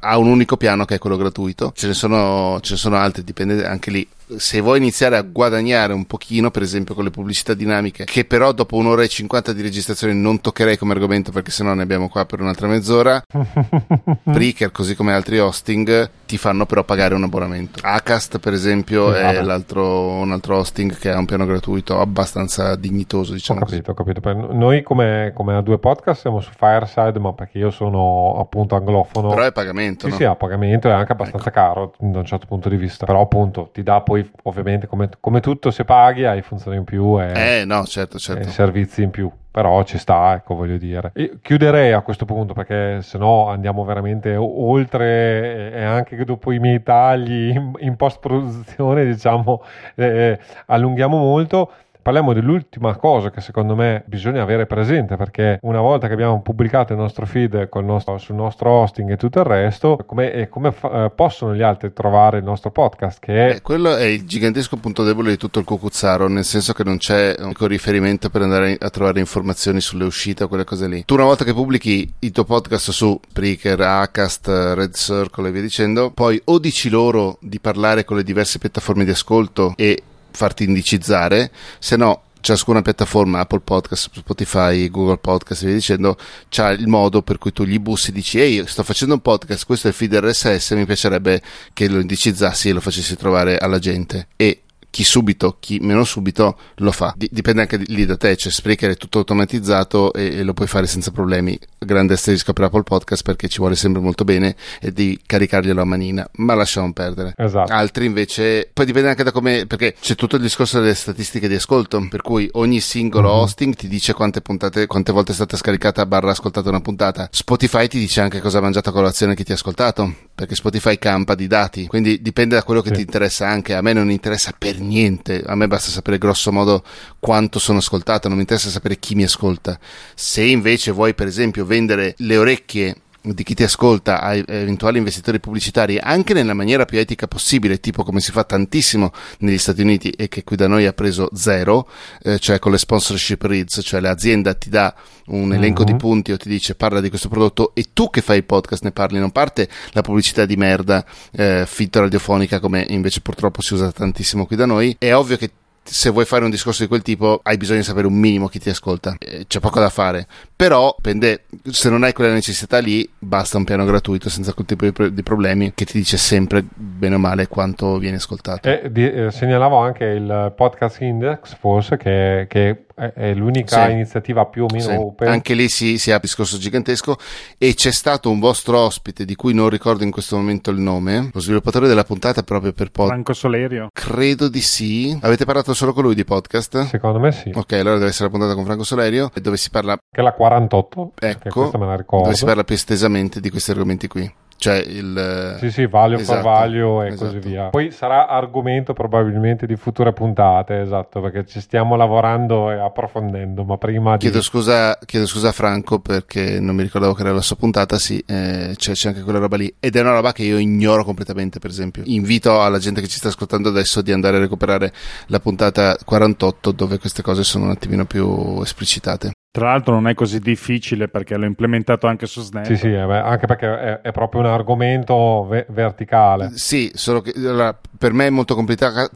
ha un unico piano che è quello gratuito. Ce ne sono, ce ne sono altri, dipende anche lì se vuoi iniziare a guadagnare un pochino, per esempio con le pubblicità dinamiche, che però dopo un'ora e cinquanta di registrazione non toccherei come argomento perché sennò ne abbiamo qua per un'altra mezz'ora, Breaker, così come altri hosting, ti fanno però pagare un abbonamento. Acast, per esempio, eh, è un altro hosting che ha un piano gratuito abbastanza dignitoso, diciamo. Ho capito, ho capito. Noi come, come a due podcast siamo su Fireside, ma perché io sono appunto anglofono. Però è pagamento, sì, no? Sì, a pagamento è anche abbastanza ecco. caro da un certo punto di vista. Però appunto ti dà poi poi ovviamente come, come, tutto se paghi hai funzioni in più e, eh, no, certo, certo. e servizi in più però ci sta, ecco, voglio dire. E chiuderei a questo punto perché se no andiamo veramente oltre e anche dopo i miei tagli in, in post produzione, diciamo, eh, allunghiamo molto. Parliamo dell'ultima cosa che secondo me bisogna avere presente perché una volta che abbiamo pubblicato il nostro feed nostro, sul nostro hosting e tutto il resto, come, come fa, eh, possono gli altri trovare il nostro podcast? Che è... Eh, quello è il gigantesco punto debole di tutto il cucuzzaro, nel senso che non c'è un riferimento per andare a trovare informazioni sulle uscite o quelle cose lì. Tu una volta che pubblichi il tuo podcast su Spreaker, Acast, Red Circle e via dicendo, poi o dici loro di parlare con le diverse piattaforme di ascolto e farti indicizzare, se no ciascuna piattaforma, Apple Podcast, Spotify, Google Podcast via dicendo, c'ha il modo per cui tu gli bussi e dici ehi sto facendo un podcast, questo è il feed RSS, mi piacerebbe che lo indicizzassi e lo facessi trovare alla gente. E chi subito, chi meno subito lo fa. dipende anche lì da te, cioè Spreaker è tutto automatizzato e, e lo puoi fare senza problemi. Grande asterisco per Apple Podcast perché ci vuole sempre molto bene e devi caricarglielo a manina, ma lasciamo perdere. Esatto. Altri invece, poi dipende anche da come, perché c'è tutto il discorso delle statistiche di ascolto, per cui ogni singolo mm-hmm. hosting ti dice quante puntate, quante volte è stata scaricata barra ascoltata una puntata. Spotify ti dice anche cosa ha mangiato a colazione chi ti ha ascoltato, perché Spotify campa di dati, quindi dipende da quello che sì. ti interessa anche. A me non interessa per niente, a me basta sapere grosso modo quanto sono ascoltato, non mi interessa sapere chi mi ascolta. Se invece vuoi per esempio vendere le orecchie di chi ti ascolta a eventuali investitori pubblicitari anche nella maniera più etica possibile, tipo come si fa tantissimo negli Stati Uniti e che qui da noi ha preso zero, eh, cioè con le sponsorship reads, cioè l'azienda ti dà un elenco uh-huh. di mhm. punti o ti dice parla di questo prodotto e tu che fai il podcast ne parli, non parte la pubblicità di merda eh, finta radiofonica come invece purtroppo si usa tantissimo qui da noi. È ovvio che se vuoi fare un discorso di quel tipo hai bisogno di sapere un minimo chi ti ascolta. Eh, c'è poco da fare. Però, dipende, se non hai quella necessità lì, basta un piano gratuito senza quel tipo di, di problemi che ti dice sempre bene o male quanto viene ascoltato. E di, eh, segnalavo anche il podcast index, forse, che, che è l'unica sì. iniziativa più o meno sì. open. Anche lì si, si, ha un discorso gigantesco e c'è stato un vostro ospite di cui non ricordo in questo momento il nome, lo sviluppatore della puntata proprio per podcast. Franco Solerio. Credo di sì. Avete parlato solo con lui di podcast? Secondo me sì. Ok, allora deve essere la puntata con Franco Solerio dove si parla... Che è la 48. Ecco, dove si parla più estesamente di questi argomenti qui cioè il sì sì value esatto, for value e esatto. così via. Poi sarà argomento probabilmente di future puntate esatto perché ci stiamo lavorando e approfondendo ma prima chiedo, scusa, chiedo scusa a Franco perché non mi ricordavo che era la sua puntata sì eh, c'è, c'è, anche quella roba lì. Ed è una roba che io ignoro completamente per esempio. Invito alla gente che ci sta ascoltando adesso di andare a recuperare la puntata 48 dove queste cose sono un attimino più esplicitate tra l'altro non è così difficile perché l'ho implementato anche su Snap. Sì, sì, eh, anche perché è, è, proprio un argomento ve- verticale. Sì, solo che allora, per me è molto complicato,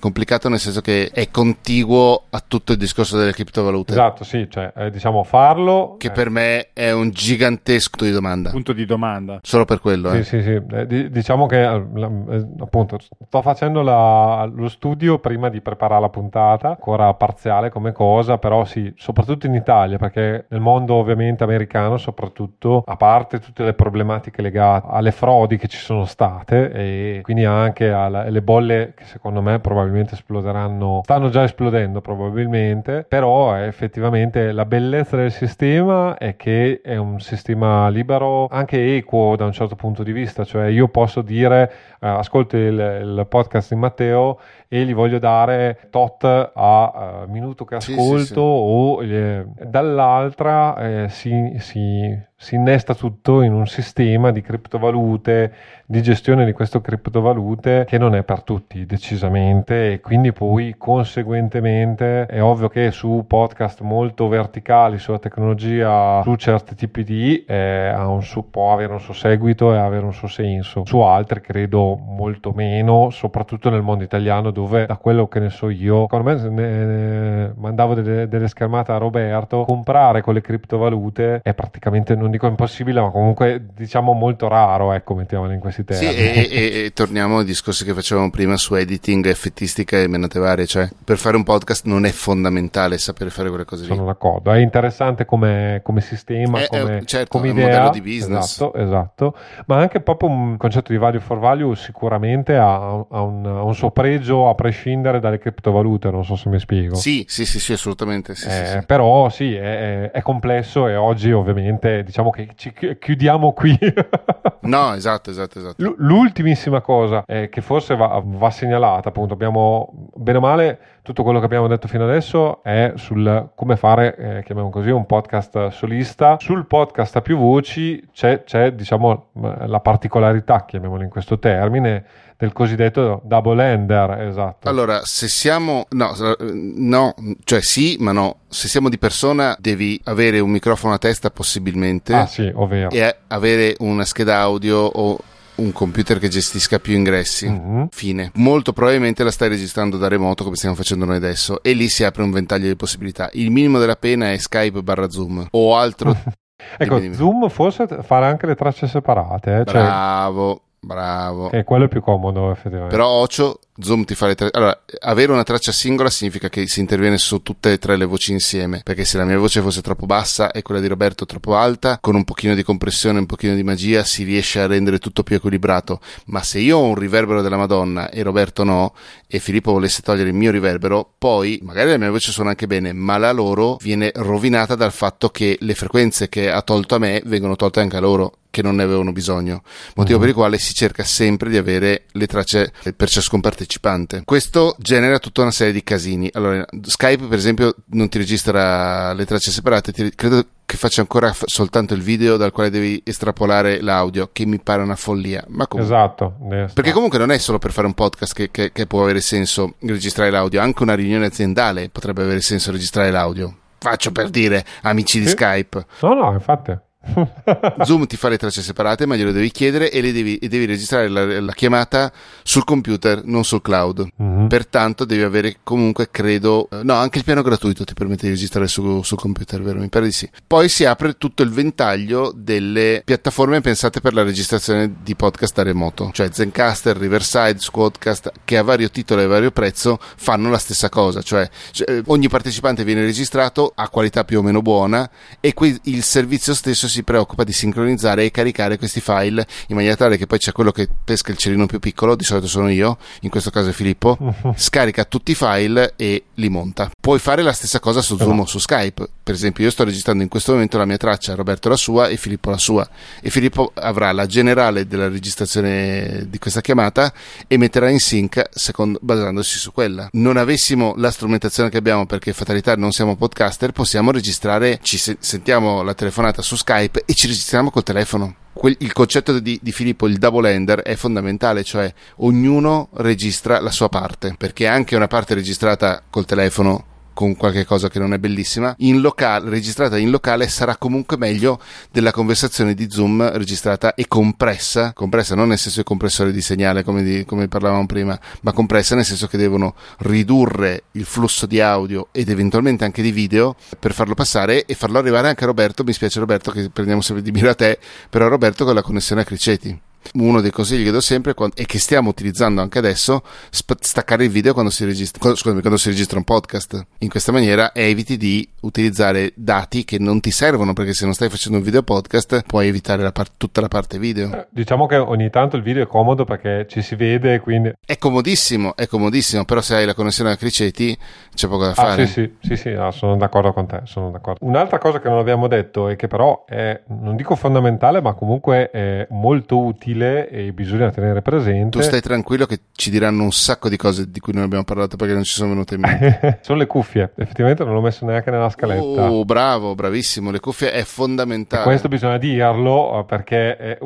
complicato nel senso che è contiguo a tutto il discorso delle criptovalute. Esatto, sì, cioè eh, diciamo farlo. Che eh. per me è un gigantesco di domanda. Punto di domanda. Solo per quello. Sì, eh. sì, sì. Eh, d- diciamo che appunto sto facendo la, lo studio prima di preparare la puntata, ancora parziale come cosa, però sì, soprattutto in Italia Italia, perché nel mondo ovviamente americano soprattutto, a parte tutte le problematiche legate alle frodi che ci sono state e quindi anche alle bolle che secondo me probabilmente esploderanno, stanno già esplodendo probabilmente, però effettivamente la bellezza del sistema è che è un sistema libero, anche equo da un certo punto di vista, cioè io posso dire eh, ascolto il, il podcast di Matteo e gli voglio dare tot a uh, minuto che ascolto sì, sì, sì. o eh, dall'altra eh, si, si, si innesta tutto in un sistema di criptovalute, di gestione di queste criptovalute che non è per tutti decisamente e quindi poi conseguentemente è ovvio che su podcast molto verticali sulla tecnologia, su certi tipi di eh, suo, può avere un suo seguito e avere un suo senso, su altri credo molto meno, soprattutto nel mondo italiano dove da quello che ne so io, secondo me ne, ne mandavo delle, delle schermate a Roberto, comprare con le criptovalute è praticamente non non dico impossibile, ma comunque diciamo molto raro, ecco, mettiamolo in questi termini. Sì, e, e, e, torniamo ai discorsi che facevamo prima su editing, effettistica e menate varie, cioè per fare un podcast non è fondamentale sapere fare quelle cose lì. Sono d'accordo, è interessante come, come sistema, è, come, è, certo, come idea. modello di business. Esatto, esatto, ma anche proprio un concetto di value for value sicuramente ha, ha, un, ha un, suo pregio a prescindere dalle criptovalute, non so se mi spiego. Sì, sì, sì, sì assolutamente. Sì, eh, sì, sì. Però sì, è, è complesso e oggi ovviamente diciamo, diciamo che ci chiudiamo qui. no, esatto, esatto, esatto. L- l'ultimissima cosa eh, che forse va, va, segnalata, appunto, abbiamo bene o male tutto quello che abbiamo detto fino adesso è sul come fare, eh, chiamiamo così, un podcast solista. Sul podcast a più voci c'è, c'è diciamo, la particolarità, chiamiamolo in questo termine, del cosiddetto double ender, esatto. Allora, se siamo no, no, cioè sì, ma no. Se siamo di persona devi avere un microfono a testa possibilmente. Ah, sì, ovvero. E avere una scheda audio o un computer che gestisca più ingressi. Mm-hmm. Fine. Molto probabilmente la stai registrando da remoto come stiamo facendo noi adesso e lì si apre un ventaglio di possibilità. Il minimo della pena è Skype barra Zoom o altro. ecco, Zoom forse farà anche le tracce separate. Eh? Cioè Bravo. Cioè... Bravo. Che quello è più comodo, effettivamente. Però Ocio, Zoom ti fa le tracce. Allora, avere una traccia singola significa che si interviene su tutte e tre le voci insieme. Perché se la mia voce fosse troppo bassa e quella di Roberto troppo alta, con un pochino di compressione, un pochino di magia, si riesce a rendere tutto più equilibrato. Ma se io ho un riverbero della Madonna e Roberto no, e Filippo volesse togliere il mio riverbero, poi magari la mia voce suona anche bene, ma la loro viene rovinata dal fatto che le frequenze che ha tolto a me vengono tolte anche a loro che non ne avevano bisogno, motivo uh-huh. per il quale si cerca sempre di avere le tracce per ciascun partecipante. Questo genera tutta una serie di casini. Allora, Skype, per esempio, non ti registra le tracce separate, ti, credo che faccia ancora f- soltanto il video dal quale devi estrapolare l'audio, che mi pare una follia. Ma comunque, esatto. Perché comunque non è solo per fare un podcast che, che, che può avere senso registrare l'audio, anche una riunione aziendale potrebbe avere senso registrare l'audio. Faccio per dire, amici di Skype. No, no, infatti. Zoom ti fa le tracce separate, ma glielo devi chiedere e, devi, e devi, registrare la, la, chiamata sul computer, non sul cloud. Mm-hmm. Pertanto devi avere comunque, credo, no, anche il piano gratuito ti permette di registrare su, sul computer, vero? Mi pare di sì. Poi si apre tutto il ventaglio delle piattaforme pensate per la registrazione di podcast da remoto, cioè Zencaster, Riverside, Squadcast, che a vario titolo e a vario prezzo fanno la stessa cosa, cioè, cioè ogni partecipante viene registrato a qualità più o meno buona e qui il servizio stesso si si preoccupa di sincronizzare e caricare questi file in maniera tale che poi c'è quello che pesca il cerino più piccolo, di solito sono io, in questo caso è Filippo, scarica tutti i file e li monta. Puoi fare la stessa cosa su Zoom o su Skype. Per esempio, io sto registrando in questo momento la mia traccia, Roberto la sua e Filippo la sua. E Filippo avrà la generale della registrazione di questa chiamata e metterà in sync secondo, basandosi su quella. Non avessimo la strumentazione che abbiamo perché fatalità non siamo podcaster, possiamo registrare, ci se- sentiamo la telefonata su Skype Skype e ci registriamo col telefono. Il concetto di, di, Filippo, il double ender, è fondamentale, cioè ognuno registra la sua parte, perché anche una parte registrata col telefono con qualche cosa che non è bellissima, in locale, registrata in locale sarà comunque meglio della conversazione di Zoom registrata e compressa, compressa non nel senso di compressore di segnale come, di, come parlavamo prima, ma compressa nel senso che devono ridurre il flusso di audio ed eventualmente anche di video per farlo passare e farlo arrivare anche a Roberto, mi spiace Roberto che prendiamo sempre di mira a te, però Roberto con la connessione a Criceti uno dei consigli che do sempre e che stiamo utilizzando anche adesso, sp- staccare il video quando si, registra, quando, scusami, quando si registra un podcast. In questa maniera eviti di utilizzare dati che non ti servono perché se non stai facendo un video podcast puoi evitare la par- tutta la parte video. Eh, diciamo che ogni tanto il video è comodo perché ci si vede quindi... È comodissimo, è comodissimo, però se hai la connessione a Criceti c'è poco da fare. Ah, sì, sì, sì, sì no, sono d'accordo con te, sono d'accordo. Un'altra cosa che non abbiamo detto e che però è, non dico fondamentale, ma comunque è molto utile utile e bisogna tenere presente. Tu stai tranquillo che ci diranno un sacco di cose di cui non abbiamo parlato perché non ci sono venute in mente. sono le cuffie, effettivamente non l'ho messo neanche nella scaletta. Oh, bravo, bravissimo, le cuffie è fondamentale. E questo bisogna dirlo eh, perché è,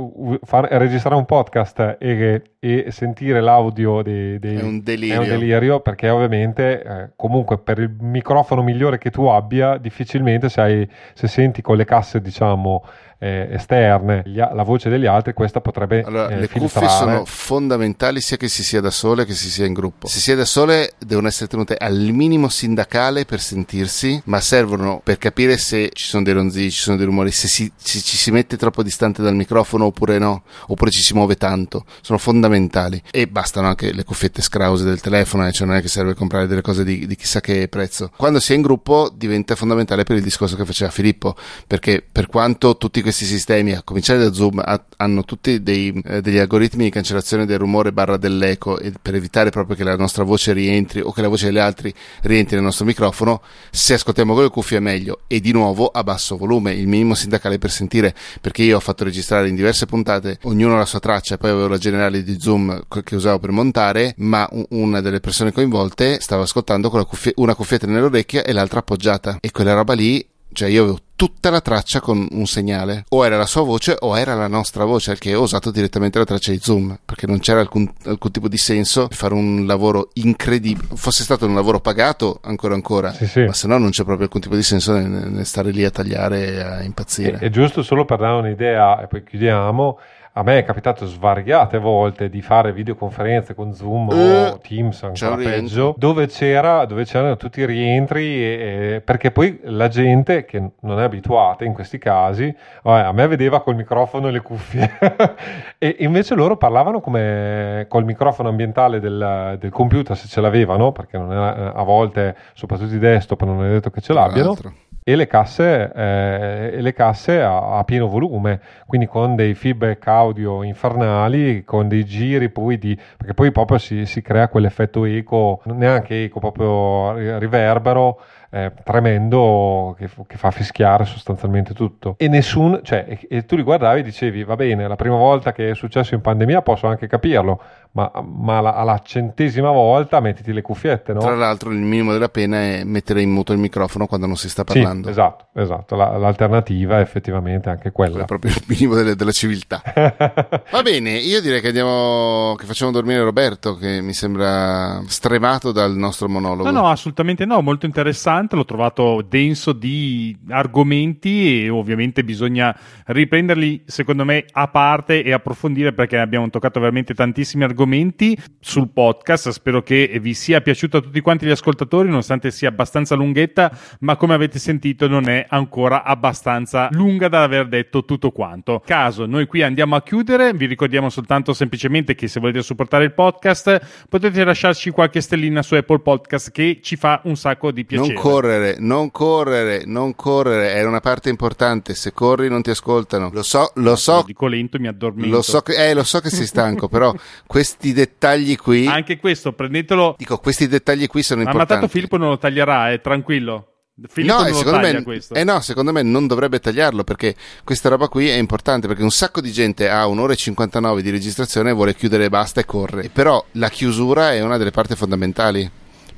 far, registrare un podcast e, e sentire l'audio dei, dei, è, un delirio. è un delirio perché ovviamente eh, comunque per il microfono migliore che tu abbia difficilmente se, hai, se senti con le casse diciamo eh, esterne, gli, la voce degli altri, questa potrebbe allora, eh, le filtrare. cuffie sono fondamentali sia che si sia da sole che si sia in gruppo. Se si è da sole devono essere tenute al minimo sindacale per sentirsi, ma servono per capire se ci sono dei ronzii, ci sono dei rumori, se, si, se ci si mette troppo distante dal microfono oppure no, oppure ci si muove tanto. Sono fondamentali fondamentali e bastano anche le cuffiette scrause del telefono, eh, cioè non è che serve comprare delle cose di, di chissà che prezzo. Quando si è in gruppo diventa fondamentale per il discorso che faceva Filippo, perché per quanto tutti questi sistemi, a cominciare da Zoom, ha, hanno tutti dei, eh, degli algoritmi di cancellazione del rumore barra dell'eco per evitare proprio che la nostra voce rientri o che la voce degli altri rientri nel nostro microfono, se ascoltiamo con le cuffie è meglio. E di nuovo a basso volume, il minimo sindacale per sentire, perché io ho fatto registrare in diverse puntate, ognuno la sua traccia, poi avevo la generale di Zoom che usavo per montare, ma una delle persone coinvolte stava ascoltando con cuffie, una cuffietta nell'orecchia e l'altra appoggiata. E quella roba lì cioè io avevo tutta la traccia con un segnale. O era la sua voce o era la nostra voce, che ho usato direttamente la traccia di Zoom, perché non c'era alcun, alcun tipo di senso fare un lavoro incredibile. Fosse stato un lavoro pagato, ancora ancora, sì, sì. ma se no non c'è proprio alcun tipo di senso nel, nel stare lì a tagliare e a impazzire. È, è giusto solo per dare un'idea, e poi chiudiamo a me è capitato svariate volte di fare videoconferenze con Zoom uh, o Teams, ancora peggio, dove, c'era, dove c'erano tutti i rientri, e, e, perché poi la gente che non è abituata in questi casi, vabbè, a me vedeva col microfono e le cuffie, e invece loro parlavano come col microfono ambientale del, del computer se ce l'avevano, perché era, a volte, soprattutto i desktop, non è detto che ce l'abbiano e le casse, eh, e le casse a, a, pieno volume, quindi con dei feedback audio infernali, con dei giri poi di... perché poi proprio si, si crea quell'effetto eco, neanche eco, proprio riverbero eh, tremendo che, che, fa fischiare sostanzialmente tutto. E nessuno, cioè, e, e tu li guardavi e dicevi, va bene, la prima volta che è successo in pandemia posso anche capirlo, ma, ma alla, alla, centesima volta mettiti le cuffiette, no? Tra l'altro il minimo della pena è mettere in muto il microfono quando non si sta parlando. Sì, esatto, esatto. La, l'alternativa è effettivamente anche quella. È proprio il minimo delle, della civiltà. Va bene, io direi che andiamo, che facciamo dormire Roberto, che mi sembra stremato dal nostro monologo. No, no, assolutamente no, molto interessante, l'ho trovato denso di argomenti e ovviamente bisogna riprenderli, secondo me, a parte e approfondire perché abbiamo toccato veramente tantissimi argomenti argomenti sul podcast. Spero che vi sia piaciuto a tutti quanti gli ascoltatori, nonostante sia abbastanza lunghetta, ma come avete sentito non è ancora abbastanza lunga da aver detto tutto quanto. Caso, noi qui andiamo a chiudere, vi ricordiamo soltanto semplicemente che se volete supportare il podcast potete lasciarci qualche stellina su Apple Podcast che ci fa un sacco di piacere. Non correre, non correre, non correre, è una parte importante, se corri non ti ascoltano. Lo so, lo so. Lo dico lento, mi addormento. Lo so che, eh, lo so che sei stanco, però questi dettagli qui. Anche questo, prendetelo. Dico, questi dettagli qui sono importanti. Ma tanto Filippo non lo taglierà, è tranquillo. Filippo no, secondo me, questo. Eh no, secondo me non dovrebbe tagliarlo perché questa roba qui è importante perché un sacco di gente ha un'ora e 59 di registrazione e vuole chiudere e basta e corre. Però la chiusura è una delle parti fondamentali.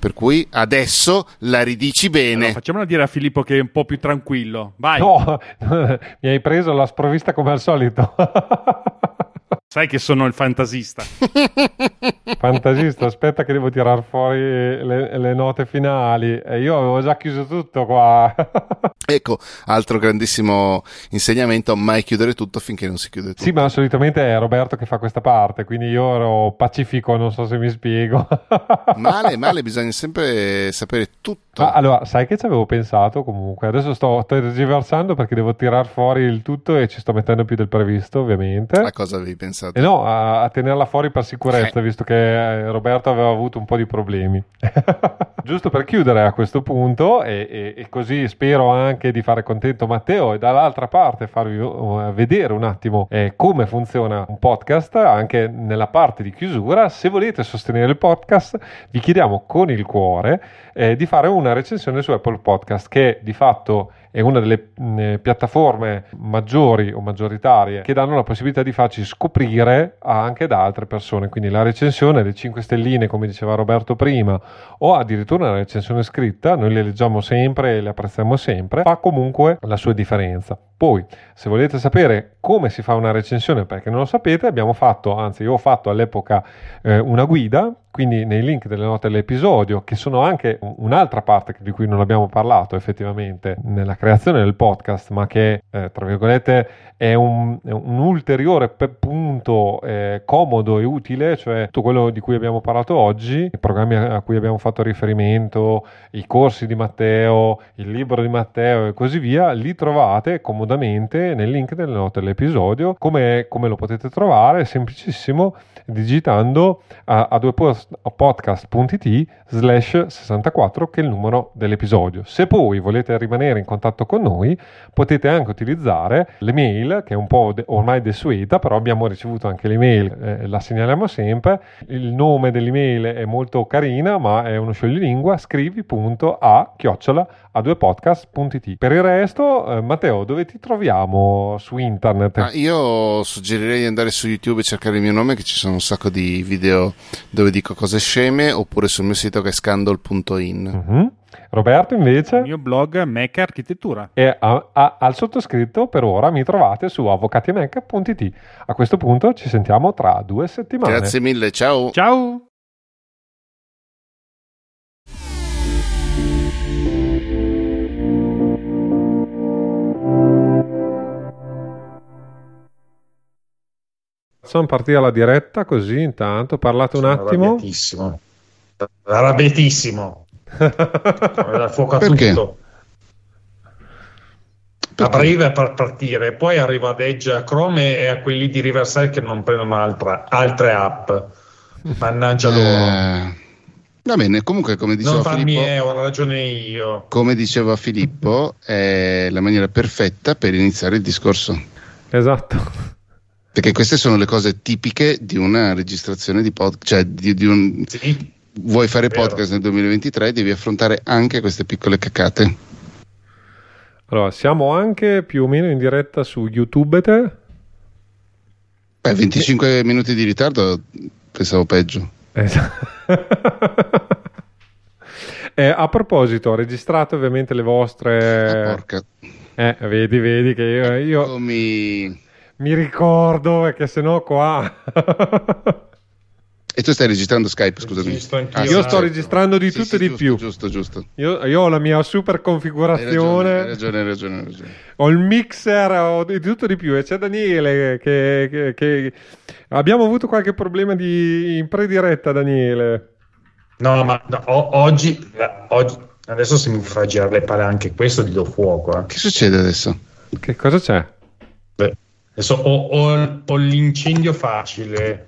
Per cui adesso la ridici bene. Allora, facciamola dire a Filippo che è un po' più tranquillo. Vai. No, mi hai preso la sprovvista come al solito. Sai che sono il fantasista. fantasista, aspetta che devo tirar fuori le, le note finali. E io avevo già chiuso tutto qua. ecco, altro grandissimo insegnamento, mai chiudere tutto finché non si chiude tutto. Sì, ma solitamente è Roberto che fa questa parte, quindi io ero pacifico, non so se mi spiego. male, male, bisogna sempre sapere tutto. Ah, allora, sai che ci avevo pensato comunque? Adesso sto, sto tergiversando perché devo tirar fuori il tutto e ci sto mettendo più del previsto, ovviamente. A cosa avevi pensato? Pensato? Eh no, a, a, tenerla fuori per sicurezza, eh. visto che eh, Roberto aveva avuto un po' di problemi. Giusto per chiudere a questo punto, e, e, e, così spero anche di fare contento Matteo e dall'altra parte farvi uh, vedere un attimo eh, come funziona un podcast, anche nella parte di chiusura. Se volete sostenere il podcast, vi chiediamo con il cuore eh, di fare una recensione su Apple Podcast, che di fatto è una delle mh, eh, piattaforme maggiori o maggioritarie che danno la possibilità di farci scoprire anche da altre persone. Quindi la recensione, le 5 stelline, come diceva Roberto prima, o addirittura una recensione scritta, noi le leggiamo sempre e le apprezziamo sempre, fa comunque la sua differenza. Poi, se volete sapere come si fa una recensione, perché non lo sapete, abbiamo fatto, anzi io ho fatto all'epoca eh, una guida quindi nei link delle note dell'episodio, che sono anche un'altra parte di cui non abbiamo parlato effettivamente nella creazione del podcast, ma che eh, tra virgolette è un, un ulteriore punto eh, comodo e utile, cioè tutto quello di cui abbiamo parlato oggi, i programmi a cui abbiamo fatto riferimento, i corsi di Matteo, il libro di Matteo e così via, li trovate comodamente comodamente nel link delle note dell'episodio. Come, come lo potete trovare? Semplicissimo digitando a, a podcast.it slash 64 che è il numero dell'episodio. Se poi volete rimanere in contatto con noi potete anche utilizzare l'email che è un po' de- ormai desueta però abbiamo ricevuto anche l'email, eh, la segnaliamo sempre. Il nome dell'email è molto carina ma è uno scioglilingua scrivi.a chiocciola a due podcast.it. Per il resto, eh, Matteo, dove ti troviamo su internet? Ah, io suggerirei di andare su YouTube e cercare il mio nome, che ci sono un sacco di video dove dico cose sceme, oppure sul mio sito che è scandal.in. Mm-hmm. Roberto invece il mio blog Mac Architettura e a, a, al sottoscritto per ora mi trovate su avvocatimac.it a questo punto ci sentiamo tra due settimane grazie mille ciao ciao Facciamo partire la diretta così intanto, parlate un Sono attimo. Arrabbiatissimo. Arrabbiatissimo. Dal fuoco a Perché? tutto. A breve per partire, poi arriva ad Edge a Chrome e a quelli di Riverside che non prendono altra- altre app. Mannaggia loro. Eh, va bene comunque come diceva non Filippo eh, ho ragione io. come diceva Filippo è la maniera perfetta per iniziare il discorso Esatto. Perché queste sono le cose tipiche di una registrazione di podcast cioè di, di un Sì, vuoi fare Vero. podcast nel 2023 devi affrontare anche queste piccole cacate Allora, siamo anche più o meno in diretta su YouTube. Te? Beh, 25 minuti di ritardo pensavo peggio Esatto. Eh, a proposito, registrate ovviamente le Ah, vostre... porca Eh, vedi, vedi che io, io. Mi ricordo perché sennò qua... e tu stai registrando Skype scusami. Ah, io sto certo. registrando di Sì, tutto sì, e di giusto, più. giusto giusto Io, io ho la mia super configurazione. hai ragione, hai ragione, hai ragione. Ho il mixer, ho di tutto di più e c'è Daniele che, che- che- abbiamo avuto qualche problema di, in prediretta Daniele. No, ma no, o- oggi, oggi- adesso se mi fa girare le palle anche questo, gli do fuoco. eh. che succede adesso? Che cosa c'è? Adesso ho, ho- ho l'incendio facile.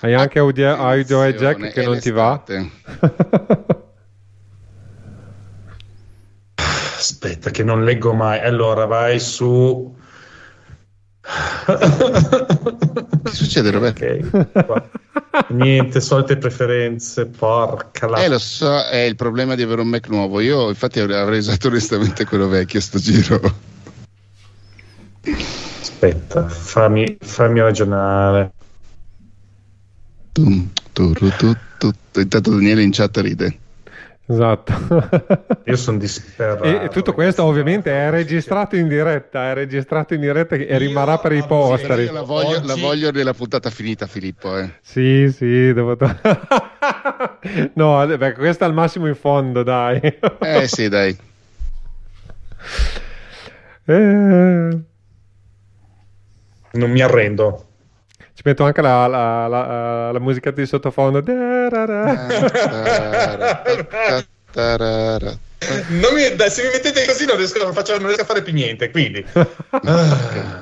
Hai anche audio, audio e jack che non ti va? Aspetta, che non leggo mai. Allora, vai su. Che succede Roberto? Ok, qua. Niente, solite preferenze. Porca la. Eh, lo so, è il problema di avere un Mac nuovo. Io, infatti, avrei avrei usato onestamente quello vecchio sto giro. Aspetta, fammi, fammi ragionare. Tum, turu, tu, tu. Intanto Daniele in chat ride. Esatto. Io sono disperato. e, e tutto questo ovviamente è registrato in diretta, è registrato in diretta e rimarrà per i posteri. Io la voglio, la Oggi- voglio nella puntata finita, Filippo. Eh. Sì, sì, devo... to- no, beh, questo è al massimo in fondo, dai. eh sì, dai. Eh, Non mi arrendo. Ci metto anche la, la, la, la musichetta di sottofondo. Mi- dai, se mi mettete così non riesco, non faccio- non riesco a fare più niente. Quindi,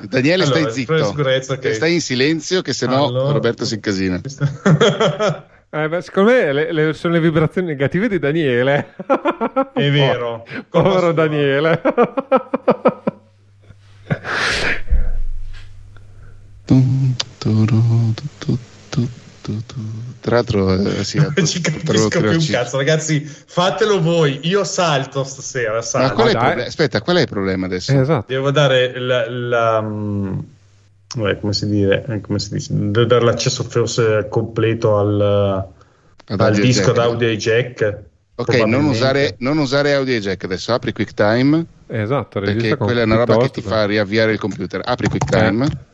Daniele, Allora, stai zitto. sicurezza che- Stai in silenzio, che sennò Allora- Roberto si incasina. Eh, beh, secondo me le- le- sono le vibrazioni negative di Daniele. È vero. Povero. Daniele. Tra l'altro, eh, sì, Non ci capisco più un cazzo, ragazzi. Fatelo voi. Io salto stasera. Ma Salto. qual è il problema? Aspetta, qual è il problema adesso? esatto. Devo dare la, la, mm, eh, come si dire, eh, come si dice? Devo dare l'accesso forse completo al, Ad al audio disco jack. d'audio e jack. Ok, non usare, non usare audio jack adesso. Apri QuickTime Esatto, perché quella è una roba che ti fa riavviare il computer. Apri QuickTime.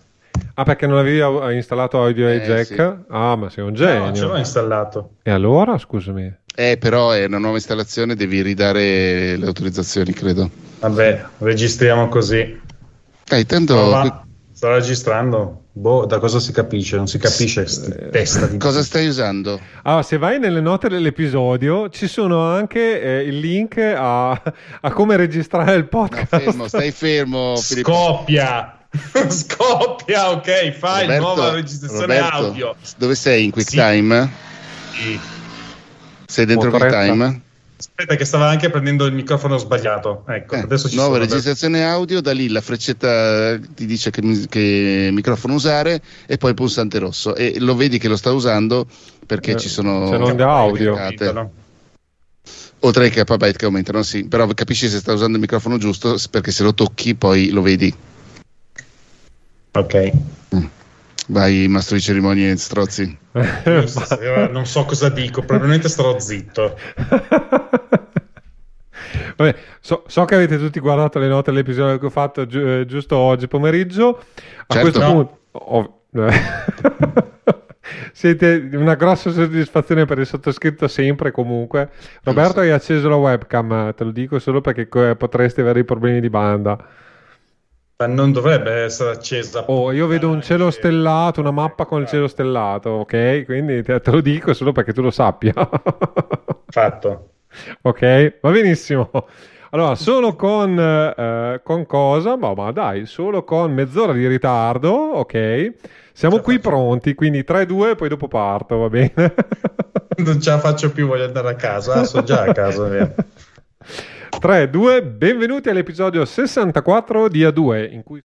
Ah, perché non avevi installato audio e Eh, jack? sì. Ah, ma sei un No, ce l'ho genio. installato. e allora, scusami. Eh, però è una nuova installazione, devi ridare le autorizzazioni, credo. Vabbè, registriamo così. Dai, tanto Prova. qui- Sta registrando? Boh, da cosa si capisce? Non si capisce eh, testa di... Cosa stai usando? Allora, se vai nelle note dell'episodio ci sono anche eh, il link a, a, come registrare il podcast. No, fermo, stai fermo. Filippo. Scoppia! Scoppia, ok, fai Roberto, nuova registrazione Roberto, audio. Dove sei in QuickTime? Sì. Sei dentro QuickTime? Aspetta, che stava anche prendendo il microfono sbagliato. Ecco, eh, adesso ci nuova registrazione adesso. audio, da lì la freccetta ti dice che, che, microfono usare e poi il pulsante rosso. E lo vedi che lo sta usando perché eh, ci sono. Se non da audio. O 3 KB che aumentano, sì, però capisci se sta usando il microfono giusto perché se lo tocchi poi lo vedi. Ok. Mm. Vai, mastro di cerimonie, strozzi. non so cosa dico, probabilmente starò zitto. Vabbè, so, so, che avete tutti guardato le note dell'episodio che ho fatto gi- eh, giusto oggi pomeriggio. A certo. questo punto... Oh, siete una grossa soddisfazione per il sottoscritto sempre comunque. Roberto hai acceso la webcam, te lo dico solo perché potresti avere i problemi di banda. Non dovrebbe essere accesa. Oh, io vedo un cielo stellato, una mappa con il cielo stellato, ok? Quindi te, te lo dico solo perché tu lo sappia. Fatto. Ok, va benissimo. Allora, solo con, eh, con cosa? Boh, ma dai, solo con mezz'ora di ritardo, ok? Siamo qui faccio. pronti, quindi 3-2 poi dopo parto, va bene? non ce la faccio più, voglio andare a casa. Ah, sono già a casa? 3, 2, benvenuti all'episodio 64 di A2 in cui